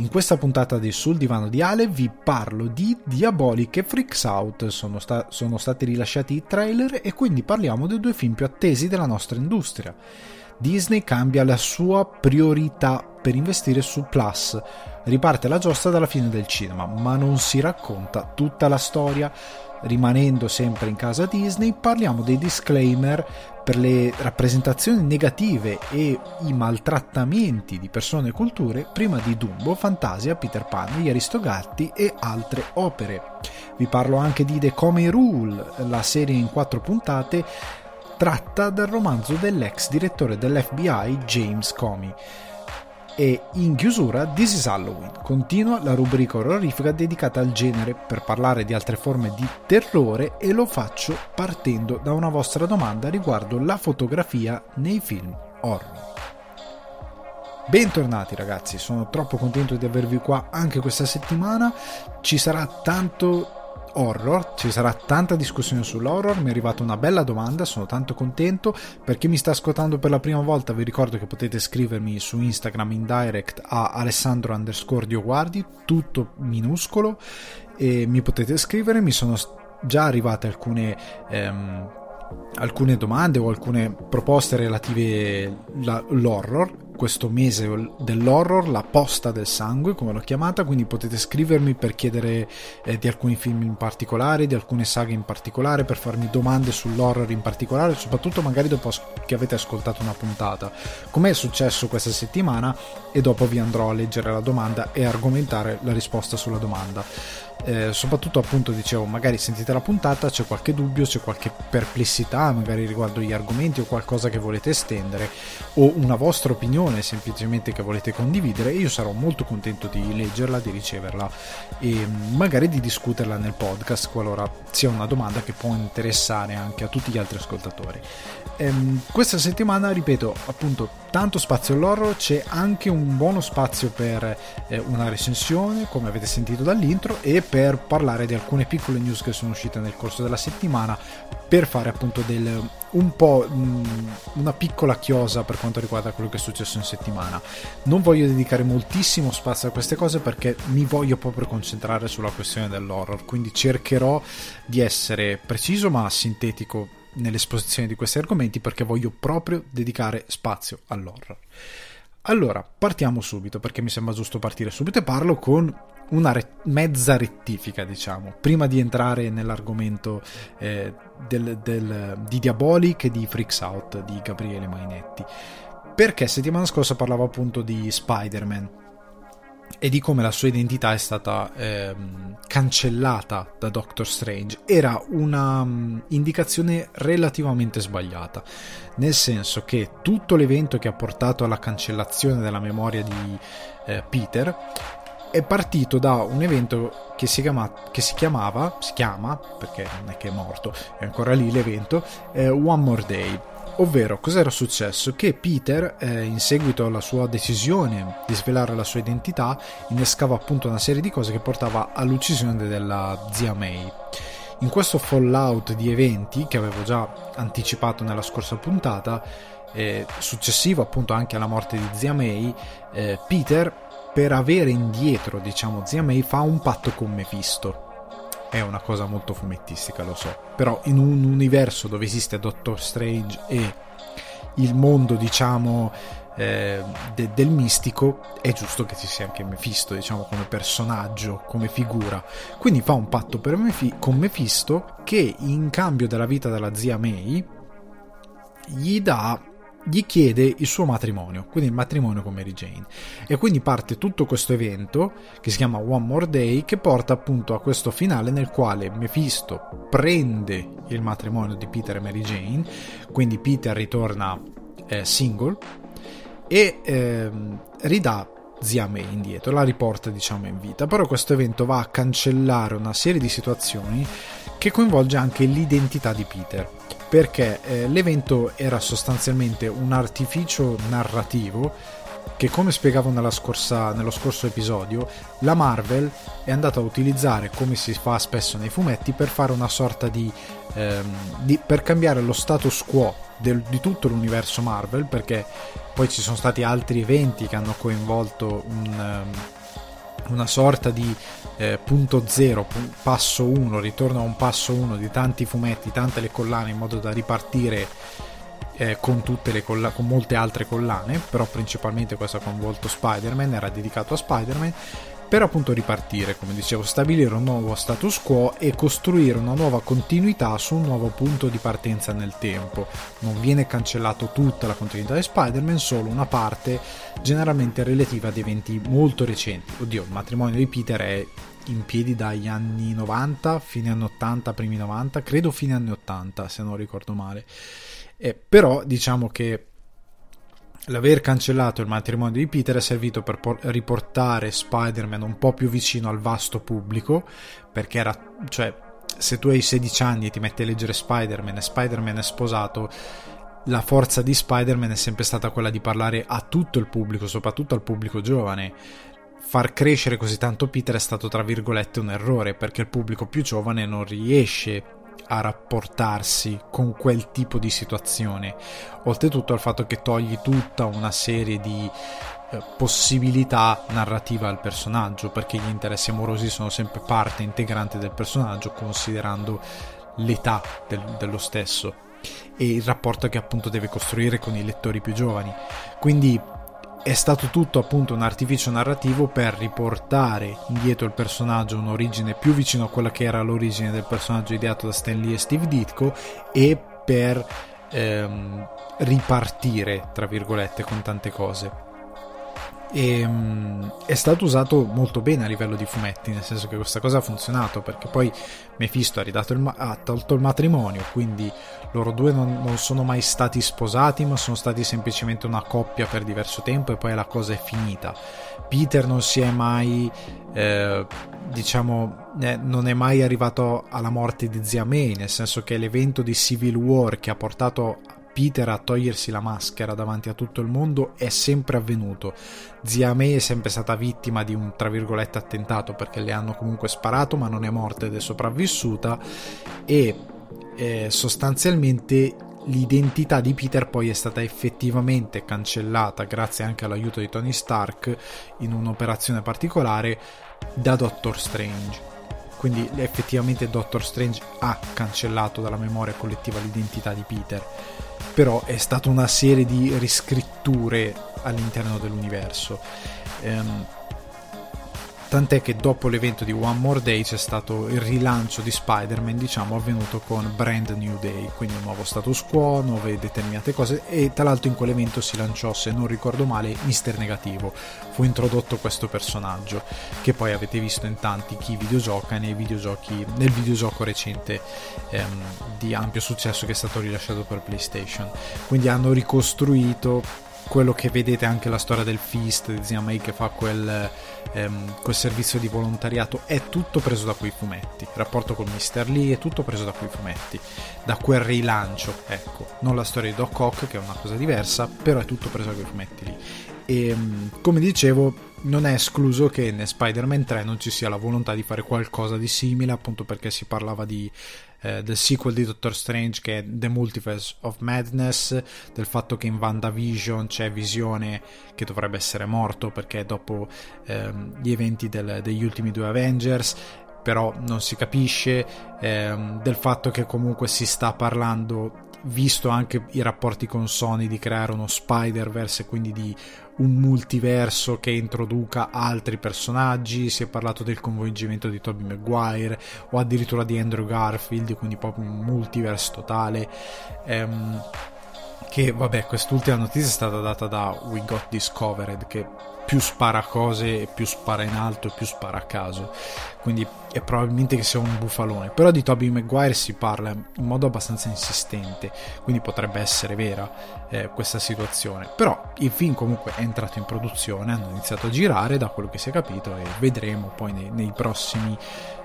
In questa puntata di Sul Divano di Ale vi parlo di Diabolic e Freaks Out, sono, sta- sono stati rilasciati i trailer e quindi parliamo dei due film più attesi della nostra industria. Disney cambia la sua priorità per investire su Plus. Riparte la giostra dalla fine del cinema, ma non si racconta tutta la storia. Rimanendo sempre in casa Disney, parliamo dei disclaimer per le rappresentazioni negative e i maltrattamenti di persone e culture prima di Dumbo, Fantasia, Peter Pan, Gli Aristogatti e altre opere. Vi parlo anche di The Comey Rule, la serie in quattro puntate tratta dal romanzo dell'ex direttore dell'FBI James Comey. E in chiusura This is Halloween, continua la rubrica orrorifica dedicata al genere. Per parlare di altre forme di terrore e lo faccio partendo da una vostra domanda riguardo la fotografia nei film horror. Bentornati ragazzi, sono troppo contento di avervi qua anche questa settimana, ci sarà tanto horror, ci sarà tanta discussione sull'horror, mi è arrivata una bella domanda, sono tanto contento. Per chi mi sta ascoltando per la prima volta vi ricordo che potete scrivermi su Instagram in direct a alessandro underscore dioguardi, tutto minuscolo, e mi potete scrivere, mi sono già arrivate alcune... Ehm, alcune domande o alcune proposte relative all'horror questo mese dell'horror, la posta del sangue, come l'ho chiamata, quindi potete scrivermi per chiedere eh, di alcuni film in particolare, di alcune saghe in particolare, per farmi domande sull'horror in particolare, soprattutto magari dopo che avete ascoltato una puntata, come è successo questa settimana? E dopo vi andrò a leggere la domanda e argomentare la risposta sulla domanda eh, soprattutto appunto dicevo magari sentite la puntata c'è qualche dubbio c'è qualche perplessità magari riguardo gli argomenti o qualcosa che volete estendere o una vostra opinione semplicemente che volete condividere io sarò molto contento di leggerla di riceverla e magari di discuterla nel podcast qualora sia una domanda che può interessare anche a tutti gli altri ascoltatori ehm, questa settimana ripeto appunto tanto spazio all'horror c'è anche un buono spazio per eh, una recensione come avete sentito dall'intro e per parlare di alcune piccole news che sono uscite nel corso della settimana per fare appunto del, un po' mh, una piccola chiosa per quanto riguarda quello che è successo in settimana. Non voglio dedicare moltissimo spazio a queste cose perché mi voglio proprio concentrare sulla questione dell'horror, quindi cercherò di essere preciso ma sintetico nell'esposizione di questi argomenti perché voglio proprio dedicare spazio all'horror. Allora, partiamo subito perché mi sembra giusto partire subito e parlo con una re- mezza rettifica, diciamo, prima di entrare nell'argomento eh, del, del, di Diabolic e di Freaks Out di Gabriele Mainetti. Perché settimana scorsa parlavo appunto di Spider-Man e di come la sua identità è stata ehm, cancellata da Doctor Strange era una um, indicazione relativamente sbagliata, nel senso che tutto l'evento che ha portato alla cancellazione della memoria di eh, Peter è partito da un evento che si, chiama, che si, chiamava, si chiama, perché non è che è morto, è ancora lì l'evento, eh, One More Day. Ovvero, cos'era successo? Che Peter, eh, in seguito alla sua decisione di svelare la sua identità, innescava appunto una serie di cose che portava all'uccisione della zia May. In questo fallout di eventi, che avevo già anticipato nella scorsa puntata, eh, successivo appunto anche alla morte di zia May, eh, Peter per avere indietro, diciamo, zia May fa un patto con Mephisto. È una cosa molto fumettistica, lo so. Però in un universo dove esiste Doctor Strange e il mondo, diciamo, eh, de- del mistico, è giusto che ci sia anche Mephisto, diciamo, come personaggio, come figura. Quindi fa un patto Mephi- con Mephisto che in cambio della vita della zia May gli dà gli chiede il suo matrimonio, quindi il matrimonio con Mary Jane. E quindi parte tutto questo evento che si chiama One More Day che porta appunto a questo finale nel quale Mephisto prende il matrimonio di Peter e Mary Jane, quindi Peter ritorna eh, single e eh, ridà zia May indietro, la riporta diciamo in vita, però questo evento va a cancellare una serie di situazioni che coinvolge anche l'identità di Peter, perché eh, l'evento era sostanzialmente un artificio narrativo che come spiegavo scorsa, nello scorso episodio, la Marvel è andata a utilizzare, come si fa spesso nei fumetti, per fare una sorta di... Ehm, di per cambiare lo status quo del, di tutto l'universo Marvel, perché poi ci sono stati altri eventi che hanno coinvolto un, um, una sorta di eh, punto zero, passo 1, ritorno a un passo 1 di tanti fumetti, tante le collane in modo da ripartire eh, con, colla- con molte altre collane, però principalmente questo ha coinvolto Spider-Man, era dedicato a Spider-Man per appunto ripartire, come dicevo, stabilire un nuovo status quo e costruire una nuova continuità su un nuovo punto di partenza nel tempo. Non viene cancellato tutta la continuità di Spider-Man, solo una parte generalmente relativa ad eventi molto recenti. Oddio, il matrimonio di Peter è in piedi dagli anni 90, fine anni 80, primi 90, credo fine anni 80 se non ricordo male. Eh, però diciamo che L'aver cancellato il matrimonio di Peter è servito per por- riportare Spider-Man un po' più vicino al vasto pubblico, perché era, cioè, se tu hai 16 anni e ti metti a leggere Spider-Man e Spider-Man è sposato, la forza di Spider-Man è sempre stata quella di parlare a tutto il pubblico, soprattutto al pubblico giovane. Far crescere così tanto Peter è stato, tra virgolette, un errore, perché il pubblico più giovane non riesce a rapportarsi con quel tipo di situazione. Oltretutto al fatto che togli tutta una serie di eh, possibilità narrative al personaggio, perché gli interessi amorosi sono sempre parte integrante del personaggio, considerando l'età del, dello stesso e il rapporto che appunto deve costruire con i lettori più giovani. Quindi è stato tutto appunto un artificio narrativo per riportare indietro il personaggio un'origine più vicino a quella che era l'origine del personaggio ideato da Stan Lee e Steve Ditko e per ehm, ripartire tra virgolette con tante cose e, um, è stato usato molto bene a livello di fumetti, nel senso che questa cosa ha funzionato perché poi Mephisto ha, il, ha tolto il matrimonio, quindi loro due non, non, sono mai stati sposati, ma sono stati semplicemente una coppia per diverso tempo e poi la cosa è finita. Peter non si è mai, eh, diciamo, eh, non è mai arrivato alla morte di Zia May, nel senso che l'evento di Civil War che ha portato Peter a togliersi la maschera davanti a tutto il mondo è sempre avvenuto. Zia May è sempre stata vittima di un tra virgolette attentato perché le hanno comunque sparato ma non è morta ed è sopravvissuta e eh, sostanzialmente l'identità di Peter poi è stata effettivamente cancellata grazie anche all'aiuto di Tony Stark in un'operazione particolare da Doctor Strange. Quindi effettivamente Doctor Strange ha cancellato dalla memoria collettiva l'identità di Peter però è stata una serie di riscritture all'interno dell'universo. Um, Tant'è che dopo l'evento di One More Day c'è stato il rilancio di Spider-Man, diciamo, avvenuto con Brand New Day, quindi un nuovo status quo, nuove determinate cose e tra l'altro in quell'evento si lanciò, se non ricordo male, Mister Negativo. Fu introdotto questo personaggio che poi avete visto in tanti chi videogioca nei videogiochi, nel videogioco recente ehm, di ampio successo che è stato rilasciato per PlayStation. Quindi hanno ricostruito quello che vedete anche la storia del Fist di Zia May che fa quel, ehm, quel, servizio di volontariato è tutto preso da quei fumetti. Il rapporto con Mr. Lee è tutto preso da quei fumetti. Da quel rilancio ecco. Non la storia di Doc Ock che è una cosa diversa però è tutto preso da quei fumetti lì. E ehm, come dicevo non è escluso che in Spider-Man 3 non ci sia la volontà di fare qualcosa di simile appunto perché si parlava di eh, del sequel di Doctor Strange che è The Multiverse of Madness, del fatto che in WandaVision c'è Visione che dovrebbe essere morto perché dopo ehm, gli eventi del, degli ultimi due Avengers però non si capisce ehm, del fatto che comunque si sta parlando visto anche i rapporti con Sony di creare uno Spider-Verse e quindi di un multiverso che introduca altri personaggi, si è parlato del coinvolgimento di Tobey Maguire o addirittura di Andrew Garfield, quindi proprio un multiverse totale. Ehm, che vabbè quest'ultima notizia è stata data da We Got Discovered che più spara cose più spara in alto più spara a caso quindi è probabilmente che sia un bufalone. Però di Toby Maguire si parla in modo abbastanza insistente quindi potrebbe essere vera eh, questa situazione. Però il film comunque è entrato in produzione hanno iniziato a girare da quello che si è capito e vedremo poi nei, nei prossimi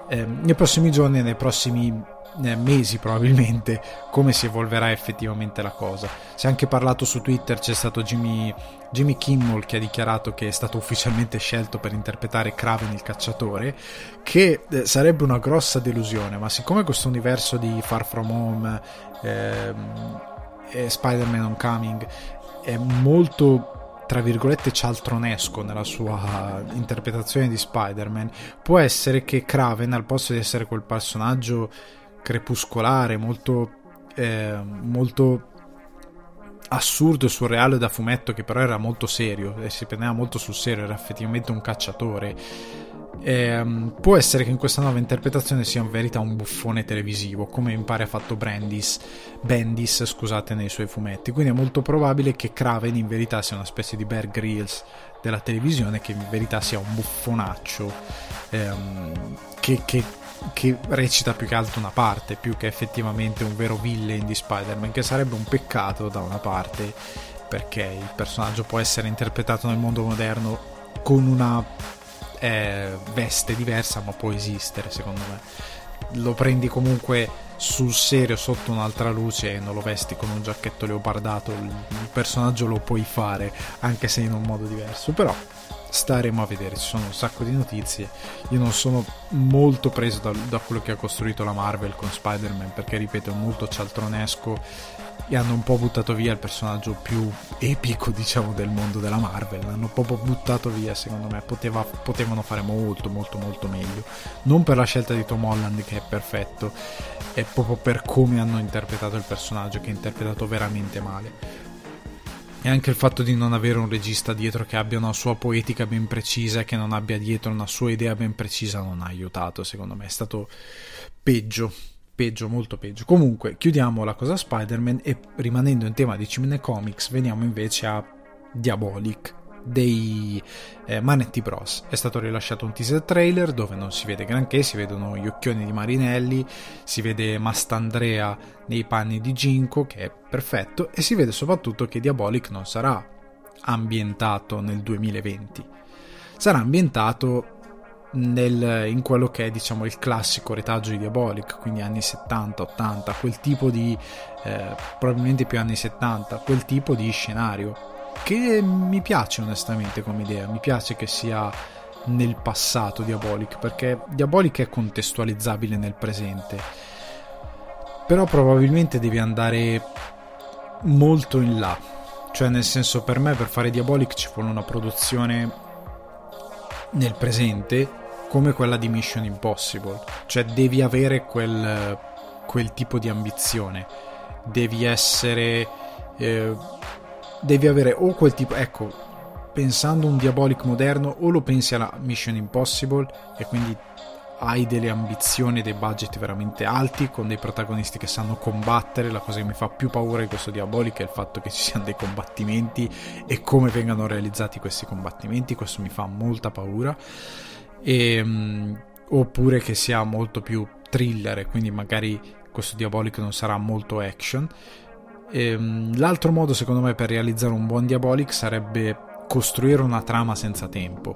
eh, nei prossimi giorni nei prossimi eh, mesi probabilmente come si evolverà effettivamente la cosa. Si è anche parlato su Twitter, c'è stato Jimmy, Jimmy Kimmel che ha dichiarato che è stato ufficialmente scelto per interpretare Kraven il cacciatore, che eh, sarebbe una grossa delusione, ma siccome questo universo di Far From Home ehm, e Spider-Man Homecoming è molto tra virgolette cialtronesco nella sua interpretazione di Spider-Man, può essere che Kraven, al posto di essere quel personaggio crepuscolare, molto, eh, molto assurdo e surreale da fumetto, che però era molto serio e si prendeva molto sul serio, era effettivamente un cacciatore. Eh, può essere che in questa nuova interpretazione sia in verità un buffone televisivo, come mi pare ha fatto Brandis, Bendis scusate, nei suoi fumetti. Quindi è molto probabile che Craven in verità sia una specie di Bear Grylls della televisione, che in verità sia un buffonaccio ehm, che, che che recita più che altro una parte, più che effettivamente un vero villain di Spider-Man, che sarebbe un peccato da una parte, perché il personaggio può essere interpretato nel mondo moderno con una eh, veste diversa, ma può esistere, secondo me. Lo prendi comunque sul serio sotto un'altra luce e non lo vesti con un giacchetto leopardato, il personaggio lo puoi fare anche se in un modo diverso, però staremo a vedere, ci sono un sacco di notizie. Io non sono molto preso da, da quello che ha costruito la Marvel con Spider-Man perché, ripeto, è molto cialtronesco e hanno un po' buttato via il personaggio più epico, diciamo, del mondo della Marvel. L'hanno proprio buttato via, secondo me. Poteva, potevano fare molto, molto, molto meglio. Non per la scelta di Tom Holland, che è perfetto, è proprio per come hanno interpretato il personaggio, che è interpretato veramente male e anche il fatto di non avere un regista dietro che abbia una sua poetica ben precisa e che non abbia dietro una sua idea ben precisa non ha aiutato, secondo me è stato peggio, peggio, molto peggio. Comunque, chiudiamo la cosa Spider-Man e rimanendo in tema di Cimene Comics, veniamo invece a Diabolic dei eh, Manetti Bros. È stato rilasciato un teaser trailer dove non si vede granché, si vedono gli occhioni di Marinelli, si vede Mastandrea nei panni di Ginko, che è perfetto, e si vede soprattutto che Diabolic non sarà ambientato nel 2020, sarà ambientato nel, in quello che è diciamo il classico retaggio di Diabolic, quindi anni 70, 80, quel tipo di eh, probabilmente più anni 70, quel tipo di scenario che mi piace onestamente come idea, mi piace che sia nel passato Diabolic, perché Diabolic è contestualizzabile nel presente, però probabilmente devi andare molto in là, cioè nel senso per me per fare Diabolic ci vuole una produzione nel presente come quella di Mission Impossible, cioè devi avere quel, quel tipo di ambizione, devi essere... Eh, devi avere o quel tipo, ecco, pensando un Diabolic moderno, o lo pensi alla Mission Impossible e quindi hai delle ambizioni dei budget veramente alti con dei protagonisti che sanno combattere. La cosa che mi fa più paura di questo Diabolic è il fatto che ci siano dei combattimenti e come vengano realizzati questi combattimenti. Questo mi fa molta paura. E, um, oppure che sia molto più thriller quindi magari questo Diabolic non sarà molto action Ehm, l'altro modo, secondo me, per realizzare un buon Diabolic sarebbe costruire una trama senza tempo.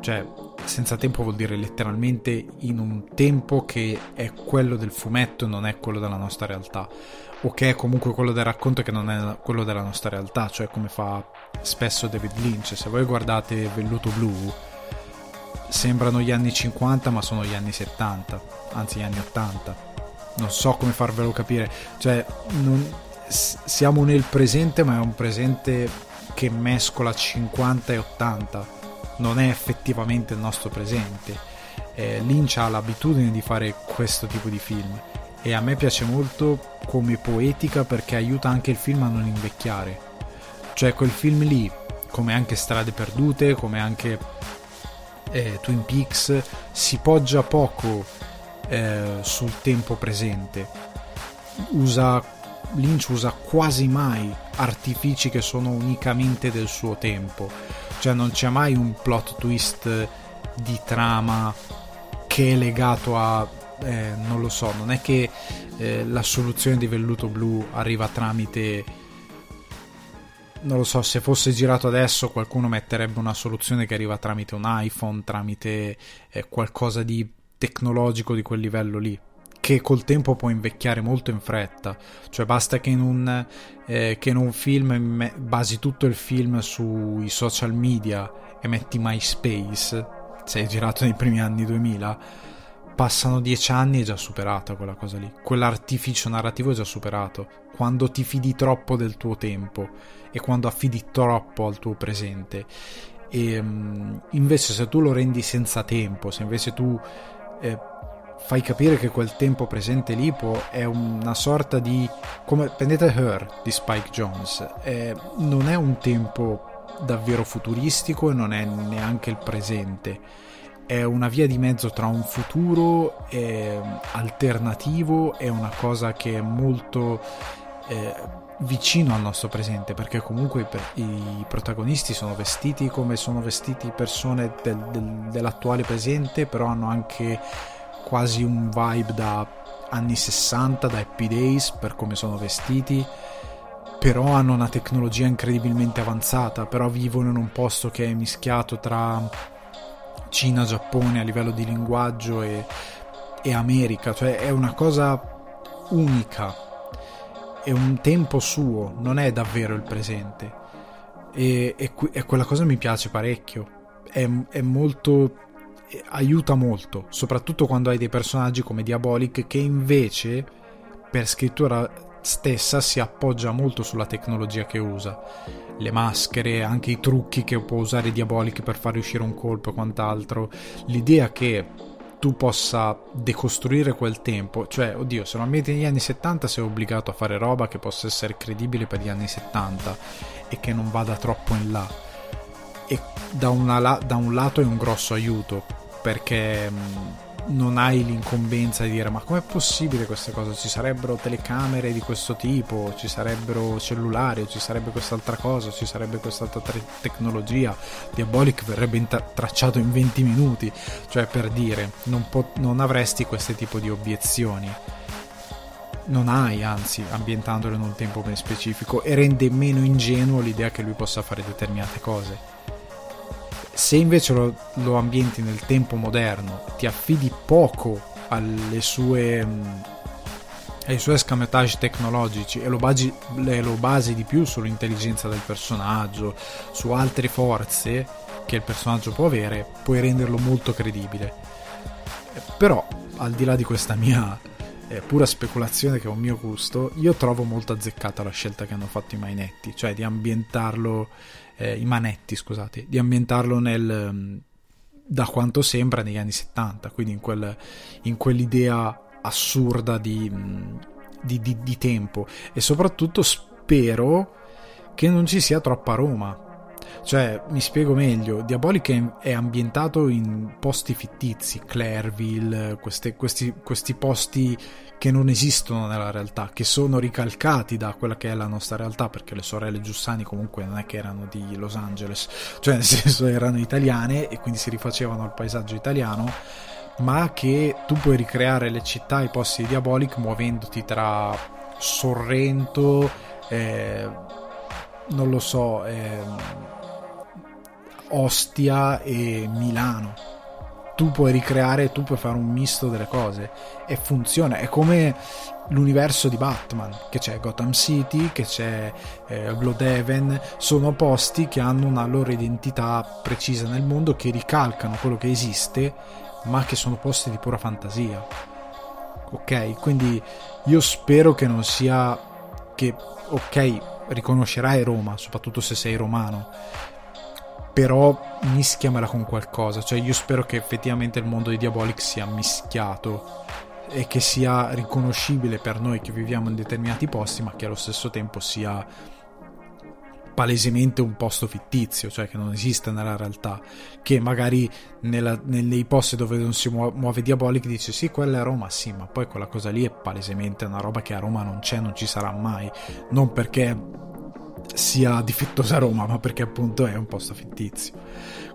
Cioè, senza tempo vuol dire letteralmente in un tempo che è quello del fumetto e non è quello della nostra realtà. O che è comunque quello del racconto che non è quello della nostra realtà, cioè come fa spesso David Lynch. Se voi guardate Velluto Blu, sembrano gli anni 50 ma sono gli anni 70, anzi gli anni 80. Non so come farvelo capire. Cioè, non, siamo nel presente, ma è un presente che mescola 50 e 80, non è effettivamente il nostro presente. Eh, Lynch ha l'abitudine di fare questo tipo di film e a me piace molto come poetica perché aiuta anche il film a non invecchiare. Cioè quel film lì, come anche Strade Perdute, come anche eh, Twin Peaks, si poggia poco eh, sul tempo presente. Usa Lynch usa quasi mai artifici che sono unicamente del suo tempo, cioè non c'è mai un plot twist di trama che è legato a eh, non lo so, non è che eh, la soluzione di velluto blu arriva tramite non lo so, se fosse girato adesso qualcuno metterebbe una soluzione che arriva tramite un iPhone, tramite eh, qualcosa di tecnologico di quel livello lì che col tempo può invecchiare molto in fretta. Cioè basta che in un, eh, che in un film me- basi tutto il film sui social media e metti MySpace, se è girato nei primi anni 2000, passano dieci anni e è già superata quella cosa lì. Quell'artificio narrativo è già superato. Quando ti fidi troppo del tuo tempo e quando affidi troppo al tuo presente. E um, invece se tu lo rendi senza tempo, se invece tu... Eh, fai capire che quel tempo presente lì può, è una sorta di come prendete Her di Spike Jones eh, non è un tempo davvero futuristico e non è neanche il presente. È una via di mezzo tra un futuro eh, alternativo e una cosa che è molto eh, vicino al nostro presente perché comunque i protagonisti sono vestiti come sono vestiti persone del, del, dell'attuale presente però hanno anche quasi un vibe da anni 60, da Happy Days per come sono vestiti, però hanno una tecnologia incredibilmente avanzata, però vivono in un posto che è mischiato tra Cina, Giappone a livello di linguaggio e, e America, cioè è una cosa unica, è un tempo suo, non è davvero il presente. E, e, e quella cosa mi piace parecchio, è, è molto aiuta molto, soprattutto quando hai dei personaggi come Diabolic che invece per scrittura stessa si appoggia molto sulla tecnologia che usa. Le maschere, anche i trucchi che può usare Diabolic per fare uscire un colpo e quant'altro. L'idea che tu possa decostruire quel tempo, cioè, oddio, se lo ambienti negli anni 70 sei obbligato a fare roba che possa essere credibile per gli anni 70 e che non vada troppo in là. E da, una, da un lato è un grosso aiuto, perché non hai l'incombenza di dire ma com'è possibile questa cosa? Ci sarebbero telecamere di questo tipo, ci sarebbero cellulari, ci sarebbe quest'altra cosa, ci sarebbe quest'altra te- tecnologia. Diabolic verrebbe intra- tracciato in 20 minuti, cioè per dire, non, po- non avresti questo tipo di obiezioni. Non hai, anzi, ambientandolo in un tempo ben specifico e rende meno ingenuo l'idea che lui possa fare determinate cose se invece lo, lo, ambienti nel tempo moderno, ti affidi poco alle sue, mm, ai suoi escamotage tecnologici e lo, basi, lo basi di più sull'intelligenza del personaggio, su altre forze che il personaggio può avere, puoi renderlo molto credibile. Però, al di là di questa mia eh, pura speculazione che è un mio gusto, io trovo molto azzeccata la scelta che hanno fatto i Mainetti, cioè di ambientarlo eh, i manetti, scusate, di ambientarlo nel, mm, da quanto sembra negli anni 70, quindi in, quel, in quell'idea assurda di, mm, di, di, di tempo. E soprattutto spero che non ci sia troppa Roma. Cioè, mi spiego meglio, Diabolic è ambientato in posti fittizi, Clairville, queste, questi, questi posti che non esistono nella realtà, che sono ricalcati da quella che è la nostra realtà, perché le sorelle Giussani comunque non è che erano di Los Angeles, cioè nel senso erano italiane e quindi si rifacevano al paesaggio italiano, ma che tu puoi ricreare le città, i posti di Diabolic muovendoti tra Sorrento, eh, non lo so, eh, Ostia e Milano tu puoi ricreare, tu puoi fare un misto delle cose e funziona. È come l'universo di Batman, che c'è Gotham City, che c'è eh, Bloodhaven, sono posti che hanno una loro identità precisa nel mondo, che ricalcano quello che esiste, ma che sono posti di pura fantasia. Ok, quindi io spero che non sia che, ok, riconoscerai Roma, soprattutto se sei romano, però mischiamela con qualcosa. Cioè, io spero che effettivamente il mondo di Diabolic sia mischiato e che sia riconoscibile per noi che viviamo in determinati posti, ma che allo stesso tempo sia palesemente un posto fittizio, cioè che non esiste nella realtà, che magari nella, nei posti dove non si muove Diabolic dice sì, quella è Roma, sì, ma poi quella cosa lì è palesemente una roba che a Roma non c'è, non ci sarà mai, non perché sia difettosa Roma, ma perché appunto è un posto fittizio.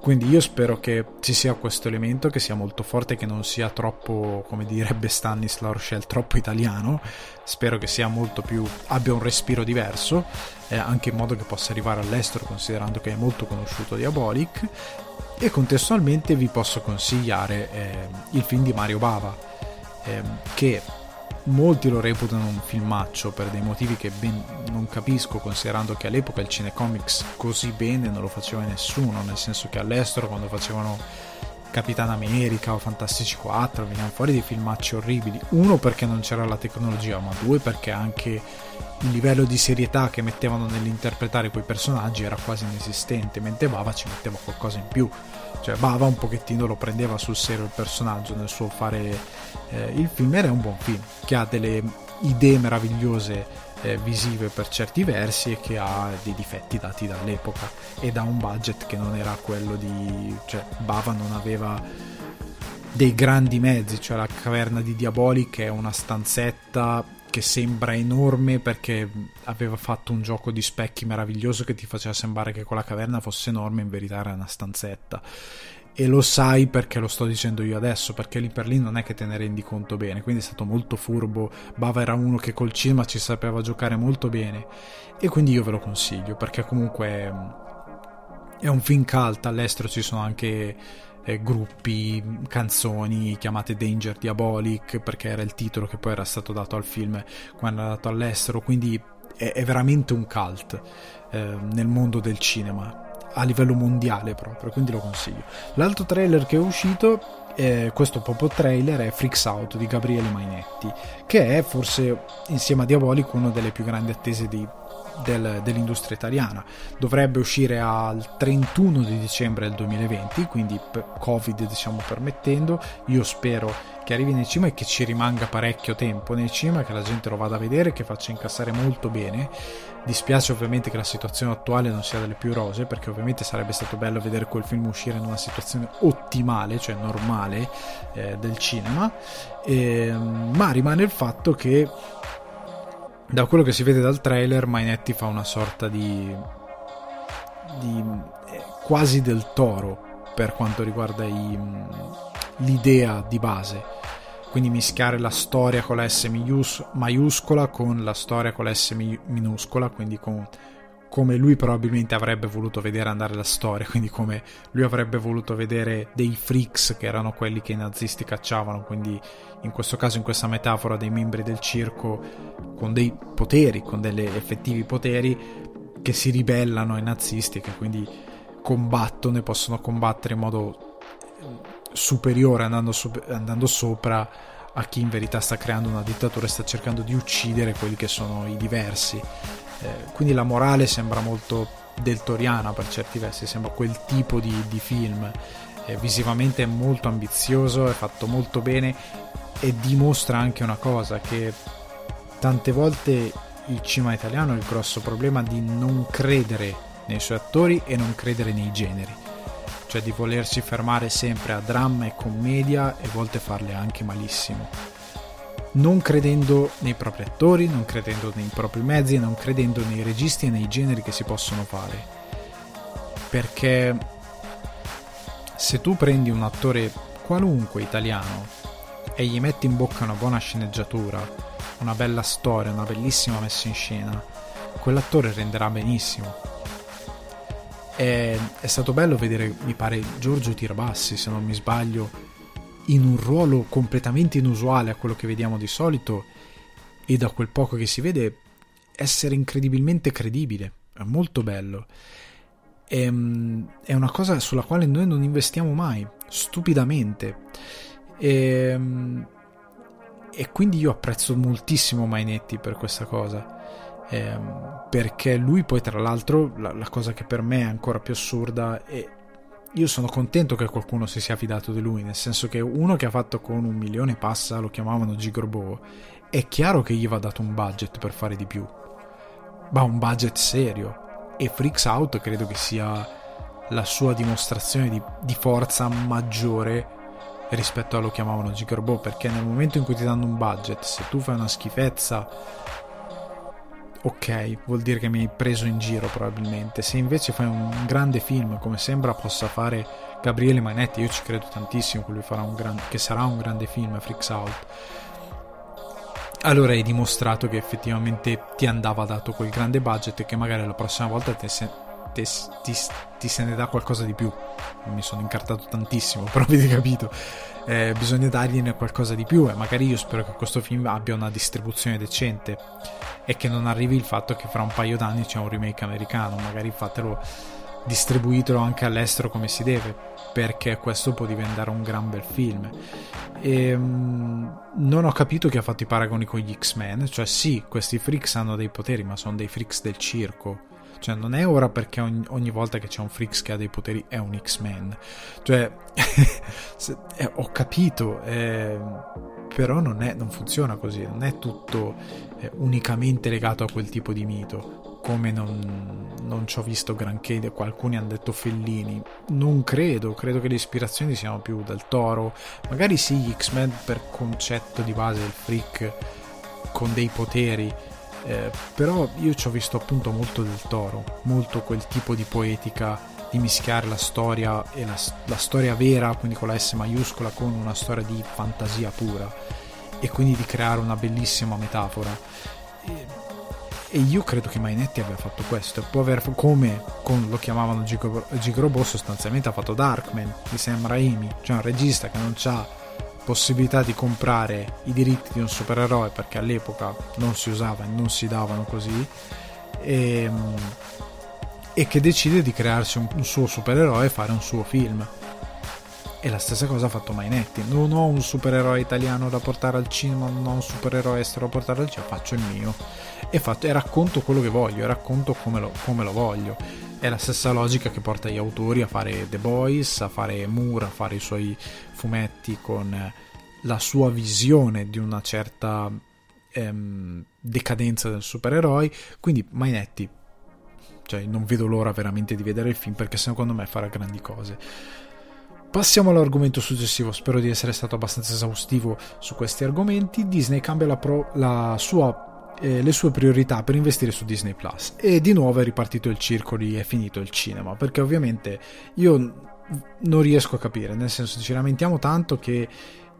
Quindi io spero che ci sia questo elemento, che sia molto forte, che non sia troppo, come direbbe Stanislaw Rochelle, troppo italiano. Spero che sia molto più, abbia un respiro diverso, eh, anche in modo che possa arrivare all'estero, considerando che è molto conosciuto Diabolic. E contestualmente vi posso consigliare eh, il film di Mario Bava, eh, che molti lo reputano un filmaccio per dei motivi che ben non capisco considerando che all'epoca il cinecomics così bene non lo faceva nessuno nel senso che all'estero quando facevano Capitan America o Fantastici 4 venivano fuori dei filmacci orribili. Uno perché non c'era la tecnologia ma due perché anche il livello di serietà che mettevano nell'interpretare quei personaggi era quasi inesistente. Mentre Bava ci metteva qualcosa in più. Cioè Bava un pochettino lo prendeva sul serio il personaggio nel suo fare eh, il film era un buon film che ha delle idee meravigliose eh, visive per certi versi e che ha dei difetti dati dall'epoca e da un budget che non era quello di cioè Bava non aveva dei grandi mezzi cioè la caverna di Diabolic è una stanzetta che sembra enorme perché aveva fatto un gioco di specchi meraviglioso che ti faceva sembrare che quella caverna fosse enorme, in verità era una stanzetta. E lo sai perché lo sto dicendo io adesso, perché lì per lì non è che te ne rendi conto bene, quindi è stato molto furbo. Bava era uno che col cinema ci sapeva giocare molto bene. E quindi io ve lo consiglio perché comunque è un film cult, all'estero ci sono anche eh, gruppi, canzoni chiamate Danger Diabolic perché era il titolo che poi era stato dato al film quando è andato all'estero, quindi è, è veramente un cult eh, nel mondo del cinema a livello mondiale proprio, quindi lo consiglio. L'altro trailer che è uscito eh, questo proprio trailer è Freaks Out di Gabriele Mainetti, che è forse insieme a Diabolic una delle più grandi attese di del, dell'industria italiana. Dovrebbe uscire al 31 di dicembre del 2020, quindi Covid diciamo permettendo. Io spero che arrivi nei cinema e che ci rimanga parecchio tempo nei cinema, che la gente lo vada a vedere, che faccia incassare molto bene. Dispiace ovviamente che la situazione attuale non sia delle più rose, perché ovviamente sarebbe stato bello vedere quel film uscire in una situazione ottimale, cioè normale eh, del cinema. E, ma rimane il fatto che da quello che si vede dal trailer, Mainetti fa una sorta di, di eh, quasi del toro per quanto riguarda i, l'idea di base. Quindi mischiare la storia con la S maiuscola con la storia con la S minuscola, quindi con come lui probabilmente avrebbe voluto vedere andare la storia, quindi come lui avrebbe voluto vedere dei freaks che erano quelli che i nazisti cacciavano, quindi in questo caso in questa metafora dei membri del circo con dei poteri, con degli effettivi poteri che si ribellano ai nazisti che quindi combattono e possono combattere in modo superiore andando, su- andando sopra a chi in verità sta creando una dittatura e sta cercando di uccidere quelli che sono i diversi eh, quindi la morale sembra molto deltoriana per certi versi, sembra quel tipo di, di film. Eh, visivamente è molto ambizioso, è fatto molto bene e dimostra anche una cosa che tante volte il cinema italiano ha il grosso problema di non credere nei suoi attori e non credere nei generi cioè di volersi fermare sempre a dramma e commedia e a volte farle anche malissimo non credendo nei propri attori, non credendo nei propri mezzi, non credendo nei registi e nei generi che si possono fare. Perché se tu prendi un attore qualunque italiano e gli metti in bocca una buona sceneggiatura, una bella storia, una bellissima messa in scena, quell'attore renderà benissimo. È, è stato bello vedere, mi pare, Giorgio Tirabassi, se non mi sbaglio, in un ruolo completamente inusuale a quello che vediamo di solito e da quel poco che si vede essere incredibilmente credibile. È molto bello. È, ehm, è una cosa sulla quale noi non investiamo mai, stupidamente. E, ehm, e quindi io apprezzo moltissimo Mainetti per questa cosa. Eh, perché lui poi tra l'altro la, la, cosa che per me è ancora più assurda è io sono contento che qualcuno si sia fidato di lui, nel senso che uno che ha fatto con un milione passa, lo chiamavano Gigorbo, è chiaro che gli va dato un budget per fare di più, ma un budget serio, e Freaks Out credo che sia la sua dimostrazione di, di forza maggiore rispetto a lo chiamavano Gigerbo perché nel momento in cui ti danno un budget se tu fai una schifezza ok vuol dire che mi hai preso in giro probabilmente. Se invece fai un grande film come sembra possa fare Gabriele Manetti io ci credo tantissimo che gran, che sarà un grande film Freaks Out. Allora hai dimostrato che effettivamente ti andava dato quel grande budget e che magari la prossima volta te se, te, ti, ti, se ne dà qualcosa di più. Mi sono incartato tantissimo, però avete capito. Eh, bisogna dargliene qualcosa di più e magari io spero che questo film abbia una distribuzione decente e che non arrivi il fatto che fra un paio d'anni c'è un remake americano, magari fatelo distribuitelo anche all'estero come si deve, perché questo può diventare un gran bel film. E, um, non ho capito chi ha fatto i paragoni con gli X-Men, cioè sì, questi freaks hanno dei poteri, ma sono dei freaks del circo. Cioè, non è ora perché ogni, ogni volta che c'è un freaks che ha dei poteri è un X-Men. Cioè, eh, ho capito, eh, però non, è, non, funziona così, non è tutto eh, unicamente legato a quel tipo di mito come non, non ci ho visto granché, qualcuno hanno detto Fellini, non credo, credo che le ispirazioni siano più del Toro, magari sì gli X-Men per concetto di base del freak con dei poteri, eh, però io ci ho visto appunto molto del Toro, molto quel tipo di poetica di mischiare la storia e la, la storia vera, quindi con la S maiuscola, con una storia di fantasia pura e quindi di creare una bellissima metafora. E, e io credo che Mainetti abbia fatto questo. Può aver, come con, lo chiamavano Gigrobo, sostanzialmente ha fatto Darkman di Sam Raimi, cioè un regista che non ha possibilità di comprare i diritti di un supereroe perché all'epoca non si usava e non si davano così. E, ehm, e che decide di crearsi un, un suo supereroe e fare un suo film. E la stessa cosa ha fatto Mainetti. Non ho un supereroe italiano da portare al cinema, non ho un supereroe estero da portare al cinema, faccio il mio e, fatto, e racconto quello che voglio, e racconto come lo, come lo, voglio. È la stessa logica che porta gli autori a fare The Boys, a fare Moore, a fare i suoi fumetti con la sua visione di una certa ehm, decadenza del supereroe. Quindi Mainetti, cioè non vedo l'ora veramente di vedere il film perché secondo me farà grandi cose. Passiamo all'argomento successivo, spero di essere stato abbastanza esaustivo su questi argomenti. Disney cambia la, pro, la sua eh, le sue priorità per investire su Disney Plus. E di nuovo è ripartito il circo lì è finito il cinema. Perché ovviamente io non riesco a capire. Nel senso ci lamentiamo tanto che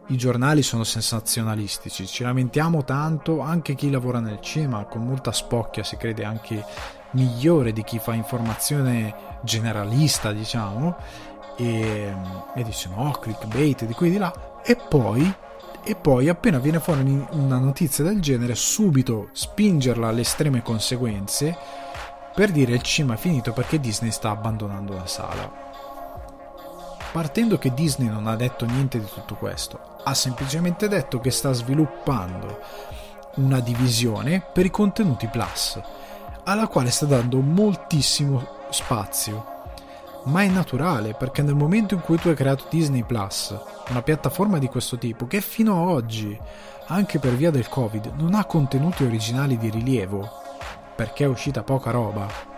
i giornali sono sensazionalistici. Ci lamentiamo tanto anche chi lavora nel cinema con molta spocchia si crede anche migliore di chi fa informazione generalista diciamo e, e dice no clickbait di qui e di là e poi e poi appena viene fuori una notizia del genere subito spingerla alle estreme conseguenze per dire il cinema è finito perché Disney sta abbandonando la sala. Partendo che Disney non ha detto niente di tutto questo, ha semplicemente detto che sta sviluppando una divisione per i contenuti Plus, alla quale sta dando moltissimo spazio. Ma è naturale perché nel momento in cui tu hai creato Disney Plus, una piattaforma di questo tipo che fino ad oggi, anche per via del Covid, non ha contenuti originali di rilievo, perché è uscita poca roba.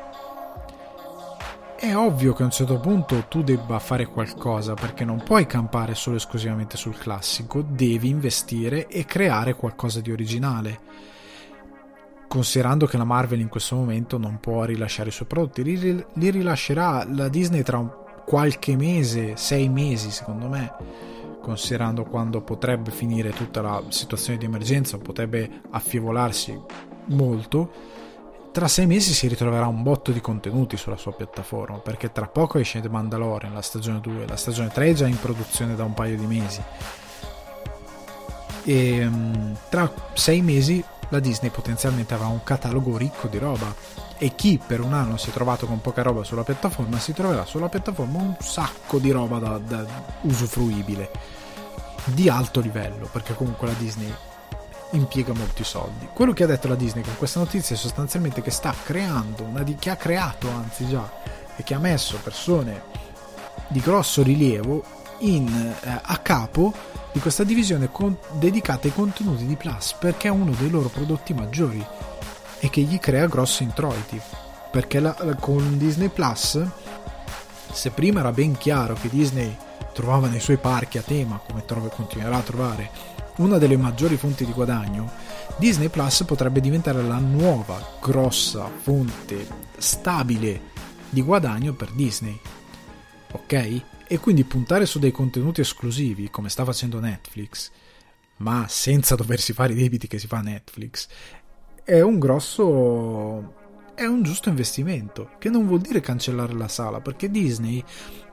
È ovvio che a un certo punto tu debba fare qualcosa perché non puoi campare solo esclusivamente sul classico, devi investire e creare qualcosa di originale. Considerando che la Marvel in questo momento non può rilasciare i suoi prodotti, li, li rilascerà la Disney tra qualche mese, sei mesi secondo me considerando quando potrebbe finire tutta la situazione di emergenza, potrebbe affievolarsi molto, tra sei mesi si ritroverà un botto di contenuti sulla sua piattaforma, perché tra poco esce The Mandalorian, la stagione 2, la stagione 3 è già in produzione da un paio di mesi. E ehm, tra sei mesi la Disney potenzialmente avrà un catalogo ricco di roba e chi per un anno si è trovato con poca roba sulla piattaforma si troverà sulla piattaforma un sacco di roba da, da usufruibile di alto livello perché comunque la Disney impiega molti soldi. Quello che ha detto la Disney con questa notizia è sostanzialmente che sta creando una di, che ha creato anzi già e che ha messo persone di grosso rilievo in, eh, a capo di questa divisione con, dedicata ai contenuti di Plus perché è uno dei loro prodotti maggiori e che gli crea grossi introiti. perché la, con Disney Plus, se prima era ben chiaro che Disney trovava nei suoi parchi a tema, come trova, continuerà a trovare, una delle maggiori fonti di guadagno, Disney Plus potrebbe diventare la nuova grossa fonte stabile di guadagno per Disney. Ok? E quindi puntare su dei contenuti esclusivi, come sta facendo Netflix, ma senza doversi fare i debiti che si fa Netflix, è un grosso è un giusto investimento, che non vuol dire cancellare la sala, perché Disney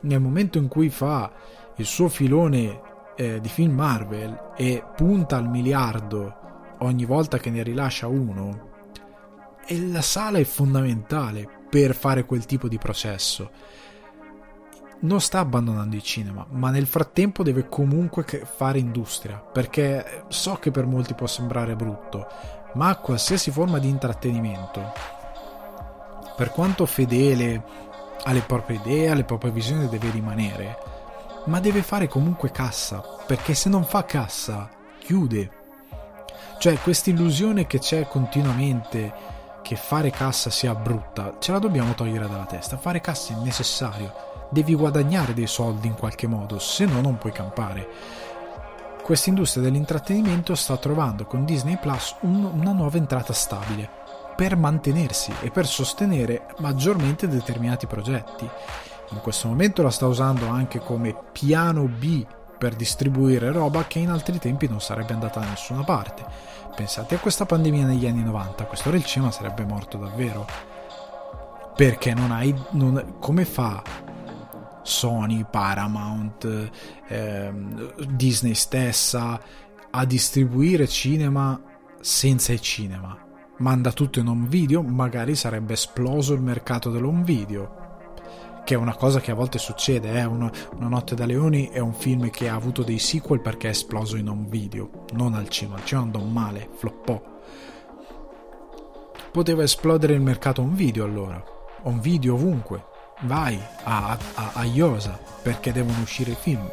nel momento in cui fa il suo filone eh, di film Marvel e punta al miliardo ogni volta che ne rilascia uno, la sala è fondamentale per fare quel tipo di processo. Non sta abbandonando il cinema, ma nel frattempo deve comunque fare industria, perché so che per molti può sembrare brutto, ma qualsiasi forma di intrattenimento, per quanto fedele alle proprie idee, alle proprie visioni deve rimanere, ma deve fare comunque cassa, perché se non fa cassa, chiude. Cioè, questa illusione che c'è continuamente che fare cassa sia brutta, ce la dobbiamo togliere dalla testa. Fare cassa è necessario, devi guadagnare dei soldi in qualche modo, se no non puoi campare. Questa industria dell'intrattenimento sta trovando con Disney Plus un, una nuova entrata stabile per mantenersi e per sostenere maggiormente determinati progetti. In questo momento la sta usando anche come piano B per distribuire roba che in altri tempi non sarebbe andata da nessuna parte. Pensate a questa pandemia negli anni 90, quest'ora il cinema sarebbe morto davvero. Perché non hai... Non, come fa Sony, Paramount, ehm, Disney stessa a distribuire cinema senza il cinema? Manda tutto in home video, magari sarebbe esploso il mercato dell'home video che è una cosa che a volte succede. Eh? Una, una, Notte da Leoni è un film che ha avuto dei sequel perché è esploso in un video, non al cinema. Al cinema andò male, floppò. Poteva esplodere il mercato un video allora, un video ovunque. Vai a, a, a Iosa perché devono uscire i film.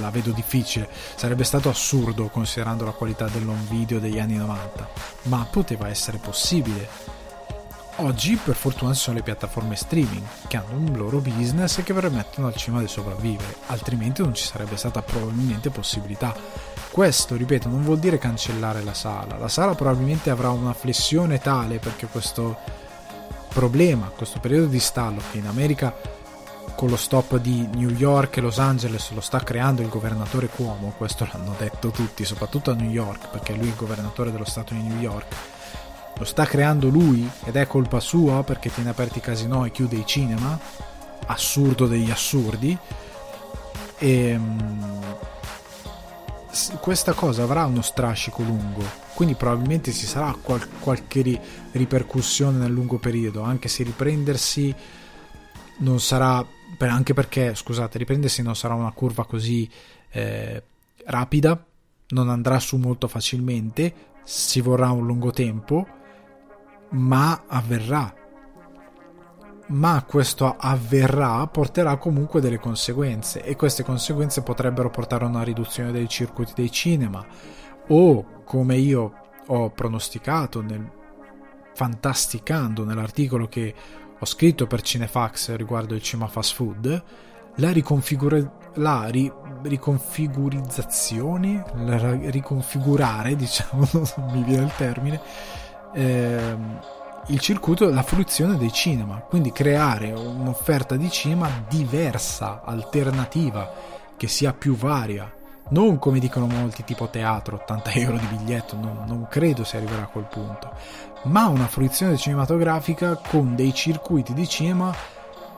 La vedo difficile, sarebbe stato assurdo considerando la qualità dell'home video degli anni 90, ma poteva essere possibile Oggi per fortuna ci sono le piattaforme streaming che hanno un loro business e che permettono al cinema di sopravvivere, altrimenti non ci sarebbe stata probabilmente possibilità. Questo, ripeto, non vuol dire cancellare la sala, la sala probabilmente avrà una flessione tale perché questo problema, questo periodo di stallo che in America con lo stop di New York e Los Angeles lo sta creando il governatore Cuomo, questo l'hanno detto tutti, soprattutto a New York, perché lui è il governatore dello stato di New York lo sta creando lui ed è colpa sua perché tiene aperti i casinò e chiude i cinema, assurdo degli assurdi, e ehm, questa cosa avrà uno strascico lungo, quindi probabilmente ci sarà qual- qualche ri- ripercussione nel lungo periodo, anche se riprendersi non sarà, anche perché, scusate, riprendersi non sarà una curva così eh, rapida, non andrà su molto facilmente, ci vorrà un lungo tempo ma avverrà. Ma questo avverrà porterà comunque delle conseguenze e queste conseguenze potrebbero portare a una riduzione dei circuiti dei cinema. O come io ho pronosticato nel, fantasticando nell'articolo che ho scritto per Cinefax riguardo il cinema fast food la, riconfigura- la ri- riconfigurizzazione la riconfigurare diciamo non mi viene il termine ehm, il circuito, la fruizione dei cinema, quindi creare un'offerta di cinema diversa, alternativa, che sia più varia. Non come dicono molti, tipo teatro, 80 euro di biglietto, non, non credo si arriverà a quel punto, ma una fruizione cinematografica con dei circuiti di cinema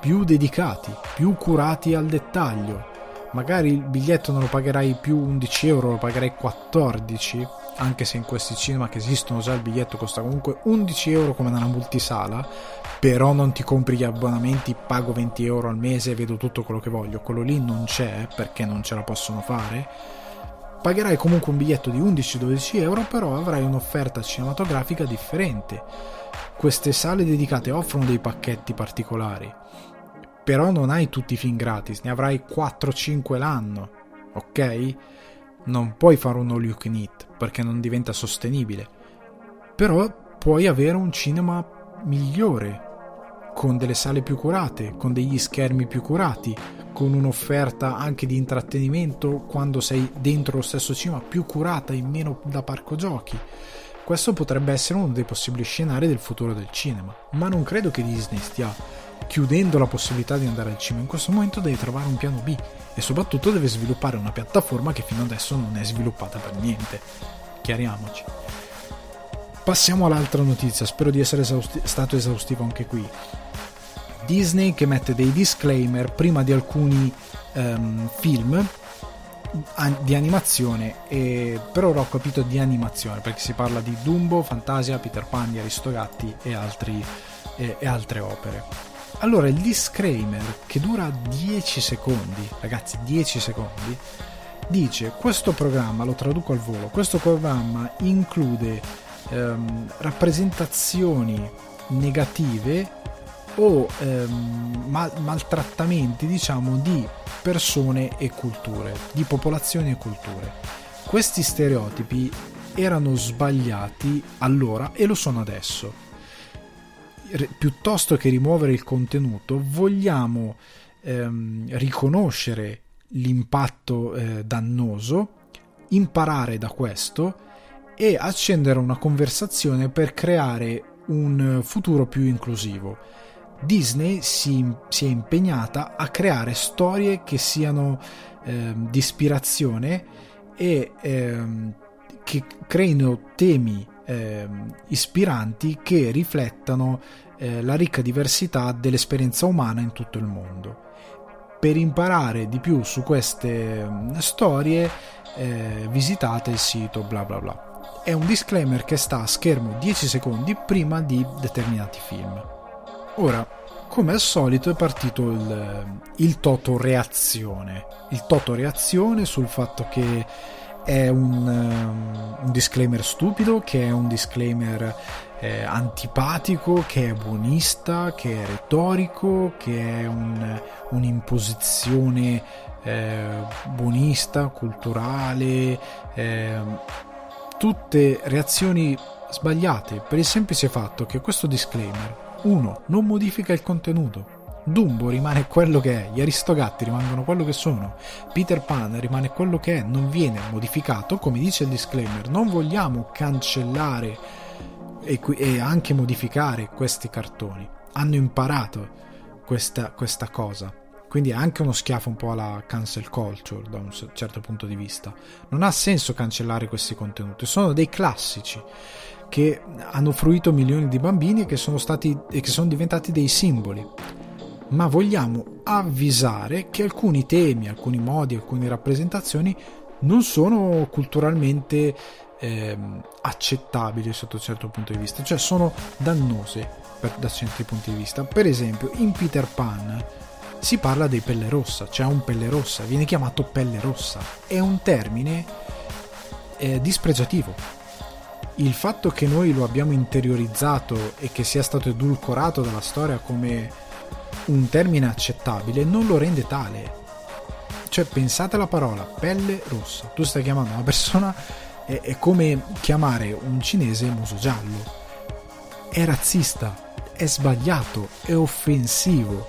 più dedicati, più curati al dettaglio. Magari il biglietto non lo pagherai più 11 euro, lo pagherai 14 anche se in questi cinema che esistono già il biglietto costa comunque 11 euro come nella multisala, però non ti compri gli abbonamenti, pago 20 euro al mese e vedo tutto quello che voglio, quello lì non c'è perché non ce la possono fare. Pagherai comunque un biglietto di 11-12 euro, però avrai un'offerta cinematografica differente. Queste sale dedicate offrono dei pacchetti particolari, però non hai tutti i film gratis, ne avrai 4-5 l'anno, ok? Non puoi fare un all you can eat perché non diventa sostenibile. Però puoi avere un cinema migliore, con delle sale più curate, con degli schermi più curati, con un'offerta anche di intrattenimento quando sei dentro lo stesso cinema più curata e meno da parco giochi. Questo potrebbe essere uno dei possibili scenari del futuro del cinema, ma non credo che Disney stia chiudendo la possibilità di andare al cinema. In questo momento deve trovare un piano B e soprattutto deve sviluppare una piattaforma che fino adesso non è sviluppata per niente. Chiariamoci. Passiamo all'altra notizia, spero di essere esausti- stato esaustivo anche qui. Disney che mette dei disclaimer prima di alcuni um, film di animazione e per ora ho capito di animazione perché si parla di Dumbo, Fantasia, Peter Pan, Aristogatti e, altri, e, e altre opere allora il disclaimer che dura 10 secondi ragazzi 10 secondi dice questo programma lo traduco al volo questo programma include ehm, rappresentazioni negative o ehm, mal- maltrattamenti diciamo di persone e culture, di popolazioni e culture. Questi stereotipi erano sbagliati allora e lo sono adesso. R- piuttosto che rimuovere il contenuto, vogliamo ehm, riconoscere l'impatto eh, dannoso, imparare da questo e accendere una conversazione per creare un futuro più inclusivo. Disney si, si, è impegnata a creare storie che siano eh, di ispirazione e eh, che creino temi eh, ispiranti che riflettano eh, la ricca diversità dell'esperienza umana in tutto il mondo. Per imparare di più su queste ehm, storie eh, visitate il sito bla bla bla. È un disclaimer che sta a schermo 10 secondi prima di determinati film. Ora, come al solito è partito il, il Toto reazione. Il Toto reazione sul fatto che è un, um, un disclaimer stupido, che è un disclaimer eh, antipatico, che è buonista, che è retorico, che è un, un'imposizione eh, buonista, culturale, eh, tutte reazioni sbagliate per il semplice fatto che questo disclaimer 1. Non modifica il contenuto. Dumbo rimane quello che è, gli Aristogatti rimangono quello che sono, Peter Pan rimane quello che è, non viene modificato, come dice il disclaimer, non vogliamo cancellare e, e anche modificare questi cartoni. Hanno imparato questa, questa cosa. Quindi è anche uno schiaffo un po' alla cancel culture da un certo punto di vista. Non ha senso cancellare questi contenuti, sono dei classici che hanno fruito milioni di bambini e che sono, stati, e che sono diventati dei simboli. Ma vogliamo avvisare che alcuni temi, alcuni modi, alcune rappresentazioni non sono culturalmente eh, accettabili sotto un certo punto di vista, cioè sono dannose per, da certi punti di vista. Per esempio, in Peter Pan si parla dei pelle rossa, c'è cioè un pelle rossa, viene chiamato pelle rossa, è un termine eh, dispregiativo il fatto che noi lo abbiamo interiorizzato e che sia stato edulcorato dalla storia come un termine accettabile non lo rende tale. Cioè pensate alla parola pelle rossa, tu stai chiamando una persona, è, è come chiamare un cinese muso giallo. È razzista, è sbagliato, è offensivo,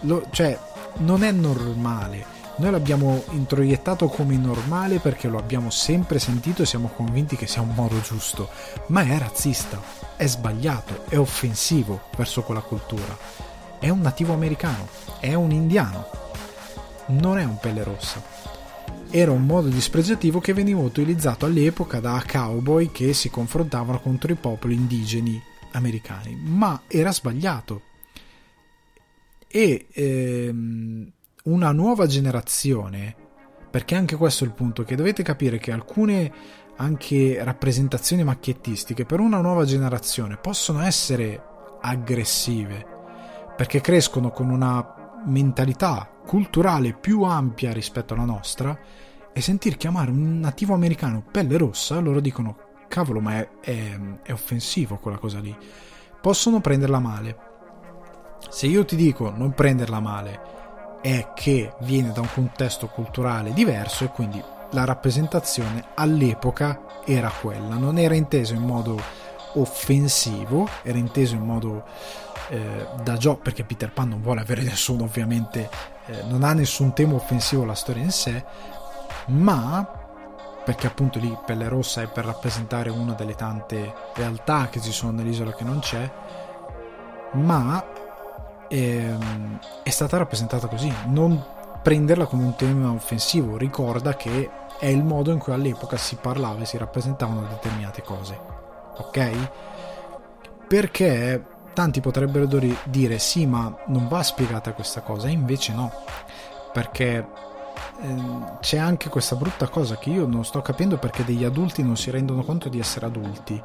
lo, cioè non è normale noi l'abbiamo introiettato come normale perché lo abbiamo sempre sentito e siamo convinti che sia un modo giusto, ma è razzista, è sbagliato, è offensivo verso quella cultura. È un nativo americano, è un indiano, non è un pelle rossa. Era un modo dispregiativo che veniva utilizzato all'epoca da cowboy che si confrontavano contro i popoli indigeni americani, ma era sbagliato. E ehm, una nuova generazione, perché anche questo è il punto, che dovete capire che alcune anche rappresentazioni macchiettistiche per una nuova generazione possono essere aggressive, perché crescono con una mentalità culturale più ampia rispetto alla nostra e sentir chiamare un nativo americano pelle rossa, loro dicono cavolo ma è, è, è offensivo quella cosa lì. Possono prenderla male. Se io ti dico non prenderla male, è che viene da un contesto culturale diverso e quindi la rappresentazione all'epoca era quella, non era inteso in modo offensivo, era inteso in modo eh, da Joe, perché Peter Pan non vuole avere nessuno, ovviamente, eh, non ha nessun tema offensivo la storia in sé, ma perché appunto lì Pelle Rossa è per rappresentare una delle tante realtà che ci sono nell'isola che non c'è, ma ehm, è stata rappresentata così, non prenderla come un tema offensivo, ricorda che è il modo in cui all'epoca si parlava e si rappresentavano determinate cose, ok? Perché tanti potrebbero dire sì, ma non va spiegata questa cosa, e invece no, perché ehm, c'è anche questa brutta cosa che io non sto capendo perché degli adulti non si rendono conto di essere adulti.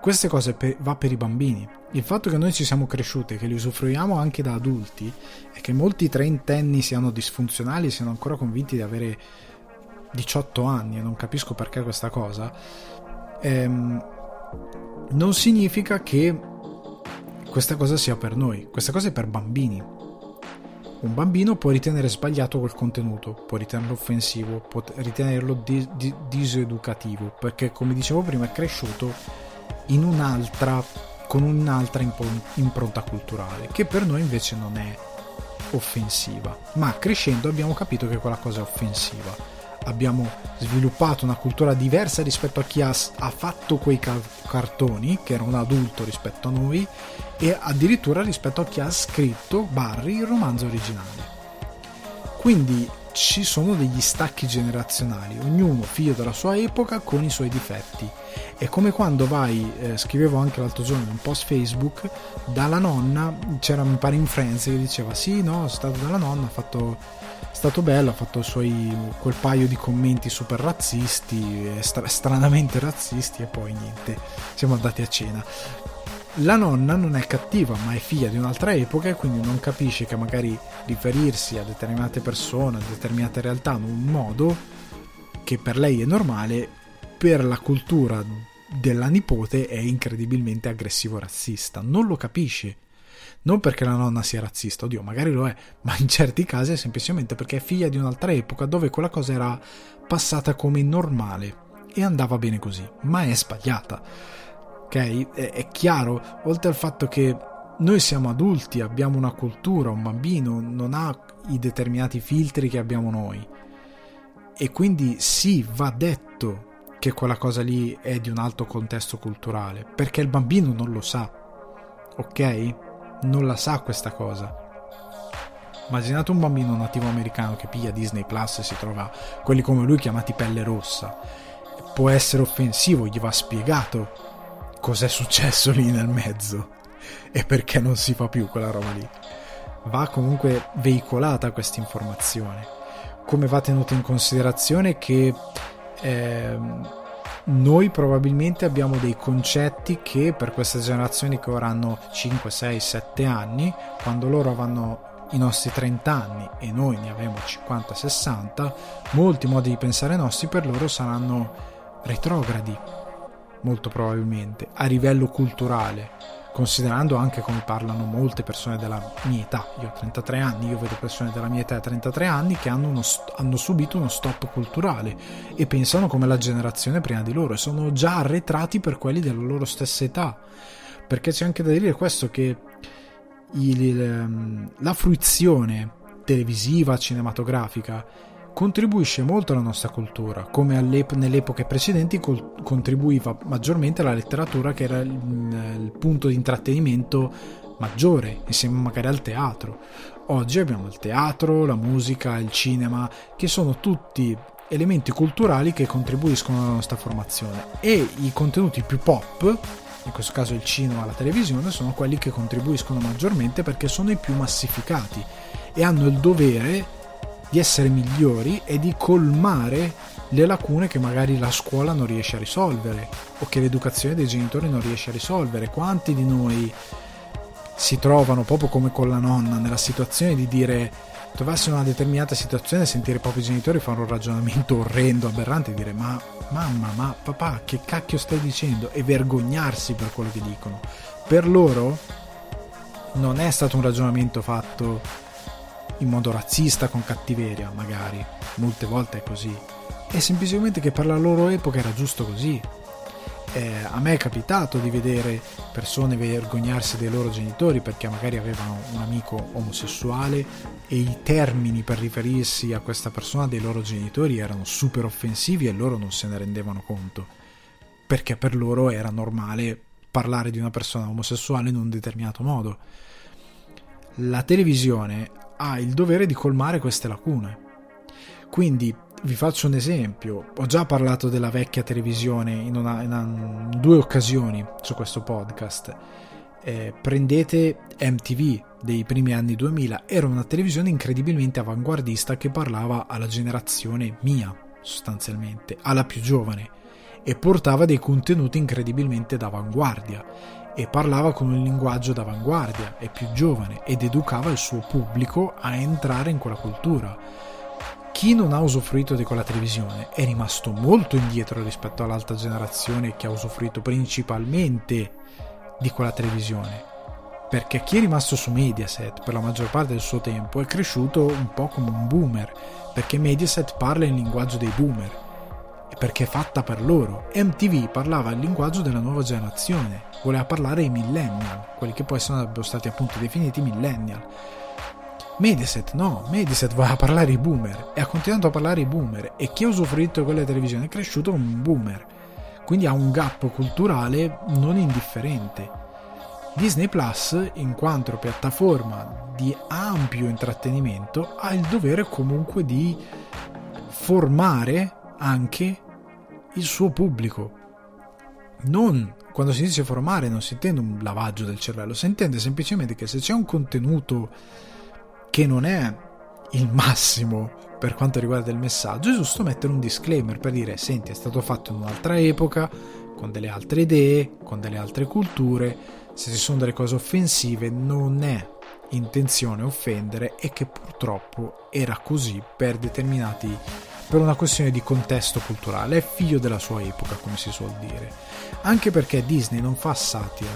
Queste cose per, va per i bambini. Il fatto che noi ci siamo cresciuti che li usufruiamo anche da adulti e che molti trentenni siano disfunzionali siano ancora convinti di avere 18 anni e non capisco perché questa cosa, ehm, non significa che questa cosa sia per noi, questa cosa è per bambini. Un bambino può ritenere sbagliato quel contenuto, può ritenerlo offensivo, può ritenerlo di, di, diseducativo, perché come dicevo prima è cresciuto in un'altra, con un'altra impronta culturale, che per noi invece non è offensiva. Ma crescendo abbiamo capito che quella cosa è offensiva. Abbiamo sviluppato una cultura diversa rispetto a chi ha, ha fatto quei ca- cartoni, che era un adulto rispetto a noi, e addirittura rispetto a chi ha scritto Barry, il romanzo originale. Quindi ci sono degli stacchi generazionali, ognuno figlio della sua epoca con i suoi difetti. È come quando vai, eh, scrivevo anche l'altro giorno in un post Facebook, dalla nonna, c'era mi pare in Friends che diceva sì, no, sono stato dalla nonna, ha fatto, è stato bello, ha fatto suoi, quel paio di commenti super razzisti, stra- stranamente razzisti e poi niente, siamo andati a cena la nonna non è cattiva, ma è figlia di un'altra epoca e quindi non capisce che magari riferirsi a determinate persone, a determinate realtà in un modo che per lei è normale, per la cultura della nipote è incredibilmente aggressivo razzista. Non lo capisce. Non perché la nonna sia razzista, oddio, magari lo è, ma in certi casi è semplicemente perché è figlia di un'altra epoca dove quella cosa era passata come normale e andava bene così, ma è sbagliata ok? È, è chiaro, oltre al fatto che noi siamo adulti, abbiamo una cultura, un bambino non ha i determinati filtri che abbiamo noi. E quindi sì, va detto che quella cosa lì è di un alto contesto culturale, perché il bambino non lo sa. Ok? Non la sa questa cosa. Immaginate un bambino nativo americano che piglia Disney Plus e si trova quelli come lui chiamati pelle rossa. Può essere offensivo, gli va spiegato cos'è successo lì nel mezzo e perché non si fa più quella roba lì. Va comunque veicolata questa informazione. Come va tenuto in considerazione che eh, noi probabilmente abbiamo dei concetti che per queste generazioni che ora hanno 5, 6, 7 anni, quando loro avranno i nostri 30 anni e noi ne avremo 50, 60, molti modi di pensare nostri per loro saranno retrogradi molto probabilmente, a livello culturale, considerando anche come parlano molte persone della mia età. Io ho 33 anni, io vedo persone della mia età a 33 anni che hanno, st- hanno, subito uno stop culturale e pensano come la generazione prima di loro e sono già arretrati per quelli della loro stessa età. Perché c'è anche da dire questo che il, ehm, la fruizione televisiva, cinematografica contribuisce molto alla nostra cultura, come nelle epoche precedenti col- contribuiva maggiormente la letteratura che era il, il punto di intrattenimento maggiore, insieme magari al teatro. Oggi abbiamo il teatro, la musica, il cinema, che sono tutti elementi culturali che contribuiscono alla nostra formazione e i contenuti più pop, in questo caso il cinema e la televisione, sono quelli che contribuiscono maggiormente perché sono i più massificati e hanno il dovere di essere migliori e di colmare le lacune che magari la scuola non riesce a risolvere o che l'educazione dei genitori non riesce a risolvere. Quanti di noi si trovano proprio come con la nonna nella situazione di dire trovarsi in una determinata situazione sentire i propri genitori fare un ragionamento orrendo, aberrante e dire ma mamma, ma papà, che cacchio stai dicendo? E vergognarsi per quello che dicono. Per loro non è stato un ragionamento fatto in modo razzista, con cattiveria, magari. Molte volte è così. È semplicemente che per la loro epoca era giusto così. Eh, a me è capitato di vedere persone vergognarsi dei loro genitori perché magari avevano un amico omosessuale e i termini per riferirsi a questa persona dei loro genitori erano super offensivi e loro non se ne rendevano conto perché per loro era normale parlare di una persona omosessuale in un determinato modo. La televisione ha il dovere di colmare queste lacune. Quindi vi faccio un esempio, ho già parlato della vecchia televisione in, una, in, in due occasioni su questo podcast. Eh, prendete MTV dei primi anni 2000, era una televisione incredibilmente avanguardista che parlava alla generazione mia, sostanzialmente, alla più giovane, e portava dei contenuti incredibilmente d'avanguardia e parlava con un linguaggio d'avanguardia e più giovane ed educava il suo pubblico a entrare in quella cultura chi non ha usufruito di quella televisione è rimasto molto indietro rispetto all'altra generazione che ha usufruito principalmente di quella televisione. Perché chi è rimasto su Mediaset per la maggior parte del suo tempo è cresciuto un po' come un boomer, perché Mediaset parla il linguaggio dei boomer, perché è fatta per loro. MTV parlava il linguaggio della nuova generazione, voleva parlare ai millennial, quelli che poi sono stati appunto definiti millennial. Mediaset no, Mediaset va a parlare i boomer. E ha continuato a parlare i boomer. E chi ha usufruito di quella televisione? È cresciuto un boomer, quindi ha un gap culturale non indifferente. Disney Plus, in quanto piattaforma di ampio intrattenimento, ha il dovere comunque di formare anche il suo pubblico. Non quando si dice formare non si intende un lavaggio del cervello, si intende semplicemente che se c'è un contenuto che non è il massimo per quanto riguarda il messaggio, è giusto mettere un disclaimer per dire senti è stato fatto in un'altra epoca, con delle altre idee, con delle altre culture, se ci sono delle cose offensive non è intenzione offendere e che purtroppo era così per determinati per una questione di contesto culturale, è figlio della sua epoca, come si suol dire. Anche perché Disney non fa satira.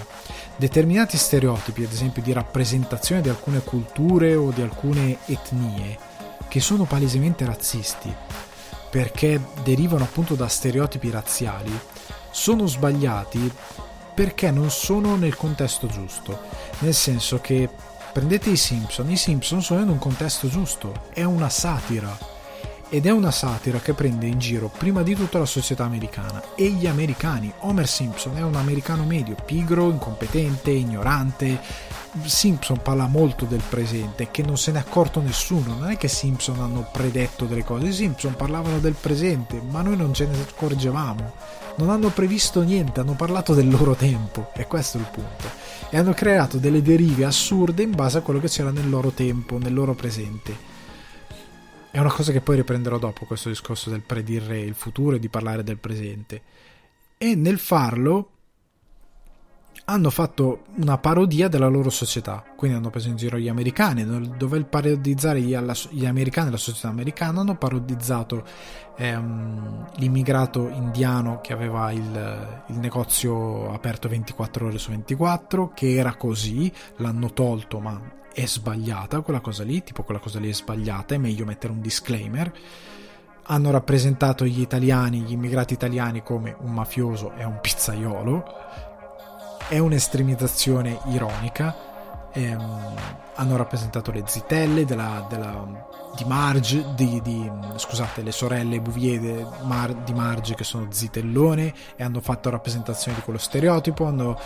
Determinati stereotipi, ad esempio di rappresentazione di alcune culture o di alcune etnie, che sono palesemente razzisti, perché derivano appunto da stereotipi razziali, sono sbagliati perché non sono nel contesto giusto. Nel senso che prendete i Simpson, i Simpson sono in un contesto giusto, è una satira ed è una satira che prende in giro prima di tutto la società americana e gli americani. Homer Simpson è un americano medio, pigro, incompetente, ignorante. Simpson parla molto del presente, che non se ne è accorto nessuno. Non è che Simpson hanno predetto delle cose, i Simpson parlavano del presente, ma noi non ce ne accorgevamo. Non hanno previsto niente, hanno parlato del loro tempo, e questo è il punto. E hanno creato delle derive assurde in base a quello che c'era nel loro tempo, nel loro presente è una cosa che poi riprenderò dopo, questo discorso del predire il futuro e di parlare del presente. E nel farlo hanno fatto una parodia della loro società, quindi hanno preso in giro gli americani, dove il parodizzare gli, gli americani, la società americana, hanno parodizzato ehm, l'immigrato indiano che aveva il, il, negozio aperto 24 ore su 24, che era così, l'hanno tolto, ma è sbagliata quella cosa lì, tipo quella cosa lì è sbagliata, è meglio mettere un disclaimer. Hanno rappresentato gli italiani, gli immigrati italiani come un mafioso e un pizzaiolo. È un'estremizzazione ironica. Ehm, hanno rappresentato le zitelle della, della di Marge, di, di, scusate, le sorelle Bouvier Mar, di Marge che sono zitellone e hanno fatto rappresentazione di quello stereotipo, hanno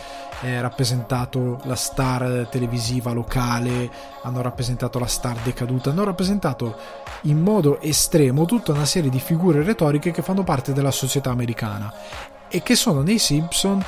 eh, rappresentato la star televisiva locale, hanno rappresentato la star decaduta, hanno rappresentato in modo estremo tutta una serie di figure retoriche che fanno parte della società americana e che sono nei Simpson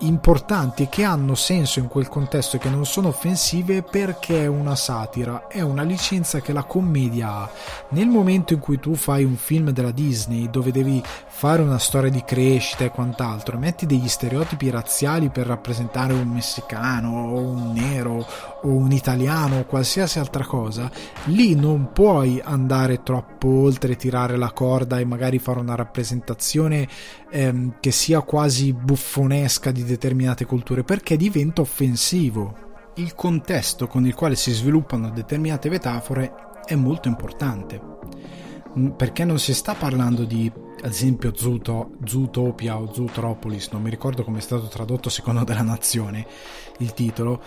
importanti che hanno senso in quel contesto e che non sono offensive perché è una satira, è una licenza che la commedia ha. Nel momento in cui tu fai un film della Disney dove devi fare una storia di crescita e quant'altro, metti degli stereotipi razziali per rappresentare un messicano o un nero o un italiano o qualsiasi altra cosa, lì non puoi andare troppo oltre, tirare la corda e magari fare una rappresentazione ehm, che sia quasi buffonesca di determinate culture perché diventa offensivo. Il contesto con il quale si sviluppano determinate metafore è molto importante perché non si sta parlando di ad esempio Zuto, Zootopia o Zootropolis, non mi ricordo come è stato tradotto secondo della nazione il titolo.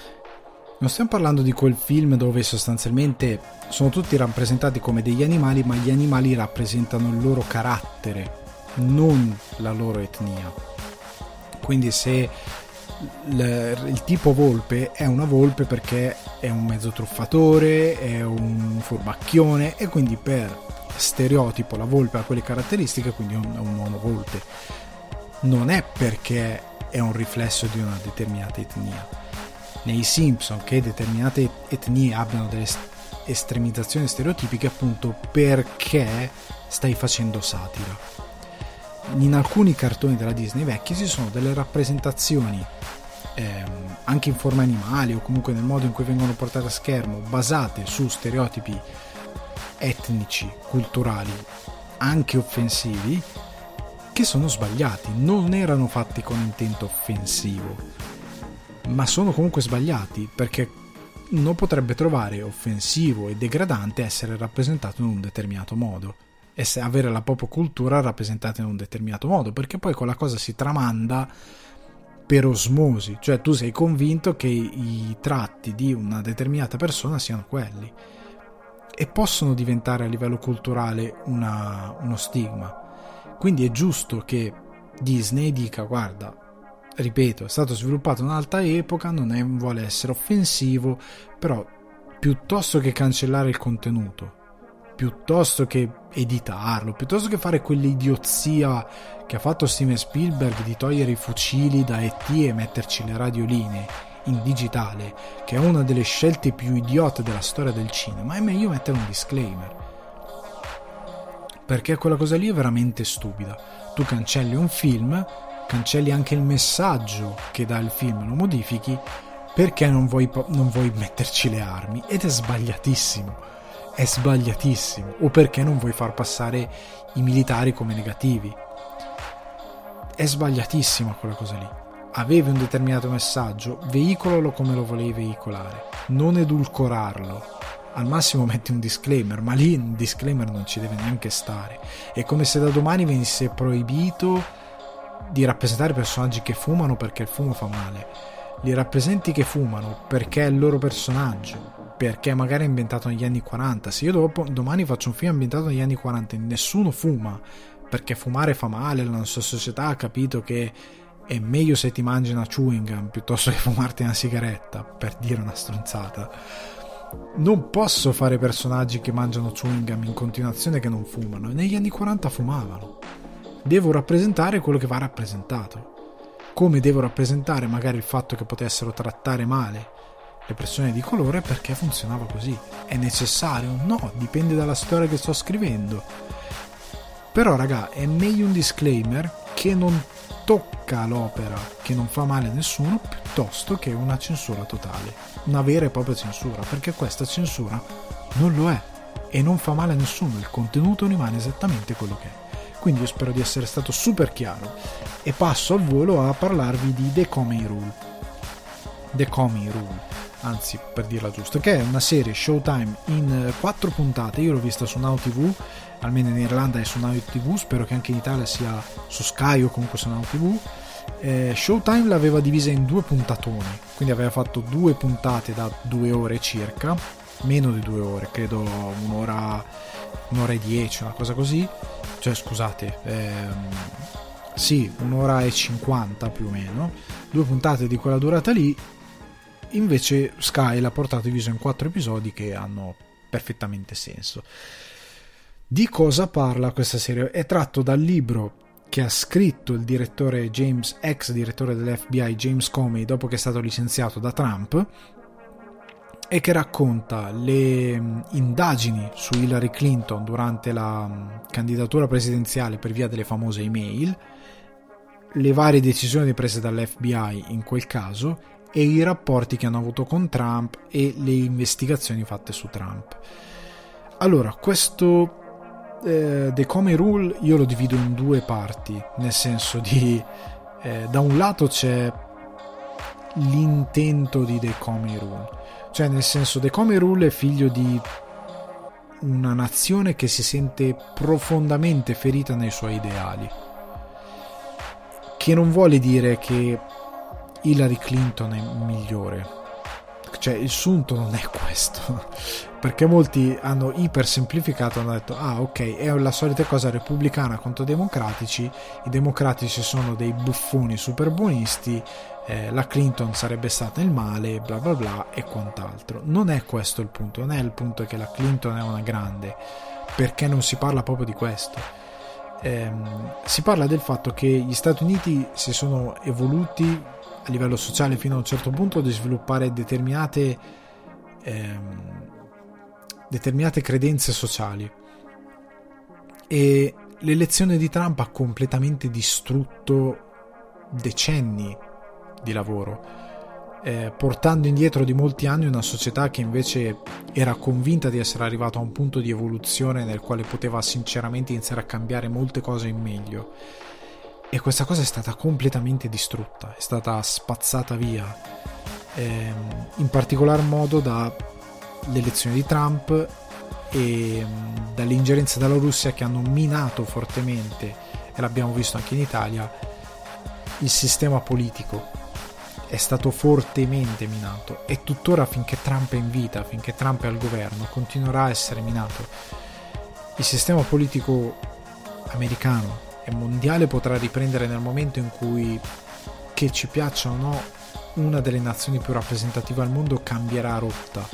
Non stiamo parlando di quel film dove sostanzialmente sono tutti rappresentati come degli animali, ma gli animali rappresentano il loro carattere, non la loro etnia. Quindi se il tipo volpe è una volpe perché è un mezzo truffatore, è un furbacchione e quindi per stereotipo la volpe ha quelle caratteristiche, quindi è un, uomo volpe. Non è perché è un riflesso di una determinata etnia. Nei Simpson che determinate etnie abbiano delle estremizzazioni stereotipiche appunto perché stai facendo satira. In alcuni cartoni della Disney vecchi ci sono delle rappresentazioni ehm, anche in forma animali o comunque nel modo in cui vengono portate a schermo basate su stereotipi etnici, culturali, anche offensivi, che sono sbagliati, non erano fatti con intento offensivo, ma sono comunque sbagliati perché non potrebbe trovare offensivo e degradante essere rappresentato in un determinato modo. E avere la propria cultura rappresentata in un determinato modo perché poi quella cosa si tramanda per osmosi. Cioè tu sei convinto che i tratti di una determinata persona siano quelli. E possono diventare a livello culturale una, uno stigma. Quindi è giusto che Disney dica guarda, ripeto, è stato sviluppato in un'altra epoca, non è, vuole essere offensivo, però piuttosto che cancellare il contenuto, piuttosto che editarlo, piuttosto che fare quell'idiozia che ha fatto Steven Spielberg di togliere i fucili da ET e metterci le radioline in digitale, che è una delle scelte più idiote della storia del cinema, è meglio mettere un disclaimer. Perché quella cosa lì è veramente stupida. Tu cancelli un film, cancelli anche il messaggio che dà il film, lo modifichi perché non vuoi, non vuoi metterci le armi ed è sbagliatissimo. È sbagliatissimo. O perché non vuoi far passare i militari come negativi. È sbagliatissima quella cosa lì avevi un determinato messaggio, veicolalo come lo volevi veicolare, non edulcorarlo. Al massimo metti un disclaimer, ma lì un disclaimer non ci deve neanche stare. È come se da domani venisse proibito di rappresentare personaggi che fumano perché il fumo fa male. Li rappresenti che fumano perché è il loro personaggio, perché magari è ambientato negli anni 40. Se io dopo, domani faccio un film ambientato negli anni 40 e nessuno fuma, perché fumare fa male, la nostra società ha capito che è meglio se ti mangi una chewing gum piuttosto che fumarti una sigaretta, per dire una stronzata. Non posso fare personaggi che mangiano chewing gum in continuazione che non fumano. Negli anni 40 fumavano. Devo rappresentare quello che va rappresentato. Come devo rappresentare magari il fatto che potessero trattare male le persone di colore perché funzionava così. È necessario? No, dipende dalla storia che sto scrivendo. Però raga, è meglio un disclaimer che non tocca l'opera che non fa male a nessuno piuttosto che una censura totale, una vera e propria censura, perché questa censura non lo è e non fa male a nessuno, il contenuto rimane esattamente quello che è. Quindi io spero di essere stato super chiaro e passo al volo a parlarvi di The Comey Rule. The Comey Rule, anzi per dirla giusta, che è una serie Showtime in quattro puntate, io l'ho vista su Now TV almeno in Irlanda è su Now TV, spero che anche in Italia sia su Sky o comunque su Now TV. Eh, Showtime l'aveva divisa in due puntatoni, quindi aveva fatto due puntate da due ore circa, meno di due ore, credo un'ora, un'ora e dieci, una cosa così. Cioè, scusate, ehm, sì, un'ora e cinquanta più o meno, due puntate di quella durata lì. Invece Sky l'ha portato diviso in quattro episodi che hanno perfettamente senso. Di cosa parla questa serie? È tratto dal libro che ha scritto il direttore James, ex direttore dell'FBI James Comey dopo che è stato licenziato da Trump e che racconta le mm, indagini su Hillary Clinton durante la mm, candidatura presidenziale per via delle famose email, le varie decisioni prese dall'FBI in quel caso e i rapporti che hanno avuto con Trump e le investigazioni fatte su Trump. Allora, questo eh, The Come Rule io lo divido in due parti, nel senso di eh, da un lato c'è l'intento di The Come Rule, cioè nel senso The Come Rule è figlio di una nazione che si sente profondamente ferita nei suoi ideali. Che non vuole dire che Hillary Clinton è migliore. Cioè, il sunto non è questo. Perché molti hanno ipersemplificato, hanno detto, ah ok, è la solita cosa repubblicana contro democratici, i democratici sono dei buffoni super buonisti, eh, la Clinton sarebbe stata il male, bla bla bla e quant'altro. Non è questo il punto, non è il punto che la Clinton è una grande, perché non si parla proprio di questo. Eh, si parla del fatto che gli Stati Uniti si sono evoluti a livello sociale fino a un certo punto di sviluppare determinate, ehm, determinate credenze sociali e l'elezione di Trump ha completamente distrutto decenni di lavoro eh, portando indietro di molti anni una società che invece era convinta di essere arrivata a un punto di evoluzione nel quale poteva sinceramente iniziare a cambiare molte cose in meglio e questa cosa è stata completamente distrutta, è stata spazzata via, ehm, in particolar modo dall'elezione di Trump e ehm, dalle ingerenze dalla Russia che hanno minato fortemente, e l'abbiamo visto anche in Italia, il sistema politico. È stato fortemente minato e tuttora finché Trump è in vita, finché Trump è al governo, continuerà a essere minato. Il sistema politico americano e mondiale potrà riprendere nel momento in cui, che ci piaccia o no, una delle nazioni più rappresentative al mondo cambierà rotta.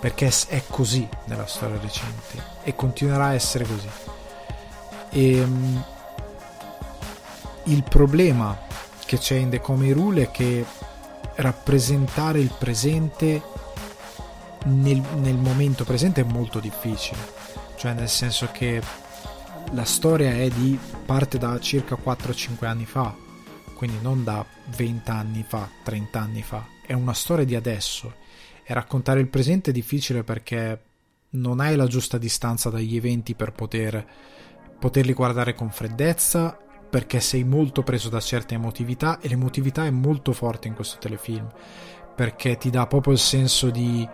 Perché è così nella storia recente e continuerà a essere così. E um, il problema che c'è in The Comey Rule è che rappresentare il presente nel, nel momento presente è molto difficile. Cioè nel senso che la storia è di parte da circa 4-5 anni fa, quindi non da 20 anni fa, 30 anni fa, è una storia di adesso e raccontare il presente è difficile perché non hai la giusta distanza dagli eventi per poter, poterli guardare con freddezza perché sei molto preso da certe emotività e l'emotività è molto forte in questo telefilm perché ti dà proprio il senso di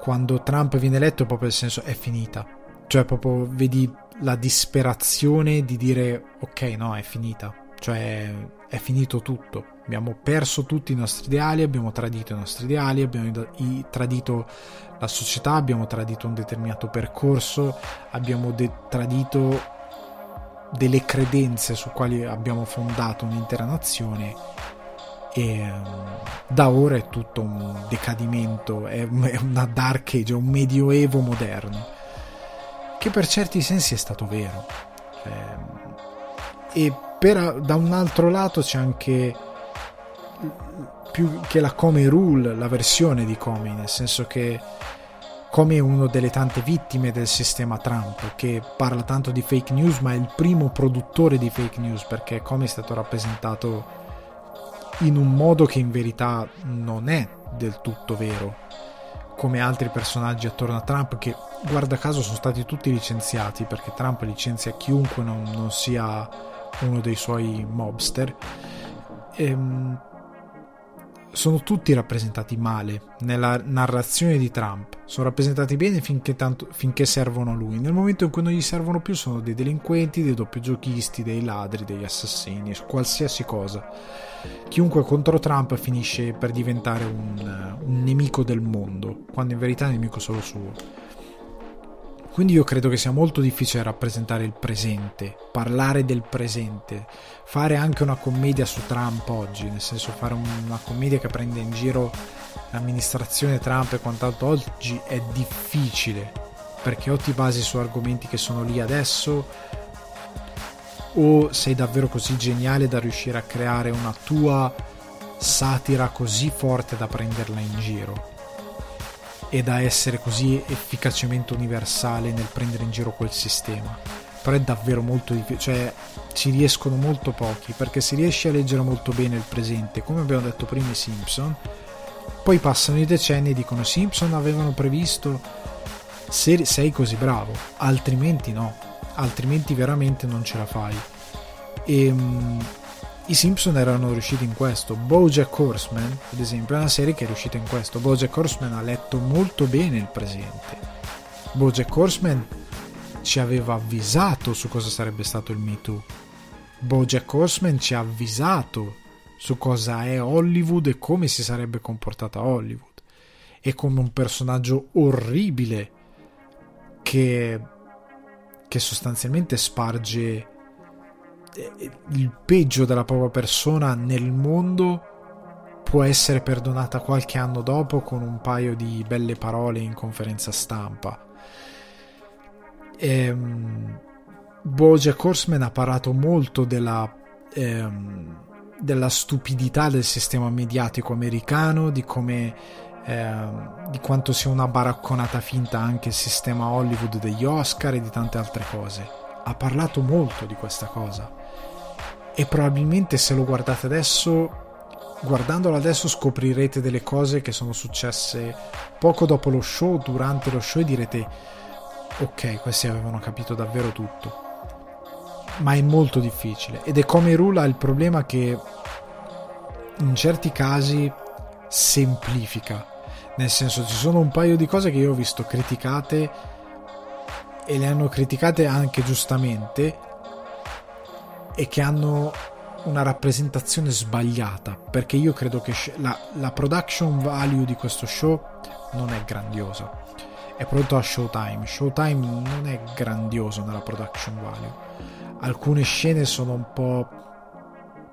quando Trump viene eletto proprio il senso è finita. Cioè proprio vedi la disperazione di dire ok no è finita. Cioè è finito tutto. Abbiamo perso tutti i nostri ideali abbiamo tradito i nostri ideali abbiamo tradito la società abbiamo tradito un determinato percorso abbiamo de- tradito delle credenze su quali abbiamo fondato un'intera nazione e um, da ora è tutto un decadimento è, una dark age un medioevo moderno che per certi sensi è stato vero. Eh, e per, da un altro lato c'è anche più che la Come Rule, la versione di Come, nel senso che Come è una delle tante vittime del sistema Trump, che parla tanto di fake news, ma è il primo produttore di fake news, perché Come è stato rappresentato in un modo che in verità non è del tutto vero come altri personaggi attorno a Trump che guarda caso sono stati tutti licenziati perché Trump licenzia chiunque non, non sia uno dei suoi mobster. Ehm, sono tutti rappresentati male nella narrazione di Trump. Sono rappresentati bene finché, tanto, finché, servono a lui. Nel momento in cui non gli servono più, sono dei delinquenti, dei doppiogiochisti, dei ladri, degli assassini, qualsiasi cosa. Chiunque contro Trump finisce per diventare un, un nemico del mondo, quando in verità è nemico solo suo. Quindi io credo che sia molto difficile rappresentare il presente, parlare del presente, fare anche una commedia su Trump oggi, nel senso fare una commedia che prende in giro l'amministrazione Trump e quant'altro oggi è difficile, perché o ti basi su argomenti che sono lì adesso o sei davvero così geniale da riuscire a creare una tua satira così forte da prenderla in giro e da essere così efficacemente universale nel prendere in giro quel sistema. Però è davvero molto difficile, cioè ci riescono molto pochi, perché si riesce a leggere molto bene il presente, come abbiamo detto prima i Simpson, poi passano i decenni e dicono Simpson avevano previsto se sei così bravo, altrimenti no, altrimenti veramente non ce la fai. E ehm, i Simpson erano riusciti in questo. Bojack Horseman, ad esempio, è una serie che è riuscita in questo. Bojack Horseman ha letto molto bene il presente. Bojack Horseman ci aveva avvisato su cosa sarebbe stato il Me Too. Bojack Horseman ci ha avvisato su cosa è Hollywood e come si sarebbe comportata Hollywood. E come un personaggio orribile che, che sostanzialmente sparge eh, il peggio della propria persona nel mondo può essere perdonata qualche anno dopo con un paio di belle parole in conferenza stampa. Ehm, Bojack Horseman ha parlato molto della, ehm, della stupidità del sistema mediatico americano, di come ehm, di quanto sia una baracconata finta anche il sistema Hollywood degli Oscar e di tante altre cose. Ha parlato molto di questa cosa. E probabilmente se lo guardate adesso guardandolo adesso scoprirete delle cose che sono successe poco dopo lo show, durante lo show e direte ok, questi avevano capito davvero tutto. Ma è molto difficile. Ed è come Rule ha il problema che in certi casi semplifica. Nel senso ci sono un paio di cose che io ho visto criticate e le hanno criticate anche giustamente e che hanno una rappresentazione sbagliata perché io credo che la, la production value di questo show non è grandiosa. È prodotto a Showtime. Showtime non è grandioso nella production value alcune scene sono un po'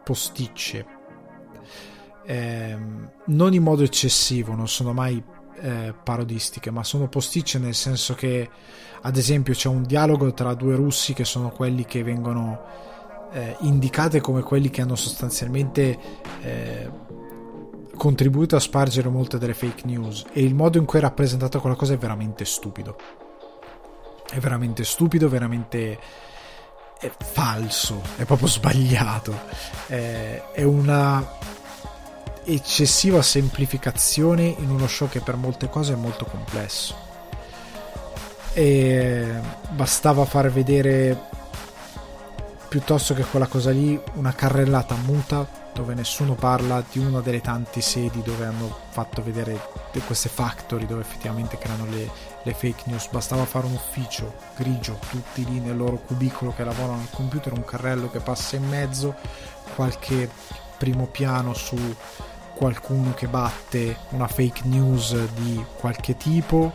posticce eh, non in modo eccessivo non sono mai eh, parodistiche ma sono posticce nel senso che ad esempio c'è un dialogo tra due russi che sono quelli che vengono eh, indicate come quelli che hanno sostanzialmente eh, contribuito a spargere molte delle fake news e il modo in cui è rappresentata quella cosa è veramente stupido. È veramente stupido, veramente è falso, è proprio sbagliato. È, è una eccessiva semplificazione in uno show che per molte cose è molto complesso. E bastava far vedere piuttosto che quella cosa lì una carrellata muta dove nessuno parla di una delle tante sedi dove hanno fatto vedere queste factory dove effettivamente creano le, le fake news bastava fare un ufficio grigio tutti lì nel loro cubicolo che lavorano al computer un carrello che passa in mezzo qualche primo piano su qualcuno che batte una fake news di qualche tipo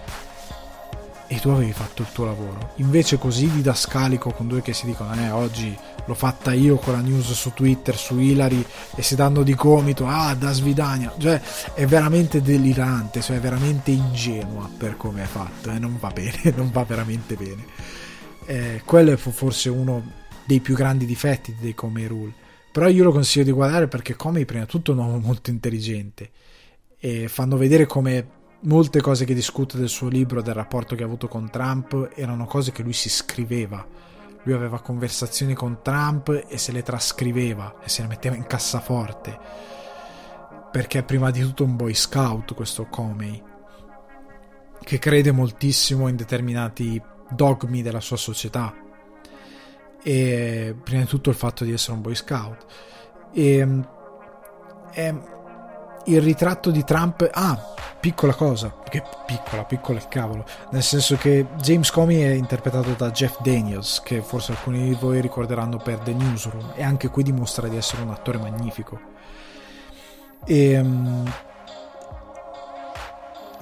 e tu avevi fatto il tuo lavoro. Invece così didascalico con due che si dicono eh oggi l'ho fatta io con la news su Twitter, su Hilary e si danno di gomito, ah da svidania, cioè è veramente delirante, cioè è veramente ingenua per come è fatto e eh? non va bene, non va veramente bene. Eh, quello è forse uno dei più grandi difetti dei Come Rule, però io lo consiglio di guardare perché Comey prima tutto è un uomo molto intelligente e fanno vedere come molte cose che discute del suo libro, del rapporto che ha avuto con Trump, erano cose che lui si scriveva. Lui aveva conversazioni con Trump e se le trascriveva e se le metteva in cassaforte. Perché è prima di tutto un boy scout questo Comey, che crede moltissimo in determinati dogmi della sua società. E prima di tutto il fatto di essere un boy scout. E, e il ritratto di Trump. Ah, piccola cosa, che piccola, piccola il cavolo, nel senso che James Comey è interpretato da Jeff Daniels, che forse alcuni di voi ricorderanno per The Newsroom, e anche qui dimostra di essere un attore magnifico. E, um,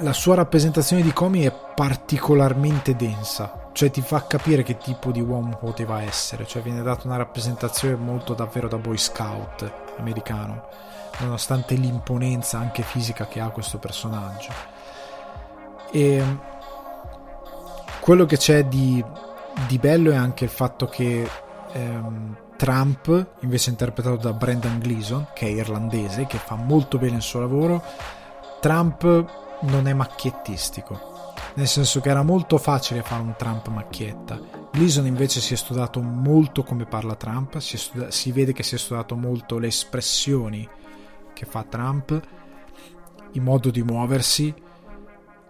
la sua rappresentazione di Comey è particolarmente densa, cioè ti fa capire che tipo di uomo poteva essere, cioè viene data una rappresentazione molto davvero da boy scout americano nonostante l'imponenza anche fisica che ha questo personaggio. E quello che c'è di, di bello è anche il fatto che ehm, Trump, invece interpretato da Brendan Gleeson, che è irlandese, che fa molto bene il suo lavoro, Trump non è macchiettistico. Nel senso che era molto facile fare un Trump macchietta. Gleason invece si è studiato molto come parla Trump, si, studi- si vede che si è studiato molto le espressioni che fa Trump, il modo di muoversi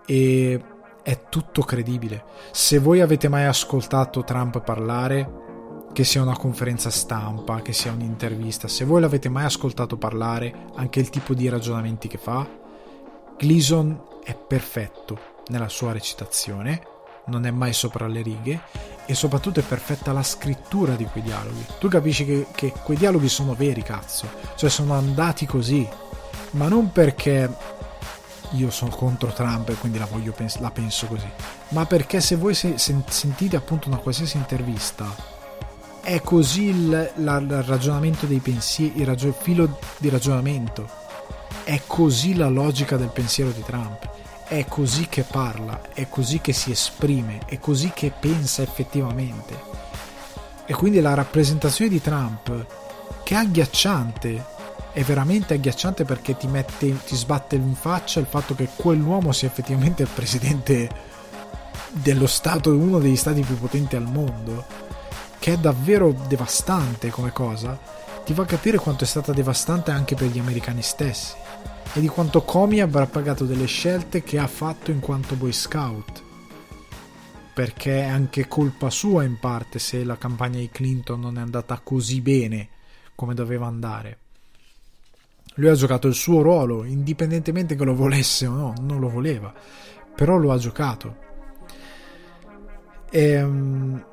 e è tutto credibile. Se voi avete mai ascoltato Trump parlare, che sia una conferenza stampa, che sia un'intervista, se voi l'avete mai ascoltato parlare, anche il tipo di ragionamenti che fa, Gleason è perfetto nella sua recitazione, non è mai sopra le righe e soprattutto è perfetta la scrittura di quei dialoghi. Tu capisci che, che quei dialoghi sono veri, cazzo, cioè sono andati così, ma non perché io sono contro Trump e quindi la, voglio, la penso così, ma perché se voi se, se, sentite appunto una qualsiasi intervista, è così il, la, il ragionamento dei pensieri, il, ragio, il filo di ragionamento, è così la logica del pensiero di Trump, è così che parla, è così che si esprime, è così che pensa effettivamente. E quindi la rappresentazione di Trump, che è agghiacciante, è veramente agghiacciante perché ti, mette, ti sbatte in faccia il fatto che quell'uomo sia effettivamente il presidente dello Stato, uno degli stati più potenti al mondo, che è davvero devastante come cosa, ti fa capire quanto è stata devastante anche per gli americani stessi e di quanto Comey avrà pagato delle scelte che ha fatto in quanto Boy Scout. Perché è anche colpa sua in parte se la campagna di Clinton non è andata così bene come doveva andare. Lui ha giocato il suo ruolo, indipendentemente che lo volesse o no, non lo voleva, però lo ha giocato. Ehm,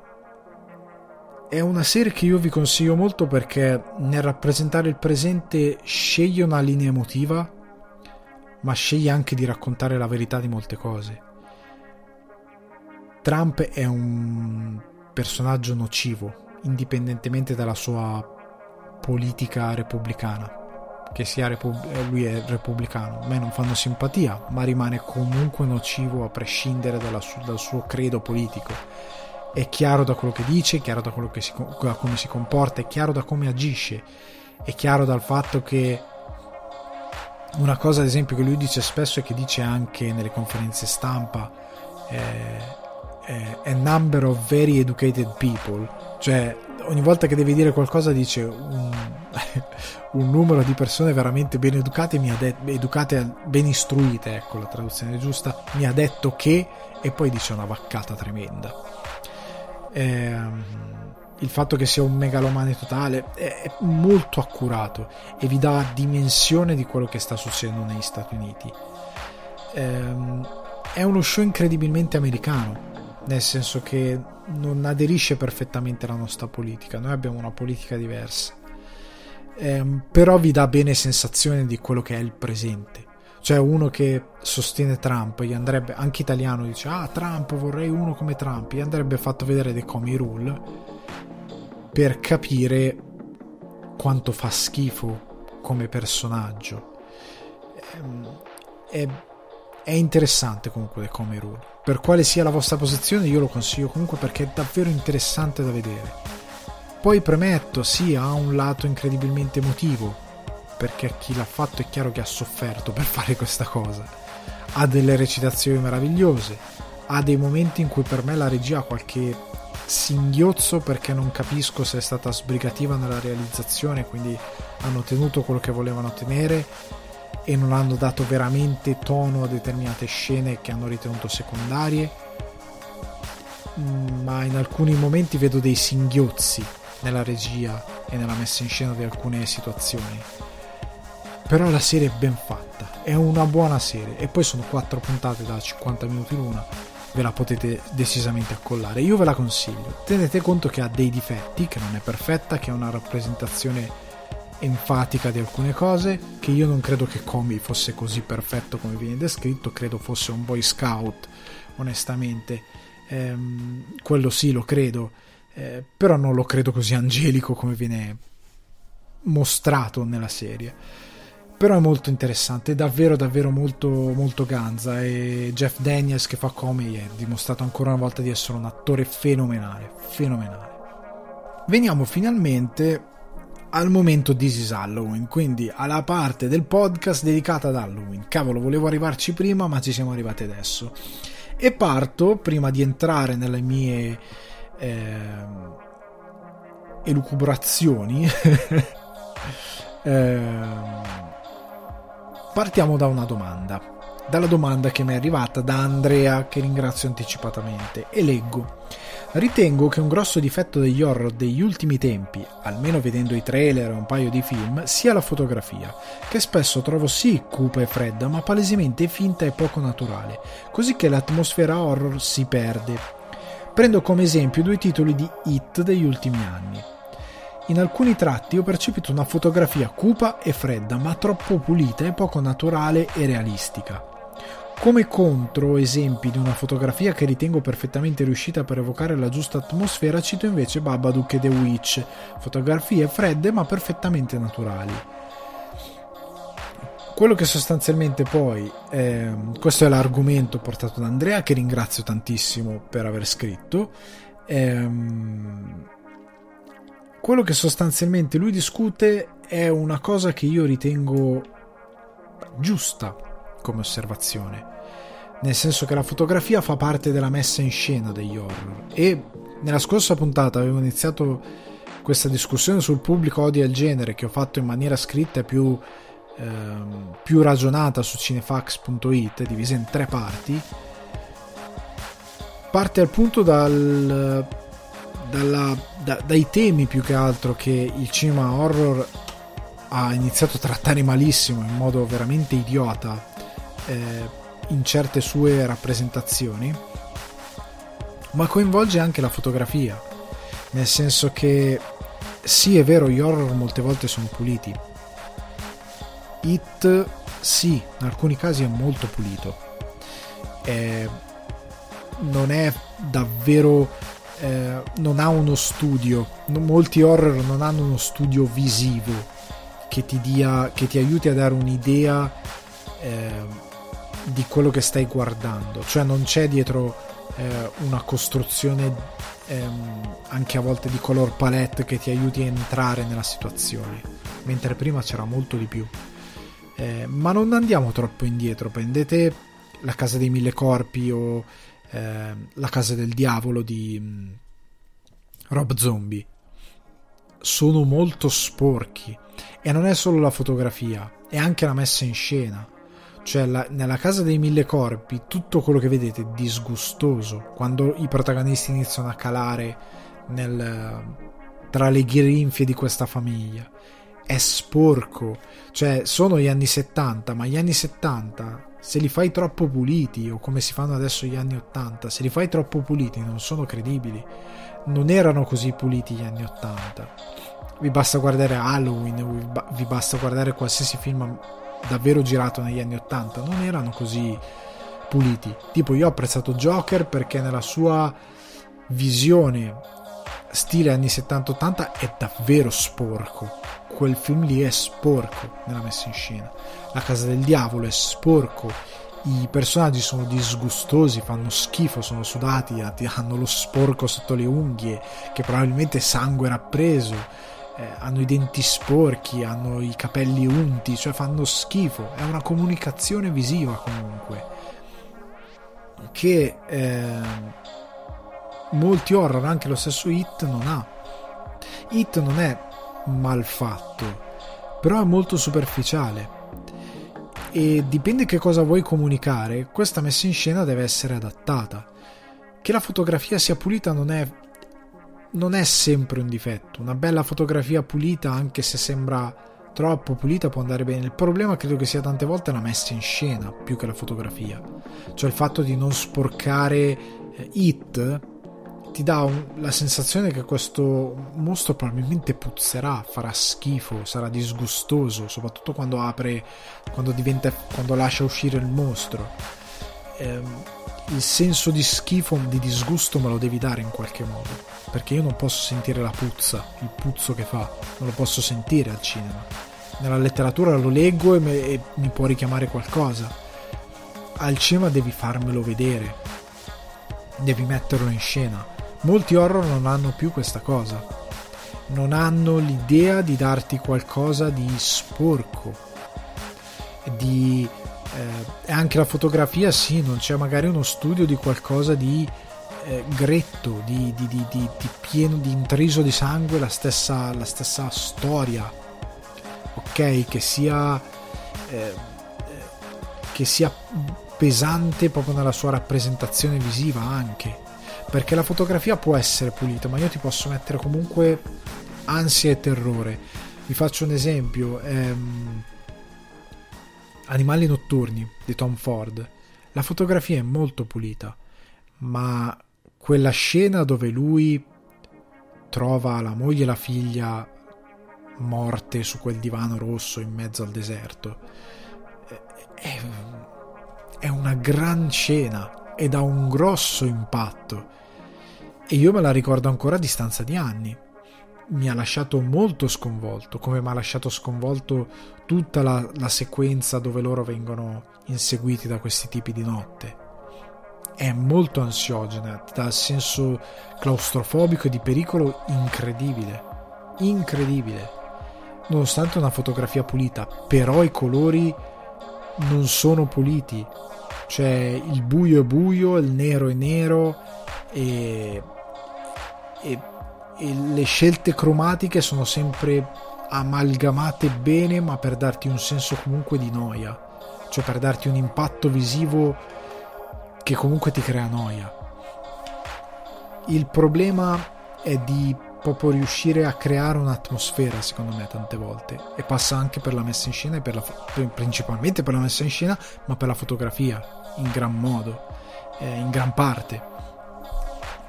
è una serie che io vi consiglio molto perché nel rappresentare il presente sceglie una linea emotiva, ma sceglie anche di raccontare la verità di molte cose. Trump è un personaggio nocivo, indipendentemente dalla sua politica repubblicana che sia Repub- eh, lui è repubblicano, a me non fanno simpatia, ma rimane comunque nocivo a prescindere su- dal suo credo politico. È chiaro da quello che dice, è chiaro da, si, da come si comporta, è chiaro da come agisce, è chiaro dal fatto che una cosa ad esempio che lui dice spesso e che dice anche nelle conferenze stampa è a number of very educated people, cioè ogni volta che deve dire qualcosa dice un, un numero di persone veramente ben educate, de- educate, ben istruite, ecco la traduzione giusta, mi ha detto che e poi dice una vaccata tremenda. Ehm, il fatto che sia un megalomane totale è, molto accurato e vi dà dimensione di quello che sta succedendo negli Stati Uniti. Ehm, è uno show incredibilmente americano, nel senso che non aderisce perfettamente alla nostra politica, noi abbiamo una politica diversa, eh, però vi dà bene sensazione di quello che è il presente. Cioè uno che sostiene Trump, gli andrebbe, anche italiano dice, ah Trump vorrei uno come Trump, gli andrebbe fatto vedere The Comi Rule per capire quanto fa schifo come personaggio. È, è interessante comunque Comi Rule per quale sia la vostra posizione io lo consiglio comunque perché è davvero interessante da vedere. Poi premetto, sì, ha un lato incredibilmente emotivo, perché chi l'ha fatto è chiaro che ha sofferto per fare questa cosa. Ha delle recitazioni meravigliose, ha dei momenti in cui per me la regia ha qualche singhiozzo perché non capisco se è stata sbrigativa nella realizzazione, quindi hanno tenuto quello che volevano tenere e non hanno dato veramente tono a determinate scene che hanno ritenuto secondarie. Mm, ma in alcuni momenti vedo dei singhiozzi nella regia e nella messa in scena di alcune situazioni. Però la serie è ben fatta è una buona serie e poi sono quattro puntate da 50 minuti l'una ve la potete decisamente accollare. Io ve la consiglio. Tenete conto che ha dei difetti che non è perfetta che ha una rappresentazione enfatica di alcune cose, che io non credo che Comey fosse così perfetto come viene descritto, credo fosse un boy scout, onestamente, ehm, quello sì lo credo, eh, però non lo credo così angelico come viene mostrato nella serie. Però è molto interessante, è davvero davvero molto, molto ganza e Jeff Daniels che fa Comey è dimostrato ancora una volta di essere un attore fenomenale, fenomenale. Veniamo finalmente al momento This is Halloween, quindi alla parte del podcast dedicata ad Halloween. Cavolo, volevo arrivarci prima, ma ci siamo arrivati adesso. E parto, prima di entrare nelle mie eh, elucubrazioni, eh, partiamo da una domanda. Dalla domanda che mi è arrivata da Andrea, che ringrazio anticipatamente, e leggo. Ritengo che un grosso difetto degli horror degli ultimi tempi, almeno vedendo i trailer e un paio di film, sia la fotografia, che spesso trovo sì cupa e fredda, ma palesemente finta e poco naturale, così che l'atmosfera horror si perde. Prendo come esempio due titoli di hit degli ultimi anni. In alcuni tratti ho percepito una fotografia cupa e fredda, ma troppo pulita e poco naturale e realistica. Come contro esempi di una fotografia che ritengo perfettamente riuscita per evocare la giusta atmosfera, cito invece Babadook e The Witch, fotografie fredde ma perfettamente naturali. Quello che sostanzialmente poi, eh, questo è l'argomento portato da Andrea, che ringrazio tantissimo per aver scritto. Ehm, quello che sostanzialmente lui discute è una cosa che io ritengo giusta come osservazione, nel senso che la fotografia fa parte della messa in scena degli horror. E nella scorsa puntata avevo iniziato questa discussione sul pubblico odio al genere che ho fatto in maniera scritta e più, ehm, più ragionata su cinefax.it, divisa in tre parti, parte appunto dal dalla, da, dai temi più che altro che il cinema horror ha iniziato a trattare malissimo in modo veramente idiota eh, in certe sue rappresentazioni ma coinvolge anche la fotografia. Nel senso che sì è vero gli horror molte volte sono puliti. It sì in alcuni casi è molto pulito. Eh, non è davvero eh, non ha uno studio, molti horror non hanno uno studio visivo che ti, dia, che ti aiuti a dare un'idea eh, di quello che stai guardando, cioè non c'è dietro eh, una costruzione ehm, anche a volte di color palette che ti aiuti a entrare nella situazione, mentre prima c'era molto di più. Eh, ma non andiamo troppo indietro, prendete la casa dei mille corpi o eh, La casa del diavolo di mm, Rob Zombie sono molto sporchi e non è solo la fotografia, è anche la messa in scena. Cioè, la, nella casa dei mille corpi, tutto quello che vedete è disgustoso. Quando i protagonisti iniziano a calare nel, tra le grinfie di questa famiglia, è sporco. Cioè, sono gli anni 70, ma gli anni 70 se li fai troppo puliti o come si fanno adesso gli anni 80, se li fai troppo puliti non sono credibili. Non erano così puliti gli anni 80. Vi basta guardare Halloween, vi basta guardare qualsiasi film davvero girato negli anni 80, non erano così puliti. Tipo io ho apprezzato Joker perché nella sua visione stile anni 70-80 è davvero sporco. Quel film lì è sporco nella messa in scena. La casa del diavolo è sporco. I personaggi sono disgustosi, fanno schifo, sono sudati, hanno lo sporco sotto le unghie, che probabilmente sangue era preso. Eh, hanno i denti sporchi, hanno i capelli unti, cioè fanno schifo. È una comunicazione visiva comunque. Che eh, molti horror, anche lo stesso Hit, non ha. Hit non è mal fatto, però è molto superficiale. E dipende che cosa vuoi comunicare, questa messa in scena deve essere adattata. Che la fotografia sia pulita non è, non è sempre un difetto. Una bella fotografia pulita, anche se sembra troppo pulita, può andare bene. Il problema credo che sia tante volte la messa in scena più che la fotografia. Cioè il fatto di non sporcare eh, It ti dà un, la sensazione che questo mostro probabilmente puzzerà, farà schifo, sarà disgustoso, soprattutto quando apre, quando diventa, quando lascia uscire il mostro. Ehm, il senso di schifo, di disgusto me lo devi dare in qualche modo, perché io non posso sentire la puzza, il puzzo che fa, non lo posso sentire al cinema. Nella letteratura lo leggo e, me, e mi può richiamare qualcosa. Al cinema devi farmelo vedere, devi metterlo in scena Molti horror non hanno più questa cosa. Non hanno l'idea di darti qualcosa di sporco. Di eh, anche la fotografia, sì, non c'è magari uno studio di qualcosa di eh, gretto, di, di, di, pieno di intriso di sangue, la stessa, la stessa storia. Ok, che sia. Eh, che sia pesante proprio nella sua rappresentazione visiva anche perché la fotografia può essere pulita, ma io ti posso mettere comunque ansia e terrore. Vi faccio un esempio: ehm, Animali notturni di Tom Ford. La fotografia è molto pulita, ma quella scena dove lui trova la moglie e la figlia morte su quel divano rosso in mezzo al deserto è, una gran scena ed ha un grosso impatto e io me la ricordo ancora a distanza di anni mi ha lasciato molto sconvolto, come mi ha lasciato sconvolto tutta la, la, sequenza dove loro vengono inseguiti da questi tipi di notte. È molto ansiogena, dà il senso claustrofobico e di pericolo incredibile. Incredibile. Nonostante una fotografia pulita, però i colori non sono puliti. Cioè il buio è buio, il nero è nero e, e e le scelte cromatiche sono sempre amalgamate bene ma per darti un senso comunque di noia. Cioè per darti un impatto visivo che comunque ti crea noia. Il problema è di proprio riuscire a creare un'atmosfera secondo me tante volte. E passa anche per la messa in scena e per la, principalmente per la messa in scena ma per la fotografia in gran modo eh, in gran parte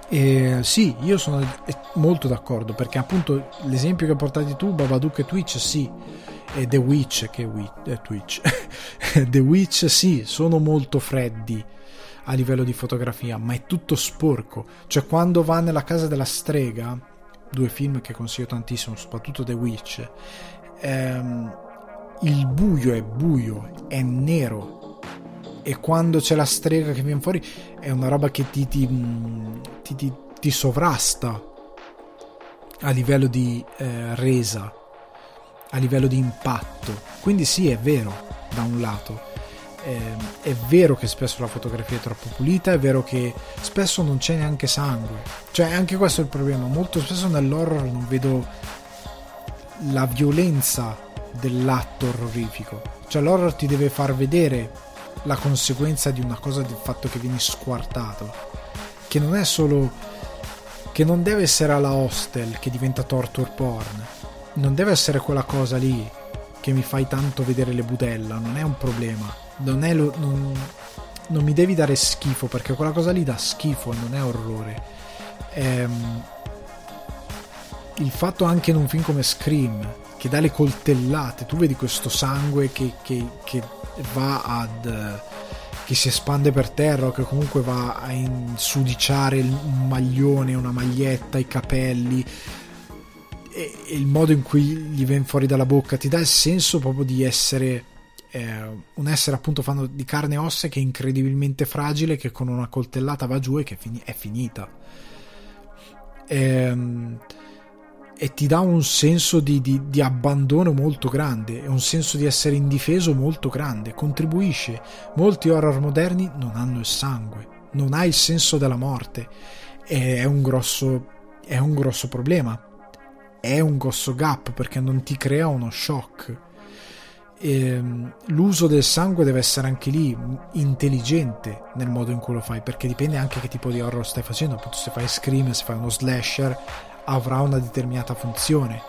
e sì, io sono molto d'accordo perché appunto l'esempio che portati tu, Babadook e Twitch, sì, e The Witch, che è Twitch, The Witch, sì, sono molto freddi a livello di fotografia, ma è tutto sporco. Cioè, quando va nella casa della strega, due film che consiglio tantissimo, soprattutto The Witch, ehm, il buio è buio, è nero, e quando c'è la strega che viene fuori è una roba che ti, ti, ti, ti, ti sovrasta a livello di eh, resa, a livello di impatto. Quindi sì, è vero, da un lato. Eh, è vero che spesso la fotografia è troppo pulita, è vero che spesso non c'è neanche sangue. Cioè, anche questo è il problema. Molto spesso nell'horror non vedo la violenza dell'atto orrorifico. Cioè, l'horror ti deve far vedere la conseguenza di una cosa del fatto che vieni squartato. Che non è solo. che non deve essere alla hostel che diventa torture porn. Non deve essere quella cosa lì che mi fai tanto vedere le budella. Non è un problema. Non è lo. Non, non mi devi dare schifo perché quella cosa lì dà schifo e non è orrore. Ehm, il fatto anche in un film come Scream che dà le coltellate, tu vedi questo sangue che, che, che va ad che si espande per terra o che comunque va a insudiciare un maglione, una maglietta, i capelli e, e il modo in cui gli viene fuori dalla bocca ti dà il senso proprio di essere eh, un essere appunto fanno di carne e ossa che è incredibilmente fragile che con una coltellata va giù e che è finita. Ehm e ti dà un senso di, di, di, abbandono molto grande e un senso di essere indifeso molto grande, contribuisce. Molti horror moderni non hanno il sangue, non hai il senso della morte è un grosso, è un grosso problema, è un grosso gap perché non ti crea uno shock. E, ehm, l'uso del sangue deve essere anche lì intelligente nel modo in cui lo fai perché dipende anche che tipo di horror stai facendo appunto se fai scream se fai uno slasher avrà una determinata funzione.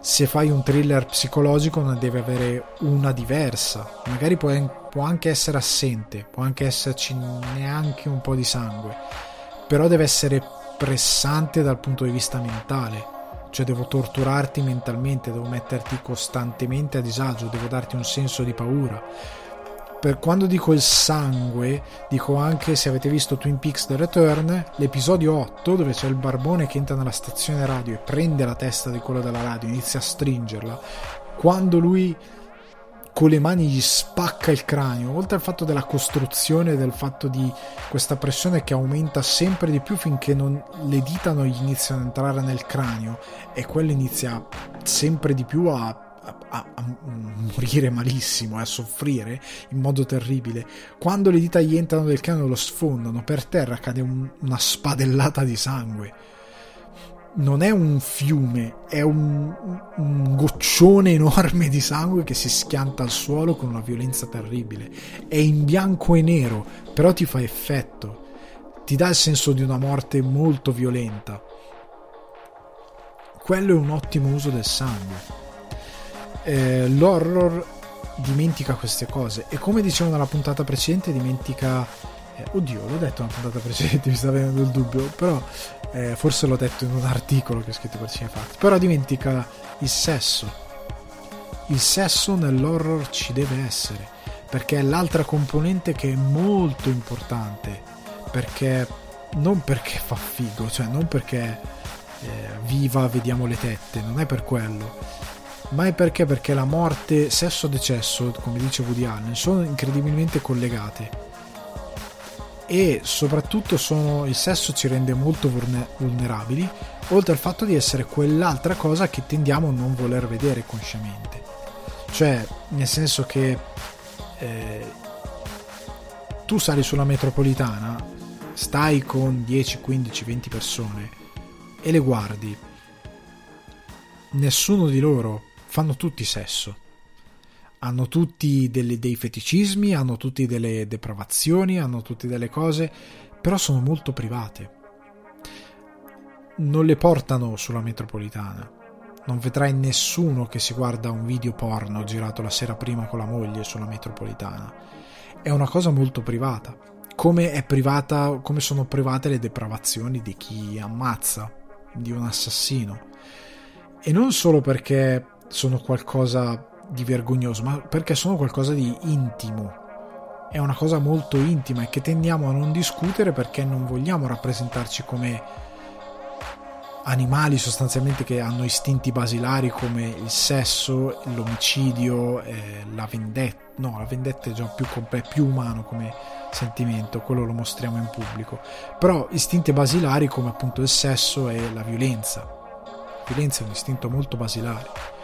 Se fai un thriller psicologico ne deve avere una diversa, magari può, può anche essere assente, può anche esserci neanche un po' di sangue, però deve essere pressante dal punto di vista mentale, cioè devo torturarti mentalmente, devo metterti costantemente a disagio, devo darti un senso di paura per quando dico il sangue, dico anche se avete visto Twin Peaks The Return, l'episodio 8 dove c'è il barbone che entra nella stazione radio e prende la testa di quello della radio, inizia a stringerla. Quando lui con le mani gli spacca il cranio, oltre al fatto della costruzione, del fatto di questa pressione che aumenta sempre di più finché non, le dita non gli iniziano ad entrare nel cranio e quello inizia sempre di più a a, a, morire malissimo, a soffrire in modo terribile. Quando le dita gli entrano nel cranio lo sfondano, per terra cade un, una spadellata di sangue. Non è un fiume, è un, un goccione enorme di sangue che si schianta al suolo con una violenza terribile. È in bianco e nero, però ti fa effetto. Ti dà il senso di una morte molto violenta. Quello è un ottimo uso del sangue eh, l'horror dimentica queste cose e come dicevo nella puntata precedente dimentica Eh, oddio, l'ho detto una puntata precedente, mi sta venendo il dubbio, però eh, forse l'ho detto in un articolo che ho scritto per Cinefact. Però dimentica il sesso. Il sesso nell'horror ci deve essere, perché è l'altra componente che è molto importante, perché non perché fa figo, cioè non perché eh, viva, vediamo le tette, non è per quello, ma è perché perché la morte, sesso e decesso, come dice Woody Allen, sono incredibilmente collegate e soprattutto sono, il sesso ci rende molto vulnerabili, oltre al fatto di essere quell'altra cosa che tendiamo a non voler vedere consciamente. Cioè, nel senso che eh, tu sali sulla metropolitana, stai con 10, 15, 20 persone e le guardi. Nessuno di loro fanno tutti sesso hanno tutti delle, dei feticismi, hanno tutti delle depravazioni, hanno tutti delle cose, però sono molto private. Non le portano sulla metropolitana. Non vedrai nessuno che si guarda un video porno girato la sera prima con la moglie sulla metropolitana. È una cosa molto privata. Come, privata, come sono private le depravazioni di chi ammazza, di un assassino. E non solo perché sono qualcosa di vergognoso, ma perché sono qualcosa di intimo. È una cosa molto intima e che tendiamo a non discutere perché non vogliamo rappresentarci come animali sostanzialmente che hanno istinti basilari come il sesso, l'omicidio, eh, la vendetta. No, la vendetta è già più, più umano come sentimento, quello lo mostriamo in pubblico. Però istinti basilari come appunto il sesso e la violenza. La violenza è un istinto molto basilare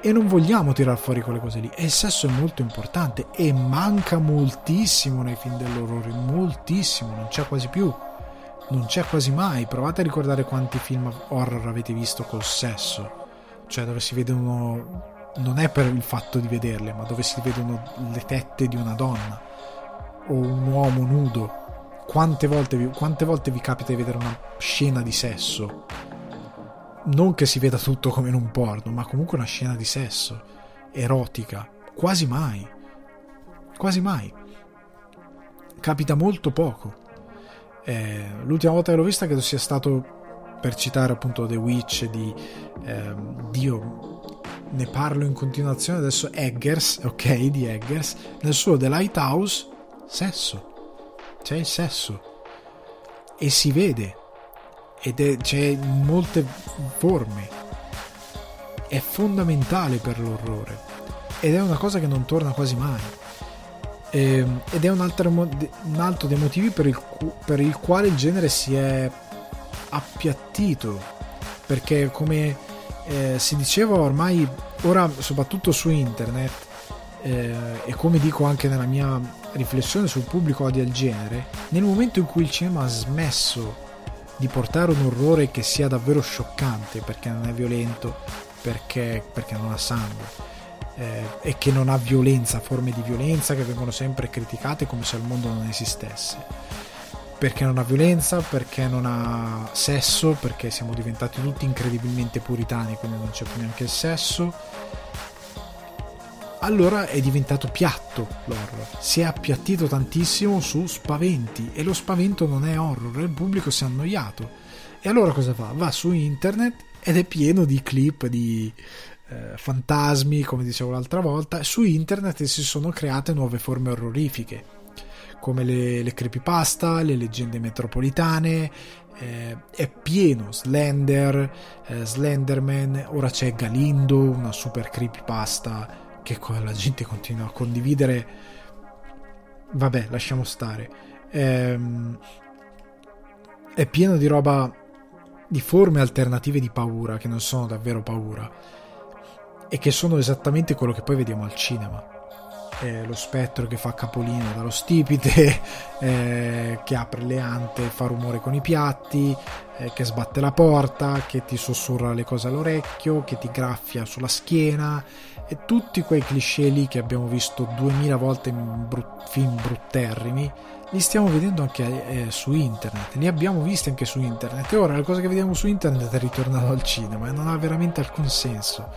e non vogliamo tirare fuori quelle cose lì. E il sesso è molto importante e manca moltissimo nei film dell'orrore, moltissimo, non c'è quasi più. Non c'è quasi mai. Provate a ricordare quanti film horror avete visto col sesso. Cioè dove si vedono non è per il fatto di vederle, ma dove si vedono le tette di una donna o un uomo nudo. Quante volte quante volte vi capita di vedere una scena di sesso? Non che si veda tutto come in un porno, ma comunque una scena di sesso, erotica, quasi mai. Quasi mai. Capita molto poco. Eh, l'ultima volta che l'ho vista credo sia stato per citare appunto The Witch di eh, Dio ne parlo in continuazione adesso Eggers ok di Eggers nel suo The Lighthouse sesso c'è il sesso e si vede ed è, c'è molte forme. È fondamentale per l'orrore ed è una cosa che non torna quasi mai. Ehm, ed è un altro, un altro, dei motivi per il, per il quale il genere si è appiattito. Perché, come eh, si diceva ormai, ora soprattutto su internet, eh, e come dico anche nella mia riflessione sul pubblico odia il genere, nel momento in cui il cinema ha smesso di portare un orrore che sia davvero scioccante perché non è violento, perché, perché non ha sangue. Eh, e che non ha violenza, forme di violenza che vengono sempre criticate come se il mondo non esistesse. Perché non ha violenza, perché non ha sesso, perché siamo diventati tutti incredibilmente puritani, quindi non c'è più neanche il sesso allora è diventato piatto l'horror. Si è appiattito tantissimo su spaventi e lo spavento non è horror, il pubblico si è annoiato. E allora cosa fa? Va su internet ed è pieno di clip di eh, fantasmi, come dicevo l'altra volta. Su internet si sono create nuove forme orrorifiche, come le, le creepypasta, le leggende metropolitane. Eh, è pieno Slender, eh, Slenderman, ora c'è Galindo, una super creepypasta che la gente continua a condividere. Vabbè, lasciamo stare. Ehm, è pieno di roba, di forme alternative di paura che non sono davvero paura e che sono esattamente quello che poi vediamo al cinema. Eh, lo spettro che fa capolino dallo stipite, eh, che apre le ante, fa rumore con i piatti, eh, che sbatte la porta, che ti sussurra le cose all'orecchio, che ti graffia sulla schiena e tutti quei cliché lì che abbiamo visto duemila volte in brut- film brutterrimi li stiamo vedendo anche eh, su internet. Li abbiamo visti anche su internet. E ora la cosa che vediamo su internet è ritornato al cinema e non ha veramente alcun senso.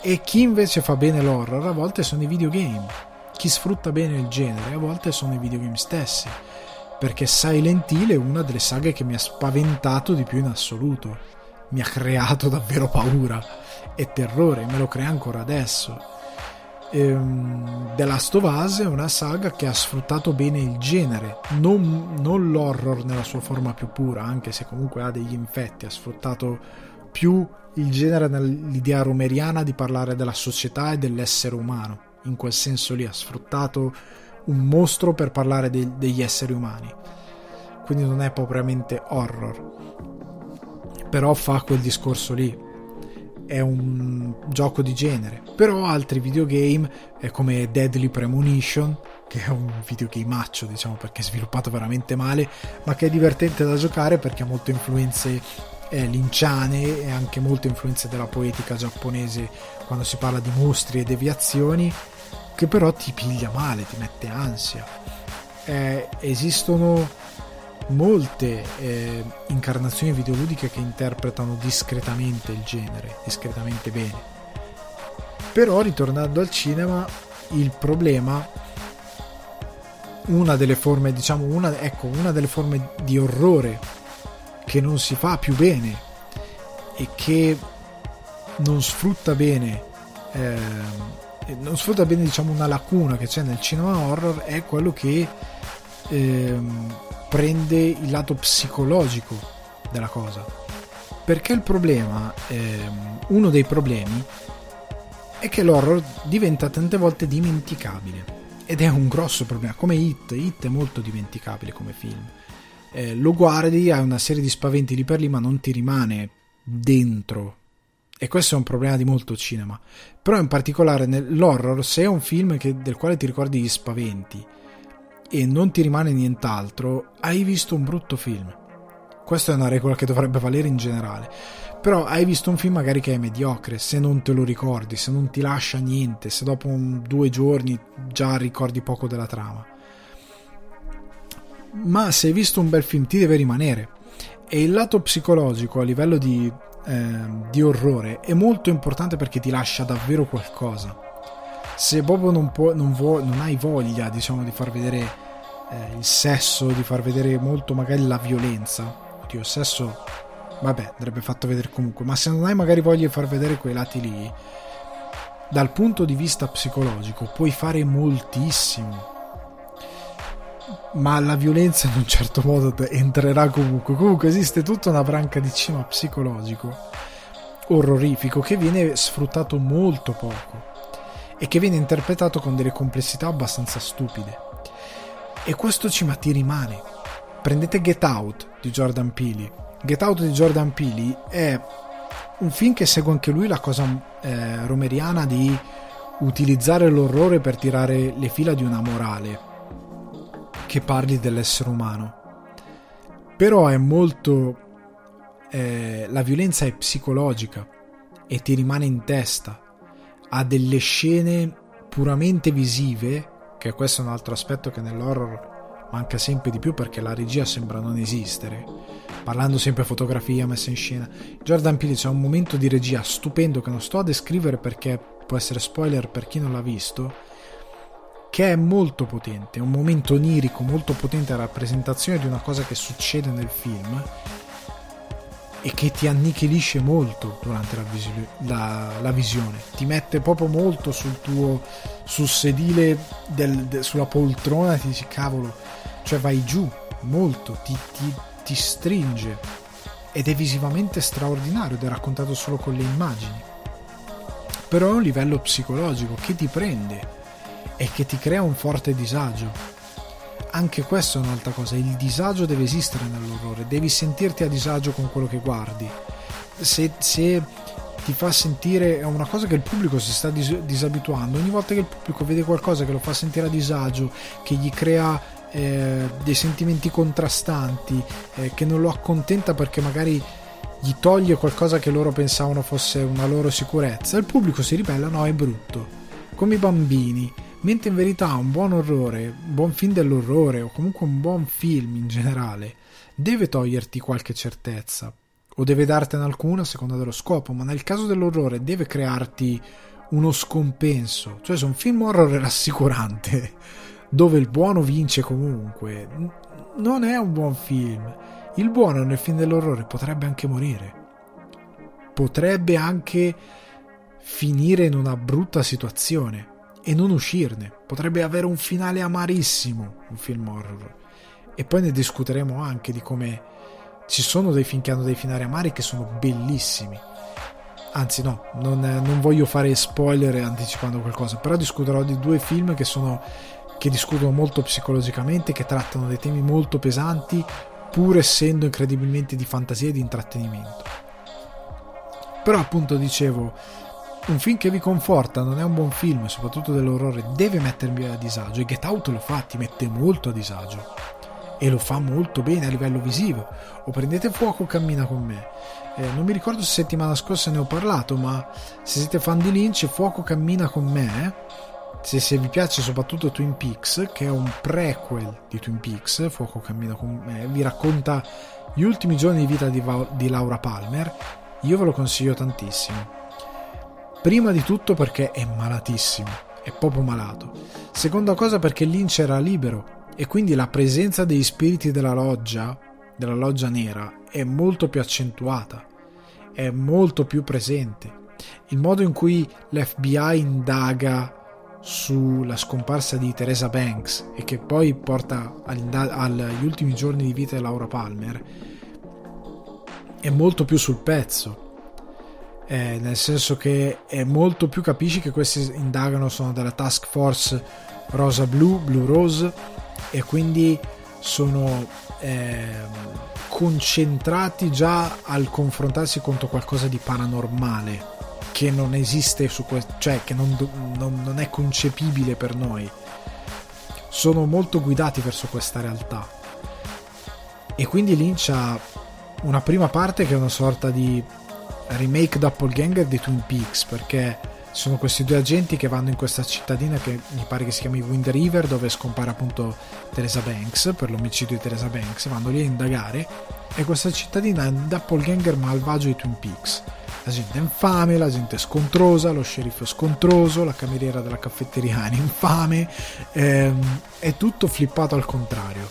E chi invece fa bene l'horror a volte sono i videogame. Chi sfrutta bene il genere a volte sono i videogame stessi, perché Silent Hill è una delle saghe che mi ha spaventato di più in assoluto, mi ha creato davvero paura e terrore, me lo crea ancora adesso. Ehm, The Last of Us è una saga che ha sfruttato bene il genere, non, non l'horror nella sua forma più pura, anche se comunque ha degli infetti, ha sfruttato più il genere nell'idea romeriana di parlare della società e dell'essere umano. In quel senso lì ha sfruttato un mostro per parlare de- degli esseri umani. Quindi non è propriamente horror. Però fa quel discorso lì. È un gioco di genere. Però altri videogame, come Deadly Premonition, che è un videogameaccio, diciamo, perché è sviluppato veramente male, ma che è divertente da giocare perché ha molte influenze eh, linciane e anche molte influenze della poetica giapponese quando si parla di mostri e deviazioni, che però ti piglia male, ti mette ansia. Eh, esistono molte eh, incarnazioni videoludiche che interpretano discretamente il genere, discretamente bene. Però ritornando al cinema, il problema una delle forme, diciamo, una, ecco, una delle forme di orrore che non si fa più bene e che non sfrutta bene eh, non sfrutta bene diciamo una lacuna che c'è nel cinema horror è quello che eh, prende il lato psicologico della cosa perché il problema eh, uno dei problemi è che l'horror diventa tante volte dimenticabile ed è un grosso problema come Hit Hit è molto dimenticabile come film eh, lo guardi, hai una serie di spaventi lì per lì, ma non ti rimane dentro. E questo è un problema di molto cinema. Però in particolare nell'horror, se è un film che, del quale ti ricordi gli spaventi e non ti rimane nient'altro, hai visto un brutto film. Questa è una regola che dovrebbe valere in generale. Però hai visto un film magari che è mediocre, se non te lo ricordi, se non ti lascia niente, se dopo un, due giorni già ricordi poco della trama ma se hai visto un bel film ti deve rimanere. E il lato psicologico a livello di, eh, di orrore è molto importante perché ti lascia davvero qualcosa. Se proprio non, può, non, vuoi, non hai voglia, diciamo, di far vedere eh, il sesso, di far vedere molto magari la violenza, oddio, il sesso, vabbè, andrebbe fatto vedere comunque, ma se non hai magari voglia di far vedere quei lati lì, dal punto di vista psicologico puoi fare moltissimo. Ma la violenza in un certo modo entrerà comunque. Comunque esiste tutta una branca di cinema psicologico orrorifico che viene sfruttato molto poco e che viene interpretato con delle complessità abbastanza stupide. E questo ci ma ti rimane. Prendete Get Out di Jordan Peele. Get Out di Jordan Peele è un film che segue anche lui la cosa eh, romeriana di utilizzare l'orrore per tirare le fila di una morale che parli dell'essere umano. Però è molto... Eh, la violenza è psicologica e ti rimane in testa. Ha delle scene puramente visive, che questo è un altro aspetto che nell'horror manca sempre di più perché la regia sembra non esistere. Parlando sempre fotografia, messa in scena. Jordan Peele c'è un momento di regia stupendo che non sto a descrivere perché può essere spoiler per chi non l'ha visto che è molto potente, un momento onirico molto potente a rappresentazione di una cosa che succede nel film e che ti annichilisce molto durante la, visio- la, la visione, ti mette proprio molto sul tuo sul sedile del, de, sulla poltrona ti dici cavolo, cioè vai giù molto, ti, ti, ti stringe. Ed è visivamente straordinario ed è raccontato solo con le immagini. Però è un livello psicologico che ti prende e che ti crea un forte disagio. Anche questa è un'altra cosa, il disagio deve esistere nell'orrore, devi sentirti a disagio con quello che guardi. Se, se ti fa sentire, è una cosa che il pubblico si sta dis- disabituando, ogni volta che il pubblico vede qualcosa che lo fa sentire a disagio, che gli crea eh, dei sentimenti contrastanti, eh, che non lo accontenta perché magari gli toglie qualcosa che loro pensavano fosse una loro sicurezza, il pubblico si ribella, no, è brutto. Come i bambini mentre in verità un buon orrore, un buon film dell'orrore o comunque un buon film in generale deve toglierti qualche certezza o deve dartene alcuna a seconda dello scopo, ma nel caso dell'orrore deve crearti uno scompenso, cioè se un film horror è rassicurante, dove il buono vince comunque, non è un buon film. Il buono nel film dell'orrore potrebbe anche morire. Potrebbe anche finire in una brutta situazione e non uscirne. Potrebbe avere un finale amarissimo, un film horror. E poi ne discuteremo anche di come ci sono dei film che hanno dei finali amari che sono bellissimi. Anzi, no, non, non voglio fare spoiler anticipando qualcosa, però discuterò di due film che sono che discutono molto psicologicamente, che trattano dei temi molto pesanti, pur essendo incredibilmente di fantasia e di intrattenimento. Però appunto dicevo, un film che vi conforta non è un buon film, soprattutto dell'orrore, deve mettervi a disagio e Get Out lo fa, ti mette molto a disagio e lo fa molto bene a livello visivo. O prendete fuoco, cammina con me. Eh, non mi ricordo se settimana scorsa ne ho parlato, ma se siete fan di Lynch, Fuoco cammina con me. Se, se, vi piace soprattutto Twin Peaks, che è un prequel di Twin Peaks, Fuoco cammina con me, vi racconta gli ultimi giorni di vita di, di Laura Palmer, io ve lo consiglio tantissimo. Prima di tutto perché è malatissimo, è proprio malato. Seconda cosa perché Lynch era libero e quindi la presenza degli spiriti della loggia, della loggia nera, è molto più accentuata, è molto più presente. Il modo in cui l'FBI indaga sulla scomparsa di Teresa Banks e che poi porta agli ultimi giorni di vita di Laura Palmer è molto più sul pezzo. Eh, nel senso che è molto più capisci che questi indagano sono della task force rosa blu, blu rose e quindi sono eh, concentrati già al confrontarsi contro qualcosa di paranormale che non esiste su questo, cioè che non, non, non è concepibile per noi. Sono molto guidati verso questa realtà. E quindi Lynch ha una prima parte che è una sorta di remake doppelganger di Twin Peaks perché sono questi due agenti che vanno in questa cittadina che mi pare che si chiami Wind River dove scompare appunto Teresa Banks per l'omicidio di Teresa Banks vanno lì a indagare e questa cittadina è un doppelganger malvagio di Twin Peaks la gente è infame, la gente è scontrosa, lo sceriffo è scontroso, la cameriera della caffetteria è infame, ehm, è tutto flippato al contrario.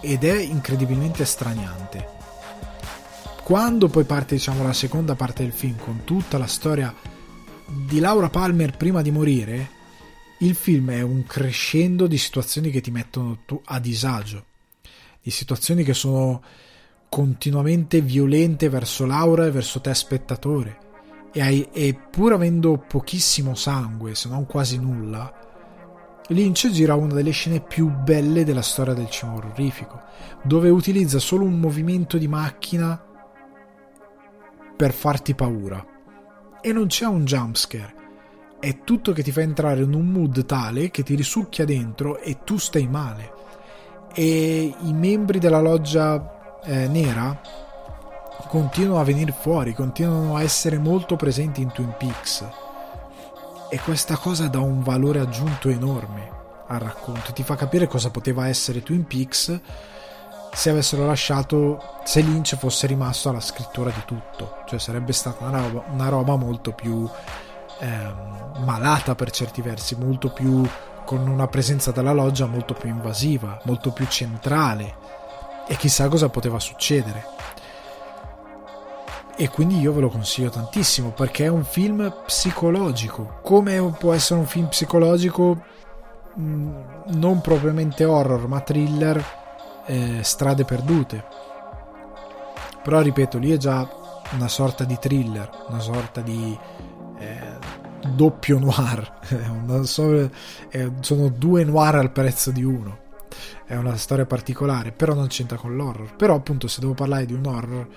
Ed è incredibilmente straniante quando poi parte diciamo la seconda parte del film con tutta la storia di Laura Palmer prima di morire il film è un crescendo di situazioni che ti mettono a disagio di situazioni che sono continuamente violente verso Laura e verso te spettatore. E, hai, e pur avendo pochissimo sangue se non quasi nulla Lynch gira una delle scene più belle della storia del cinema orrorifico, dove utilizza solo un movimento di macchina per farti paura. E non c'è un jumpscare. È tutto che ti fa entrare in un mood tale che ti risucchia dentro e tu stai male. E i membri della loggia eh, nera continuano a venire fuori, continuano a essere molto presenti in Twin Peaks. E questa cosa dà un valore aggiunto enorme al racconto, ti fa capire cosa poteva essere Twin Peaks se avessero lasciato se Lynch fosse rimasto alla scrittura di tutto. Cioè sarebbe stata una roba, una roba molto più ehm, malata per certi versi molto più con una presenza della loggia molto più invasiva molto più centrale. E chissà cosa poteva succedere. E quindi io ve lo consiglio tantissimo perché è un film psicologico. Come può essere un film psicologico mm, non propriamente horror ma thriller eh, strade perdute. Però ripeto, lì è già una sorta di thriller, una sorta di eh, doppio noir. so, eh, sono due noir al prezzo di uno. È una storia particolare, però non c'entra con l'horror. Però appunto se devo parlare di un horror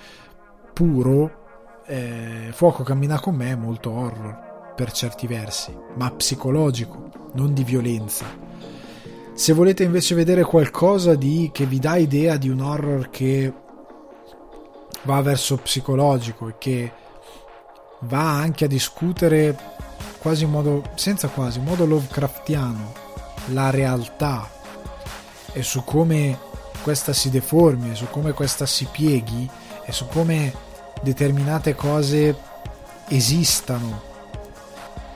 puro, eh, Fuoco cammina con me è molto horror per certi versi, ma psicologico, non di violenza se volete invece vedere qualcosa di, che vi dà idea di un horror che va verso psicologico e che va anche a discutere quasi in modo, senza quasi, in modo Lovecraftiano, la realtà e su come questa si deformi, su come questa si pieghi e su come determinate cose esistano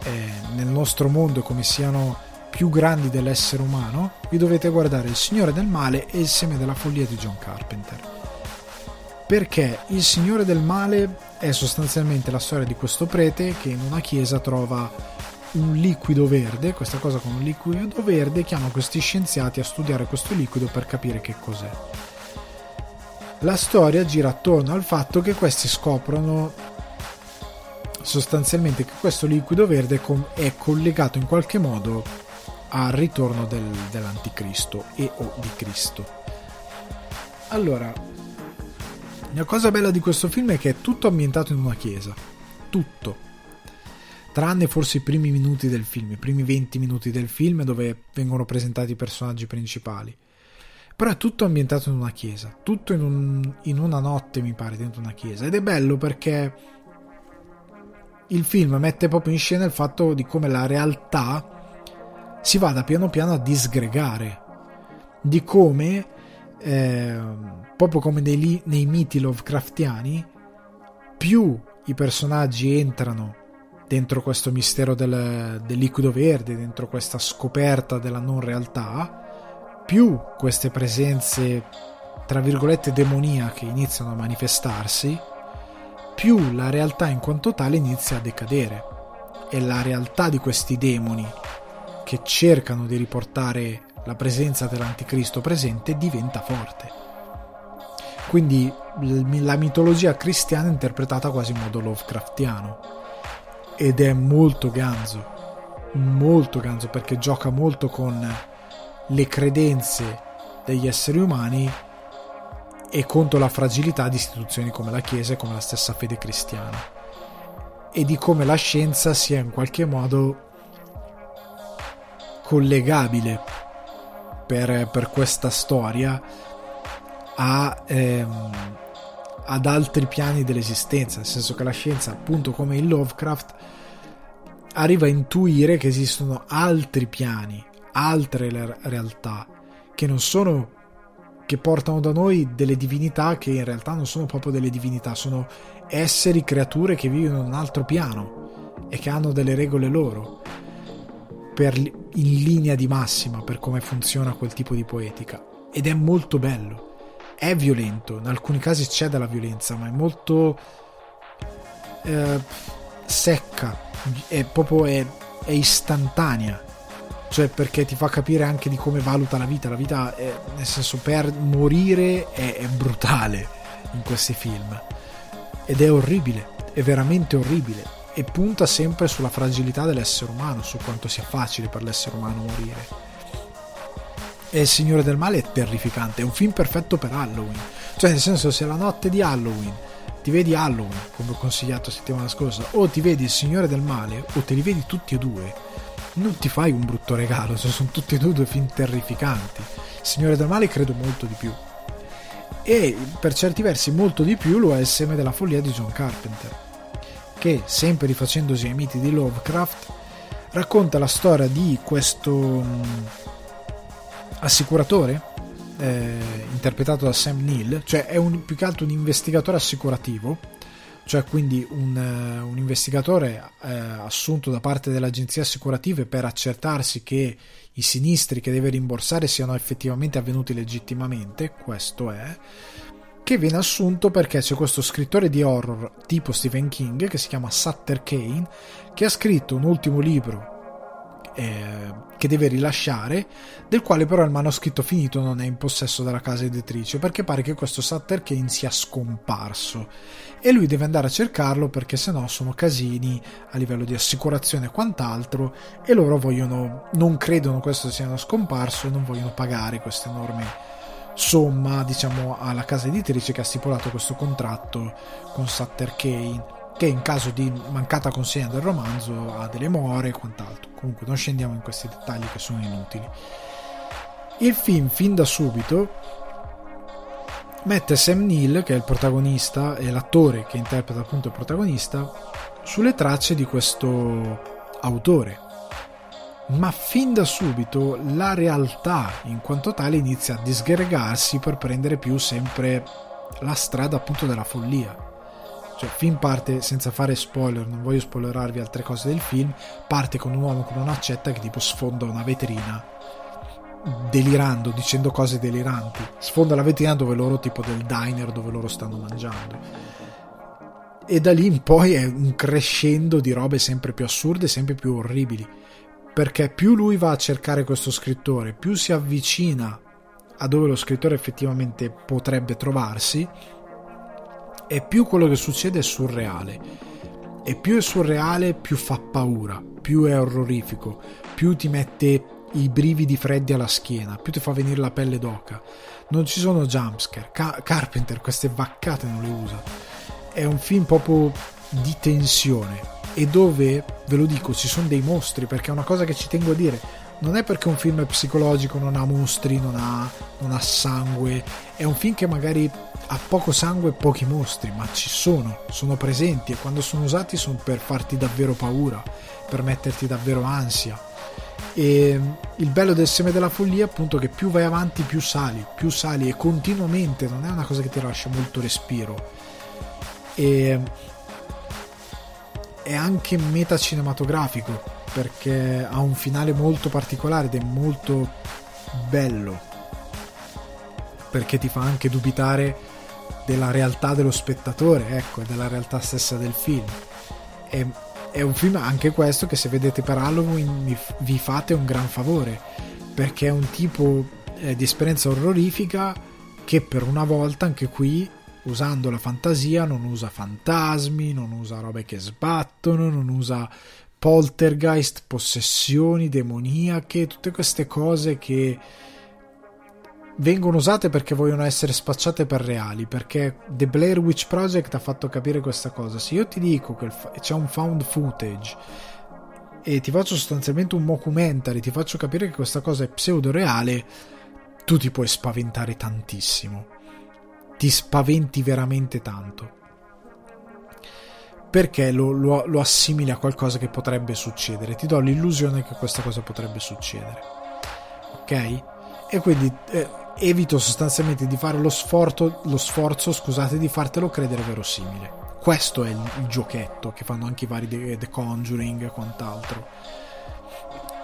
eh, nel nostro mondo come siano più grandi dell'essere umano, vi dovete guardare Il Signore del Male e Il Seme della Follia di John Carpenter. Perché Il Signore del Male è sostanzialmente la storia di questo prete che in una chiesa trova un liquido verde, questa cosa con un liquido verde, chiama questi scienziati a studiare questo liquido per capire che cos'è. La storia gira attorno al fatto che questi scoprono sostanzialmente che questo liquido verde è collegato in qualche modo al ritorno del, dell'anticristo e o di Cristo. Allora, la cosa bella di questo film è che è tutto ambientato in una chiesa, tutto tranne forse i primi minuti del film, i primi 20 minuti del film dove vengono presentati i personaggi principali. Però è tutto ambientato in una chiesa, tutto in, un, in una notte mi pare dentro una chiesa ed è bello perché il film mette proprio in scena il fatto di come la realtà si vada piano piano a disgregare, di come, eh, proprio come nei, nei miti Lovecraftiani, più i personaggi entrano dentro questo mistero del, del liquido verde, dentro questa scoperta della non realtà, più queste presenze, tra virgolette, demoniache iniziano a manifestarsi, più la realtà in quanto tale inizia a decadere. E la realtà di questi demoni che cercano di riportare la presenza dell'anticristo presente diventa forte. Quindi la mitologia cristiana è interpretata quasi in modo Lovecraftiano ed è molto ganzo, molto ganzo perché gioca molto con le credenze degli esseri umani e contro la fragilità di istituzioni come la Chiesa e come la stessa fede cristiana e di come la scienza sia in qualche modo collegabile per, per questa storia a, ehm, ad altri piani dell'esistenza, nel senso che la scienza, appunto come in Lovecraft, arriva a intuire che esistono altri piani, altre realtà che non sono che portano da noi delle divinità che in realtà non sono proprio delle divinità, sono esseri, creature che vivono in un altro piano e che hanno delle regole loro. Per, in linea di massima per come funziona quel tipo di poetica ed è molto bello è violento, in alcuni casi c'è della violenza, ma è molto eh, secca, è proprio è, è, istantanea. Cioè, perché ti fa capire anche di come valuta la vita. La vita, è, nel senso, per morire è, è brutale in questi film. Ed è orribile, è veramente orribile. E punta sempre sulla fragilità dell'essere umano, su quanto sia facile per l'essere umano morire e Il Signore del Male è terrificante, è un film perfetto per Halloween. Cioè, nel senso, se la notte di Halloween ti vedi Halloween, come ho consigliato settimana scorsa, o ti vedi Il Signore del Male, o te li vedi tutti e due, non ti fai un brutto regalo, cioè sono tutti e due due film terrificanti. Il Signore del Male credo molto di più. E per certi versi molto di più lo è il seme della follia di John Carpenter, che, sempre rifacendosi ai miti di Lovecraft, racconta la storia di questo assicuratore eh, interpretato da Sam Neill, cioè è un, più che altro un investigatore assicurativo, cioè quindi un, uh, un investigatore uh, assunto da parte delle agenzie assicurative per accertarsi che i sinistri che deve rimborsare siano effettivamente avvenuti legittimamente, questo è, che viene assunto perché c'è questo scrittore di horror tipo Stephen King che si chiama Sutter Kane, che ha scritto un ultimo libro eh, che deve rilasciare, del quale però il manoscritto finito non è in possesso della casa editrice, perché pare che questo Sutter Kane sia scomparso. E lui deve andare a cercarlo perché sennò sono casini a livello di assicurazione e quant'altro e loro vogliono, non credono questo sia scomparso e non vogliono pagare questa enorme somma diciamo alla casa editrice che ha stipulato questo contratto con Sutter Kane che in caso di mancata consegna del romanzo ha delle more e quant'altro. Comunque non scendiamo in questi dettagli che sono inutili. Il film, fin da subito, mette Sam Neill, che è il protagonista e l'attore che interpreta appunto il protagonista, sulle tracce di questo autore. Ma fin da subito la realtà in quanto tale inizia a disgregarsi per prendere più sempre la strada appunto della follia Cioè, il film parte senza fare spoiler, non voglio spoilerarvi altre cose del film. Parte con un uomo con un'accetta che tipo sfonda una vetrina delirando, dicendo cose deliranti. Sfonda la vetrina dove loro, tipo del diner dove loro stanno mangiando. E da lì in poi è un crescendo di robe sempre più assurde, sempre più orribili. Perché più lui va a cercare questo scrittore, più si avvicina a dove lo scrittore effettivamente potrebbe trovarsi, e più quello che succede è surreale. E più è surreale, più fa paura, più è orrorifico, più ti mette i brividi freddi alla schiena, più ti fa venire la pelle d'oca. Non ci sono jumpscare. Car- Carpenter queste vaccate non le usa. È un film proprio di tensione e dove, ve lo dico, ci sono dei mostri perché è una cosa che ci tengo a dire. Non è perché un film è psicologico, non ha mostri, non ha, non ha sangue. È un film che magari ha poco sangue e pochi mostri, ma ci sono, sono presenti e quando sono usati sono per farti davvero paura, per metterti davvero ansia. E il bello del seme della follia è appunto che più vai avanti più sali, più sali e continuamente, non è una cosa che ti lascia molto respiro. E è anche metacinematografico perché ha un finale molto particolare ed è molto bello perché ti fa anche dubitare della realtà dello spettatore, ecco, della realtà stessa del film. È, è un film anche questo che se vedete per Halloween vi, vi fate un gran favore, perché è un tipo eh, di esperienza orrorifica che per una volta anche qui usando la fantasia non usa fantasmi, non usa robe che sbattono, non usa poltergeist, possessioni demoniache, tutte queste cose che vengono usate perché vogliono essere spacciate per reali, perché The Blair Witch Project ha fatto capire questa cosa. Se io ti dico che c'è un found footage e ti faccio sostanzialmente un mockumentary, ti faccio capire che questa cosa è pseudo reale, tu ti puoi spaventare tantissimo. Ti spaventi veramente tanto. Perché lo, lo, lo assimili a qualcosa che potrebbe succedere. Ti do l'illusione che questa cosa potrebbe succedere. Ok? E quindi eh, evito sostanzialmente di fare lo sforzo, lo sforzo scusate, di fartelo credere verosimile. Questo è il, il giochetto che fanno anche i vari The, The Conjuring e quant'altro.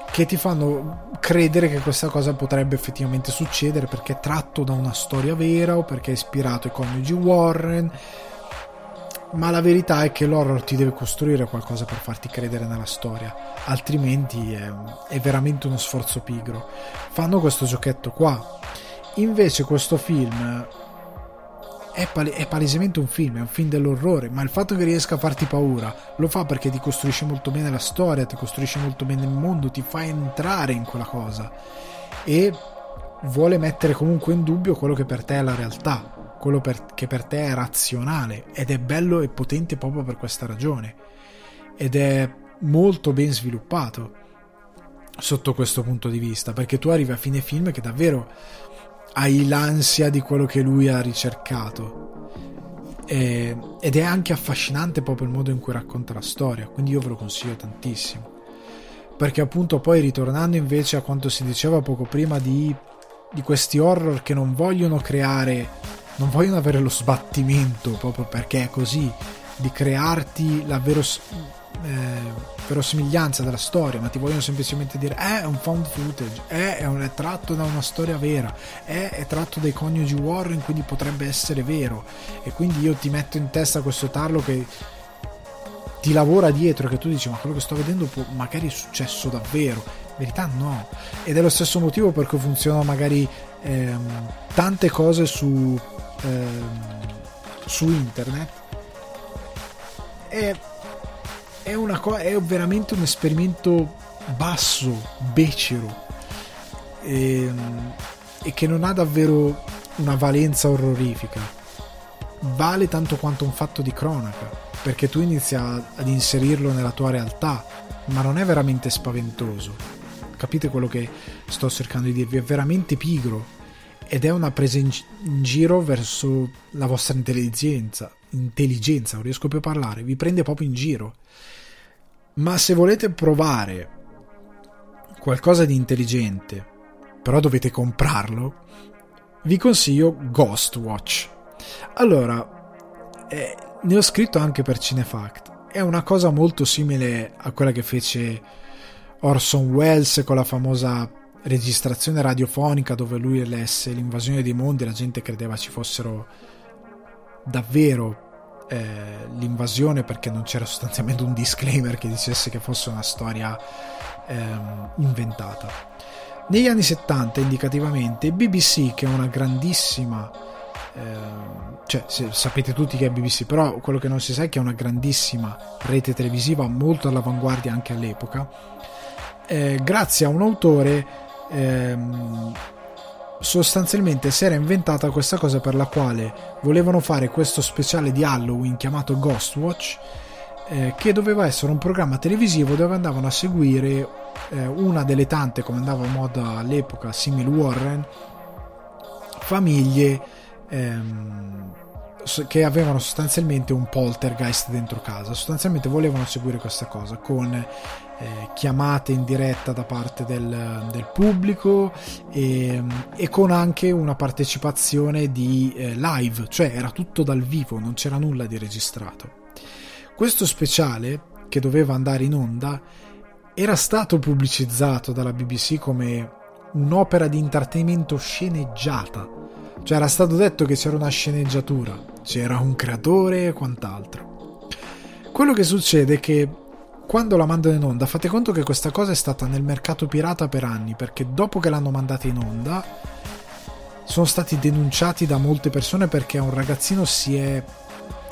Che ti fanno credere che questa cosa potrebbe effettivamente succedere perché è tratto da una storia vera o perché è ispirato ai coniugi Warren ma la verità è che l'horror ti deve costruire qualcosa per farti credere nella storia, altrimenti è, è, veramente uno sforzo pigro. Fanno questo giochetto qua. Invece questo film è, pal- è, palesemente un film, è un film dell'orrore, ma il fatto che riesca a farti paura lo fa perché ti costruisce molto bene la storia, ti costruisce molto bene il mondo, ti fa entrare in quella cosa. E vuole mettere comunque in dubbio quello che per te è la realtà, quello per, che per te è razionale ed è bello e potente proprio per questa ragione. Ed è molto ben sviluppato sotto questo punto di vista perché tu arrivi a fine film che davvero hai l'ansia di quello che lui ha ricercato. E, ed è anche affascinante proprio il modo in cui racconta la storia quindi io ve lo consiglio tantissimo. Perché appunto poi ritornando invece a quanto si diceva poco prima di, di questi horror che non vogliono creare non vogliono avere lo sbattimento proprio perché è così, di crearti la veros- eh, verosimiglianza della storia, ma ti vogliono semplicemente dire eh, è un found footage, eh, è, un, è tratto da una storia vera, eh, è tratto dai coniugi Warren, quindi potrebbe essere vero. E quindi io ti metto in testa questo tarlo che ti lavora dietro, che tu dici ma quello che sto vedendo può, magari è successo davvero. In verità no. Ed è lo stesso motivo per cui funzionano magari ehm, tante cose su ehm, su internet è, è, una co- è veramente un esperimento basso, becero e, ehm, e che non ha davvero una valenza orrorifica. Vale tanto quanto un fatto di cronaca, perché tu inizi ad inserirlo nella tua realtà, ma non è veramente spaventoso. Capite quello che sto cercando di dirvi? È veramente pigro ed è una presa in, in, giro verso la vostra intelligenza, intelligenza, non riesco più a parlare, vi prende proprio in giro. Ma se volete provare qualcosa di intelligente, però dovete comprarlo, vi consiglio Ghostwatch. Allora, eh, ne ho scritto anche per Cinefact. È una cosa molto simile a quella che fece Orson Welles con la famosa registrazione radiofonica dove lui lesse l'invasione dei mondi e la gente credeva ci fossero davvero eh, l'invasione perché non c'era sostanzialmente un disclaimer che dicesse che fosse una storia ehm, inventata. Negli anni 70 indicativamente BBC che è una grandissima eh, cioè sapete tutti che è BBC però quello che non si sa è che è una grandissima rete televisiva molto all'avanguardia anche all'epoca eh, grazie a un autore ehm, sostanzialmente si era inventata questa cosa per la quale volevano fare questo speciale di Halloween chiamato Ghostwatch eh, che doveva essere un programma televisivo dove andavano a seguire eh, una delle tante come andava a moda all'epoca simil Warren famiglie ehm, che avevano sostanzialmente un poltergeist dentro casa. Sostanzialmente volevano seguire questa cosa con eh, chiamate in diretta da parte del, del pubblico e, e, con anche una partecipazione di eh, live, cioè era tutto dal vivo, non c'era nulla di registrato. Questo speciale, che doveva andare in onda, era stato pubblicizzato dalla BBC come un'opera di intrattenimento sceneggiata. Cioè era stato detto che c'era una sceneggiatura, c'era un creatore e quant'altro. Quello che succede è che quando la mandano in onda, fate conto che questa cosa è stata nel mercato pirata per anni, perché dopo che l'hanno mandata in onda sono stati denunciati da molte persone perché un ragazzino si è,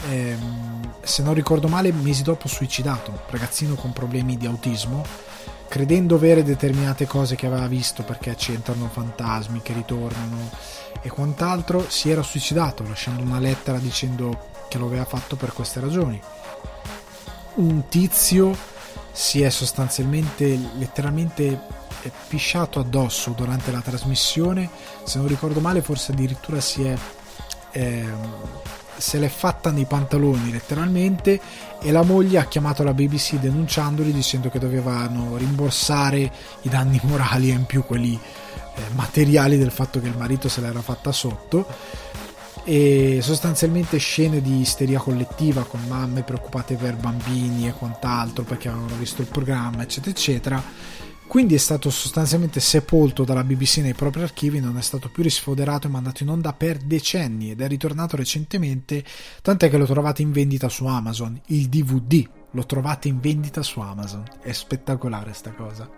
ehm, se non ricordo male, mesi dopo suicidato, un ragazzino con problemi di autismo, credendo avere determinate cose che aveva visto perché ci entrano fantasmi che ritornano e quant'altro, si era suicidato lasciando una lettera dicendo che lo aveva fatto per queste ragioni un tizio si è sostanzialmente letteralmente pisciato addosso durante la trasmissione. Se non ricordo male forse addirittura si è eh, se l'è fatta nei pantaloni letteralmente e la moglie ha chiamato la BBC denunciandoli dicendo che dovevano rimborsare i danni morali e in più quelli eh, materiali del fatto che il marito se l'era fatta sotto e sostanzialmente scene di isteria collettiva con mamme preoccupate per bambini e quant'altro perché avevano visto il programma eccetera eccetera. Quindi è stato sostanzialmente sepolto dalla BBC nei propri archivi, non è stato più risfoderato e mandato in onda per decenni ed è ritornato recentemente, tant'è che lo trovate in vendita su Amazon, il DVD lo trovate in vendita su Amazon, è spettacolare sta cosa.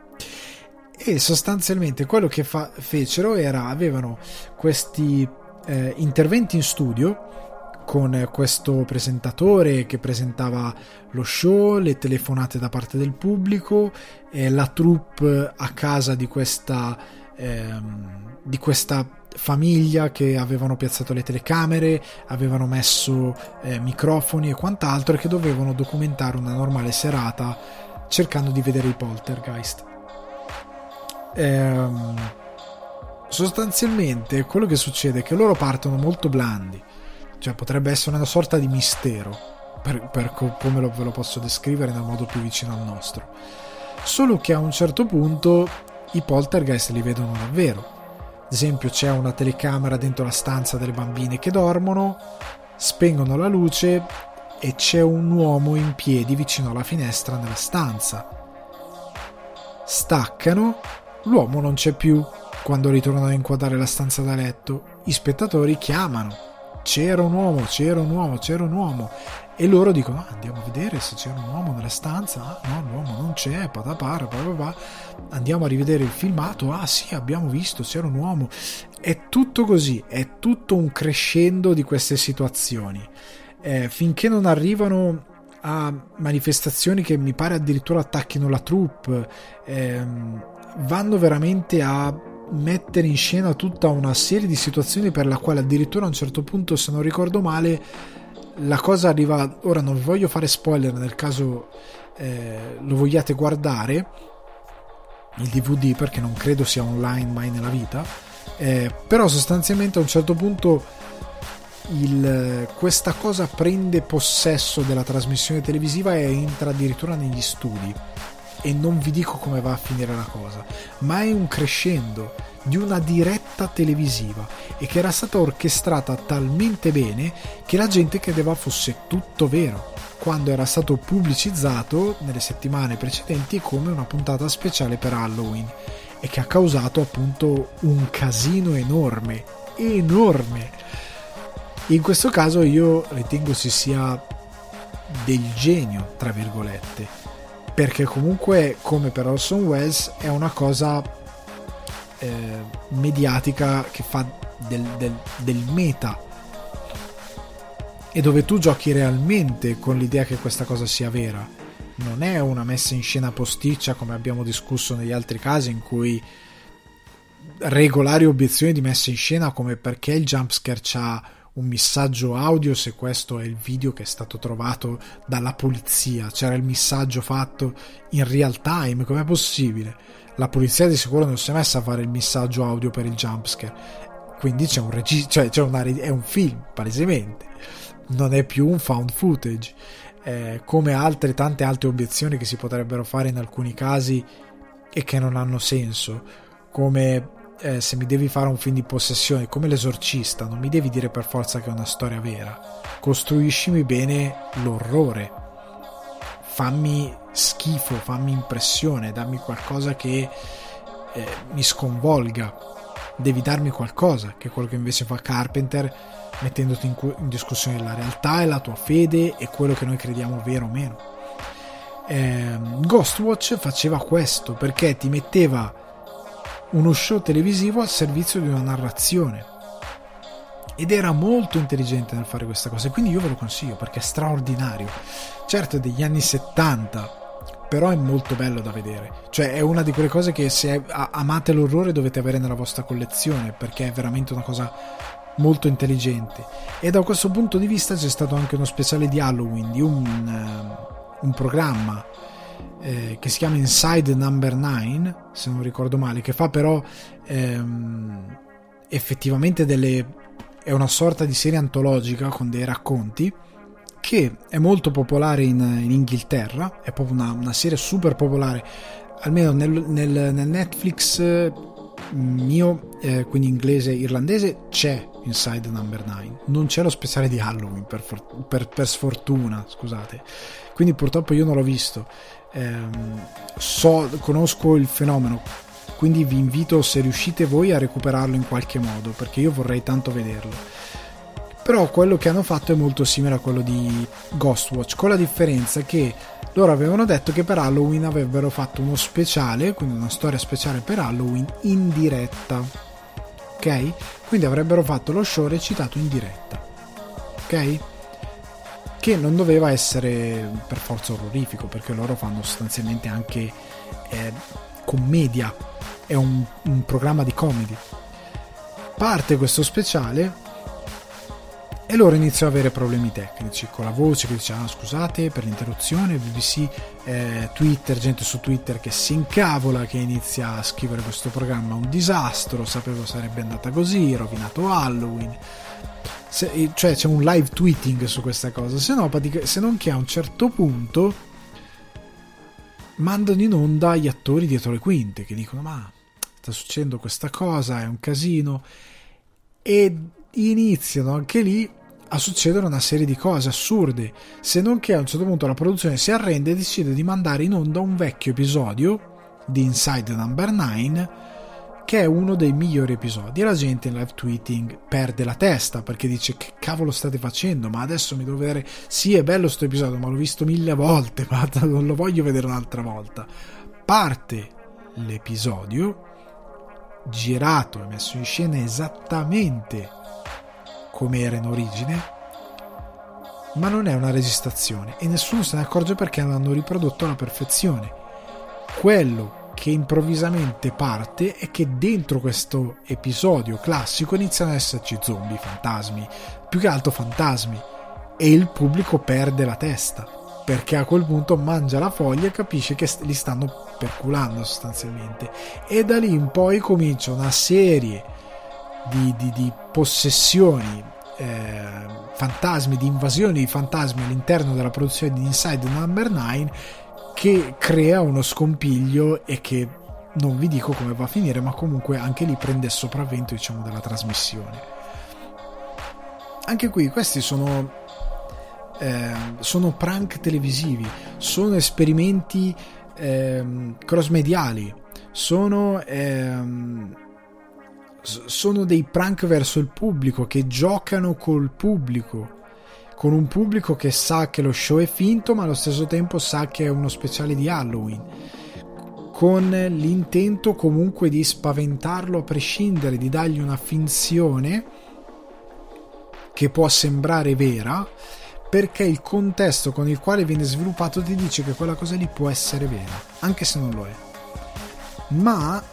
E sostanzialmente quello che fa- fecero era, avevano questi eh, interventi in studio con questo presentatore che presentava lo show, le telefonate da parte del pubblico, eh, la troupe a casa di questa, ehm, di questa famiglia che avevano piazzato le telecamere, avevano messo eh, microfoni e quant'altro e che dovevano documentare una normale serata cercando di vedere i poltergeist. Ehm, sostanzialmente quello che succede è che loro partono molto blandi, cioè potrebbe essere una sorta di mistero, per, per come lo, ve lo posso descrivere nel modo più vicino al nostro. Solo che a un certo punto i poltergeist li vedono davvero. Ad esempio c'è una telecamera dentro la stanza delle bambine che dormono, spengono la luce e c'è un uomo in piedi vicino alla finestra nella stanza. Staccano, l'uomo non c'è più quando ritornano a inquadrare la stanza da letto, i spettatori chiamano. C'era un uomo, c'era un uomo, c'era un uomo. E loro dicono: ah, Andiamo a vedere se c'era un uomo nella stanza. Ah, no, l'uomo non c'è. Patapara. Andiamo a rivedere il filmato. Ah, sì, abbiamo visto, c'era un uomo. È tutto così, è tutto un crescendo di queste situazioni. Eh, finché non arrivano a manifestazioni che mi pare addirittura attacchino la troupe, ehm, vanno veramente a mettere in scena tutta una serie di situazioni per la quale addirittura a un certo punto, se non ricordo male, la cosa arriva. Ora non vi voglio fare spoiler nel caso eh, lo vogliate guardare il DVD perché non credo sia online mai nella vita. Eh, però sostanzialmente a un certo punto il, questa cosa prende possesso della trasmissione televisiva e entra addirittura negli studi e non vi dico come va a finire la cosa, ma è un crescendo di una diretta televisiva e che era stata orchestrata talmente bene che la gente credeva fosse tutto vero quando era stato pubblicizzato nelle settimane precedenti come una puntata speciale per Halloween e che ha causato appunto un casino enorme, enorme. In questo caso io ritengo si sia del genio, tra virgolette, perché comunque come per Orson Welles è una cosa eh, mediatica che fa del, del, del meta e dove tu giochi realmente con l'idea che questa cosa sia vera. Non è una messa in scena posticcia come abbiamo discusso negli altri casi in cui regolari obiezioni di messa in scena come perché il jumpscare ha un messaggio audio se questo è il video che è stato trovato dalla polizia. C'era il messaggio fatto in real time com'è possibile? La polizia di sicuro non si è messa a fare il messaggio audio per il jumpscare. Quindi c'è un regista cioè c'è una, è un film palesemente. Non è più un found footage. Eh, come altre tante altre obiezioni che si potrebbero fare in alcuni casi e che non hanno senso. Come eh, se mi devi fare un film di possessione come l'esorcista non mi devi dire per forza che è una storia vera. Costruiscimi bene l'orrore. Fammi schifo fammi impressione dammi qualcosa che eh, mi sconvolga. Devi darmi qualcosa che è quello che invece fa Carpenter mettendoti in, in discussione la realtà e la tua fede e quello che noi crediamo vero o meno. Eh, Ghostwatch faceva questo perché ti metteva uno show televisivo al servizio di una narrazione. Ed era molto intelligente nel fare questa cosa, quindi io ve lo consiglio perché è straordinario. Certo, è degli anni 70, però è molto bello da vedere. Cioè, è una di quelle cose che se amate l'orrore dovete avere nella vostra collezione, perché è veramente una cosa molto intelligente. E da questo punto di vista c'è stato anche uno speciale di Halloween, di un, uh, un programma eh, che si chiama Inside Number 9, se non ricordo male, che fa però ehm, effettivamente delle... è una sorta di serie antologica con dei racconti che è molto popolare in, in Inghilterra, è proprio una, una, serie super popolare, almeno nel, nel, nel Netflix mio, eh, quindi inglese e irlandese, c'è Inside Number 9. Non c'è lo speciale di Halloween, per, for- per, per sfortuna, scusate. Quindi purtroppo io non l'ho visto ehm, so, conosco il fenomeno, quindi vi invito se riuscite voi a recuperarlo in qualche modo, perché io vorrei tanto vederlo. Però quello che hanno fatto è molto simile a quello di Ghostwatch, con la differenza che loro avevano detto che per Halloween avrebbero fatto uno speciale, quindi una storia speciale per Halloween in diretta. Ok? Quindi avrebbero fatto lo show recitato in diretta. Ok? Che non doveva essere per forza orrorifico perché loro fanno sostanzialmente anche eh, commedia è un, un programma di comedy. Parte questo speciale e loro iniziano ad avere problemi tecnici con la voce che dice ah scusate per l'interruzione BBC eh, Twitter gente su Twitter che si incavola che inizia a scrivere questo programma un disastro sapevo sarebbe andata così rovinato Halloween se, cioè c'è un live tweeting su questa cosa, se, no, se non che a un certo punto mandano in onda gli attori dietro le quinte che dicono ma sta succedendo questa cosa, è un casino. E iniziano anche lì a succedere una serie di cose assurde, se non che a un certo punto la produzione si arrende e decide di mandare in onda un vecchio episodio di Inside Number 9 che è uno dei migliori episodi. E la gente in live tweeting perde la testa perché dice: Che cavolo state facendo? Ma adesso mi devo vedere. Sì, è bello questo episodio, ma l'ho visto mille volte, ma non lo voglio vedere un'altra volta. Parte l'episodio girato e messo in scena esattamente come era in origine, ma non è una registrazione e nessuno se ne accorge perché l'hanno riprodotto alla perfezione. Quello che improvvisamente parte è che dentro questo episodio classico iniziano ad esserci zombie, fantasmi, più che altro fantasmi, e il pubblico perde la testa perché a quel punto mangia la foglia e capisce che li stanno perculando sostanzialmente e da lì in poi comincia una serie di, di, di possessioni eh, fantasmi, di invasioni di fantasmi all'interno della produzione di Inside Number 9 che crea uno scompiglio e che non vi dico come va a finire, ma comunque anche lì prende il sopravvento diciamo della trasmissione. Anche qui questi sono eh, sono prank televisivi, sono esperimenti eh, cross mediali, sono ehm, sono dei prank verso il pubblico che giocano col pubblico con un pubblico che sa che lo show è finto ma allo stesso tempo sa che è uno speciale di Halloween. Con l'intento comunque di spaventarlo a prescindere di dargli una finzione che può sembrare vera perché il contesto con il quale viene sviluppato ti dice che quella cosa lì può essere vera anche se non lo è. Ma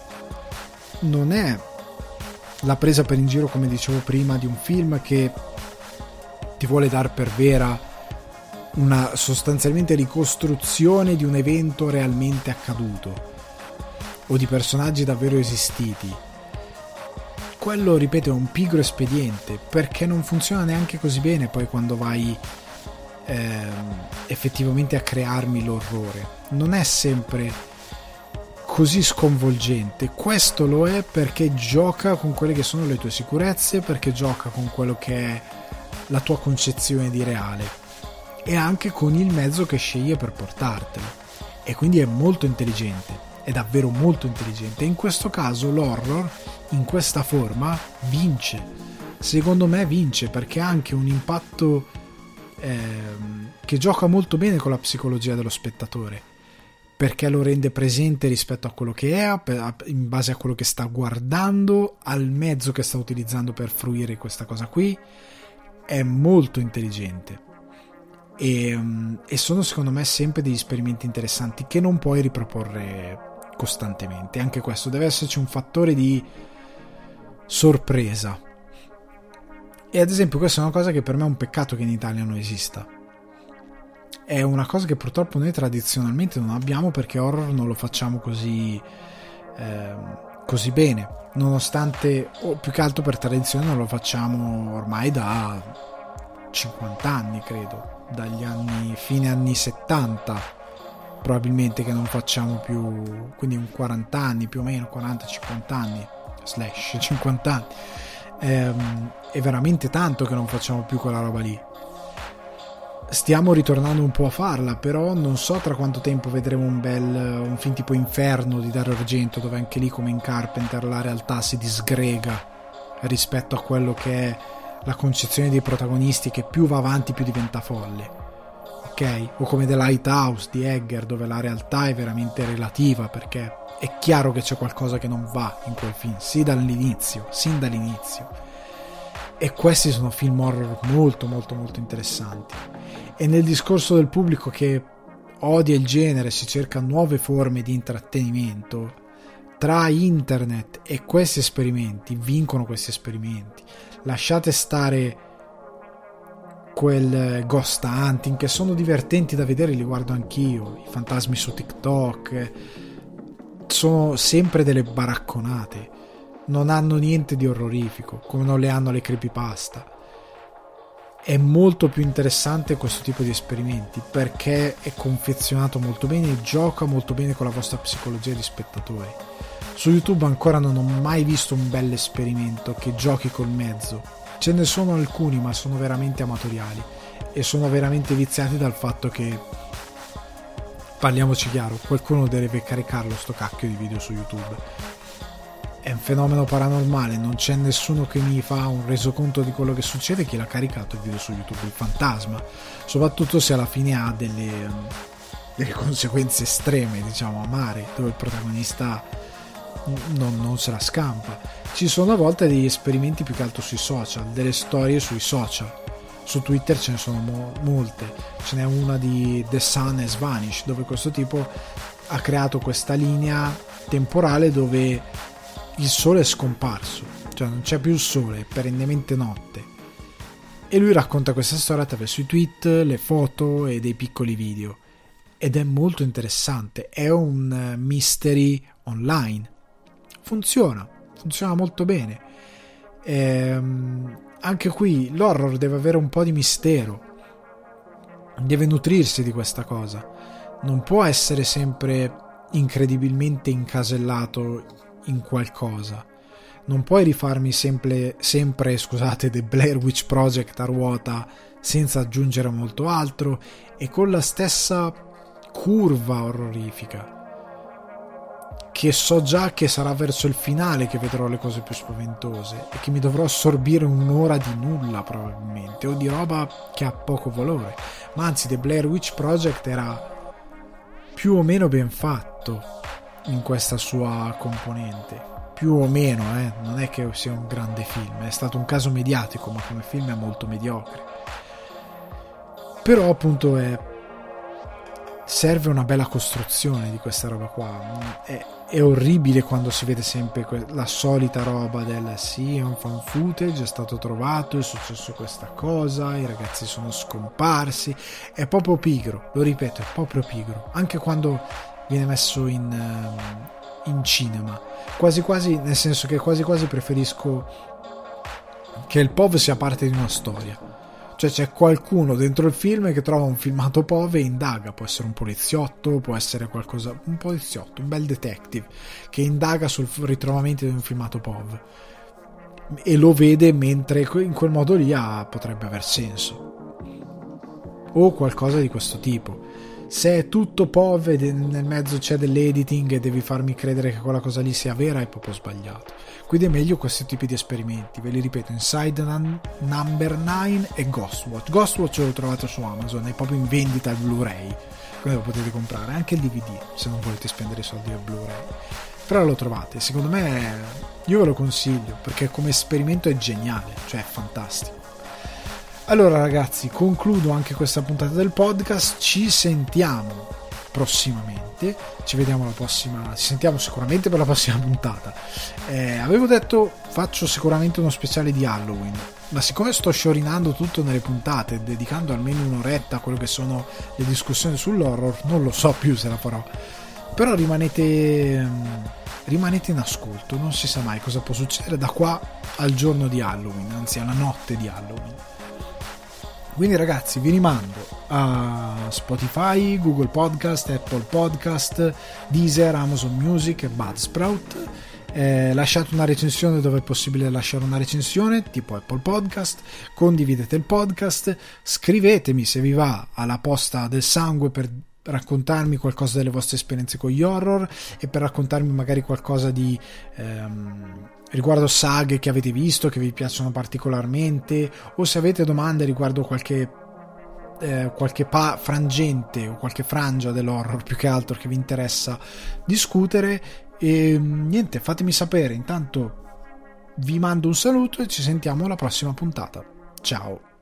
non è la presa per in giro come dicevo prima di un film che ti vuole dar per vera una sostanzialmente ricostruzione di un evento realmente accaduto o di personaggi davvero esistiti. Quello, ripeto, è un pigro espediente perché non funziona neanche così bene poi quando vai eh, effettivamente a crearmi l'orrore. Non è sempre così sconvolgente. Questo lo è perché gioca con quelle che sono le tue sicurezze, perché gioca con quello che è la tua concezione di reale e anche con il mezzo che sceglie per portartelo. E quindi è molto intelligente, è davvero molto intelligente. In questo caso l'horror, in questa forma, vince. Secondo me vince perché ha anche un impatto eh, che gioca molto bene con la psicologia dello spettatore perché lo rende presente rispetto a quello che è, in base a quello che sta guardando, al mezzo che sta utilizzando per fruire questa cosa qui è molto intelligente e, mm, e, sono secondo me sempre degli esperimenti interessanti che non puoi riproporre costantemente. Anche questo deve esserci un fattore di sorpresa. E ad esempio questa è una cosa che per me è un peccato che in Italia non esista. È una cosa che purtroppo noi tradizionalmente non abbiamo perché horror non lo facciamo così, eh, così bene nonostante, o più che altro per tradizione, lo facciamo ormai da 50 anni, credo, dagli anni fine anni 70 probabilmente che non facciamo più, quindi un 40 anni più o meno, 40-50 anni, slash 50 anni. Ehm, è veramente tanto che non facciamo più quella roba lì stiamo ritornando un po' a farla, però non so tra quanto tempo vedremo un bel un film tipo Inferno di Dario Argento, dove anche lì come in Carpenter la realtà si disgrega rispetto a quello che è la concezione dei protagonisti che più va avanti più diventa folle. Ok? O come The Lighthouse di Egger, dove la realtà è veramente relativa perché è chiaro che c'è qualcosa che non va in quel film, sì dall'inizio, sin dall'inizio. E questi sono film horror molto molto molto interessanti e nel discorso del pubblico che odia il genere, si cerca nuove forme di intrattenimento, tra internet e questi esperimenti, vincono questi esperimenti. Lasciate stare quel ghost hunting che sono divertenti da vedere, li guardo anch'io, i fantasmi su TikTok, sono sempre delle baracconate, non hanno niente di orrorifico, come non le hanno le creepypasta è molto più interessante questo tipo di esperimenti perché è confezionato molto bene e gioca molto bene con la vostra psicologia di spettatori. Su YouTube ancora non ho mai visto un bel esperimento che giochi col mezzo. Ce ne sono alcuni, ma sono veramente amatoriali e sono veramente viziati dal fatto che parliamoci chiaro, qualcuno deve caricarlo sto cacchio di video su YouTube è un fenomeno paranormale, non c'è nessuno che mi fa un resoconto di quello che succede, chi l'ha caricato il video su YouTube, il fantasma, soprattutto se alla fine ha delle, delle conseguenze estreme, diciamo, amare, dove il protagonista non, non, se la scampa. Ci sono a volte degli esperimenti più che altro sui social, delle storie sui social. Su Twitter ce ne sono mo- molte, ce n'è una di The Sun has Vanished, dove questo tipo ha creato questa linea temporale dove il sole è scomparso, cioè non c'è più il sole, è perennemente notte. E lui racconta questa storia attraverso i tweet, le foto e dei piccoli video. Ed è molto interessante, è un mystery online. Funziona, funziona molto bene. Ehm, anche qui l'horror deve avere un po' di mistero, deve nutrirsi di questa cosa non può essere sempre incredibilmente incasellato in qualcosa. Non puoi rifarmi sempre, sempre scusate, The Blair Witch Project a ruota senza aggiungere molto altro e con la stessa curva orrorifica. Che so già che sarà verso il finale che vedrò le cose più spaventose e che mi dovrò assorbire un'ora di nulla probabilmente o di roba che ha poco valore. Ma anzi, The Blair Witch Project era più o meno ben fatto in questa sua componente. Più o meno, eh? non è che sia un grande film, è stato un caso mediatico, ma come film è molto mediocre. Però appunto è... serve una bella costruzione di questa roba qua. È, è orribile quando si vede sempre que- la solita roba del sì, è un fan footage, è stato trovato, è successo questa cosa, i ragazzi sono scomparsi. È proprio pigro, lo ripeto, è proprio pigro. Anche quando viene messo in, uh, in cinema. Quasi quasi, nel senso che quasi quasi preferisco che il POV sia parte di una storia. Cioè c'è qualcuno dentro il film che trova un filmato POV e indaga, può essere un poliziotto, può essere qualcosa, un poliziotto, un bel detective che indaga sul ritrovamento di un filmato POV e lo vede mentre in quel modo lì ah, potrebbe aver senso o qualcosa di questo tipo se è tutto POV e nel mezzo c'è dell'editing e devi farmi credere che quella cosa lì sia vera è proprio sbagliato. Quindi è meglio questi tipi di esperimenti ve li ripeto Inside Number 9 e Ghostwatch. Ghostwatch l'ho trovato su Amazon è proprio in vendita al Blu-ray quindi lo potete comprare anche il DVD se non volete spendere i soldi al Blu-ray. Però lo trovate secondo me io ve lo consiglio perché come esperimento è geniale cioè è fantastico allora ragazzi, concludo anche questa puntata del podcast, ci sentiamo prossimamente, ci vediamo la prossima, ci sentiamo sicuramente per la prossima puntata. Eh, avevo detto faccio sicuramente uno speciale di Halloween, ma siccome sto sciorinando tutto nelle puntate, dedicando almeno un'oretta a quello che sono le discussioni sull'horror, non lo so più se la farò. Però rimanete, rimanete in ascolto, non si sa mai cosa può succedere da qua al giorno di Halloween, anzi alla notte di Halloween. Quindi ragazzi vi rimando a Spotify, Google Podcast, Apple Podcast, Deezer, Amazon Music e Budsprout. Eh, lasciate una recensione dove è possibile lasciare una recensione tipo Apple Podcast condividete il podcast scrivetemi se vi va alla posta del sangue per raccontarmi qualcosa delle vostre esperienze con gli horror e per raccontarmi magari qualcosa di ehm, riguardo saghe che avete visto, che vi piacciono particolarmente, o se avete domande riguardo qualche, eh, qualche pa- frangente o qualche frangia dell'horror più che altro che vi interessa discutere. E niente, fatemi sapere. Intanto vi mando un saluto e ci sentiamo alla prossima puntata. Ciao!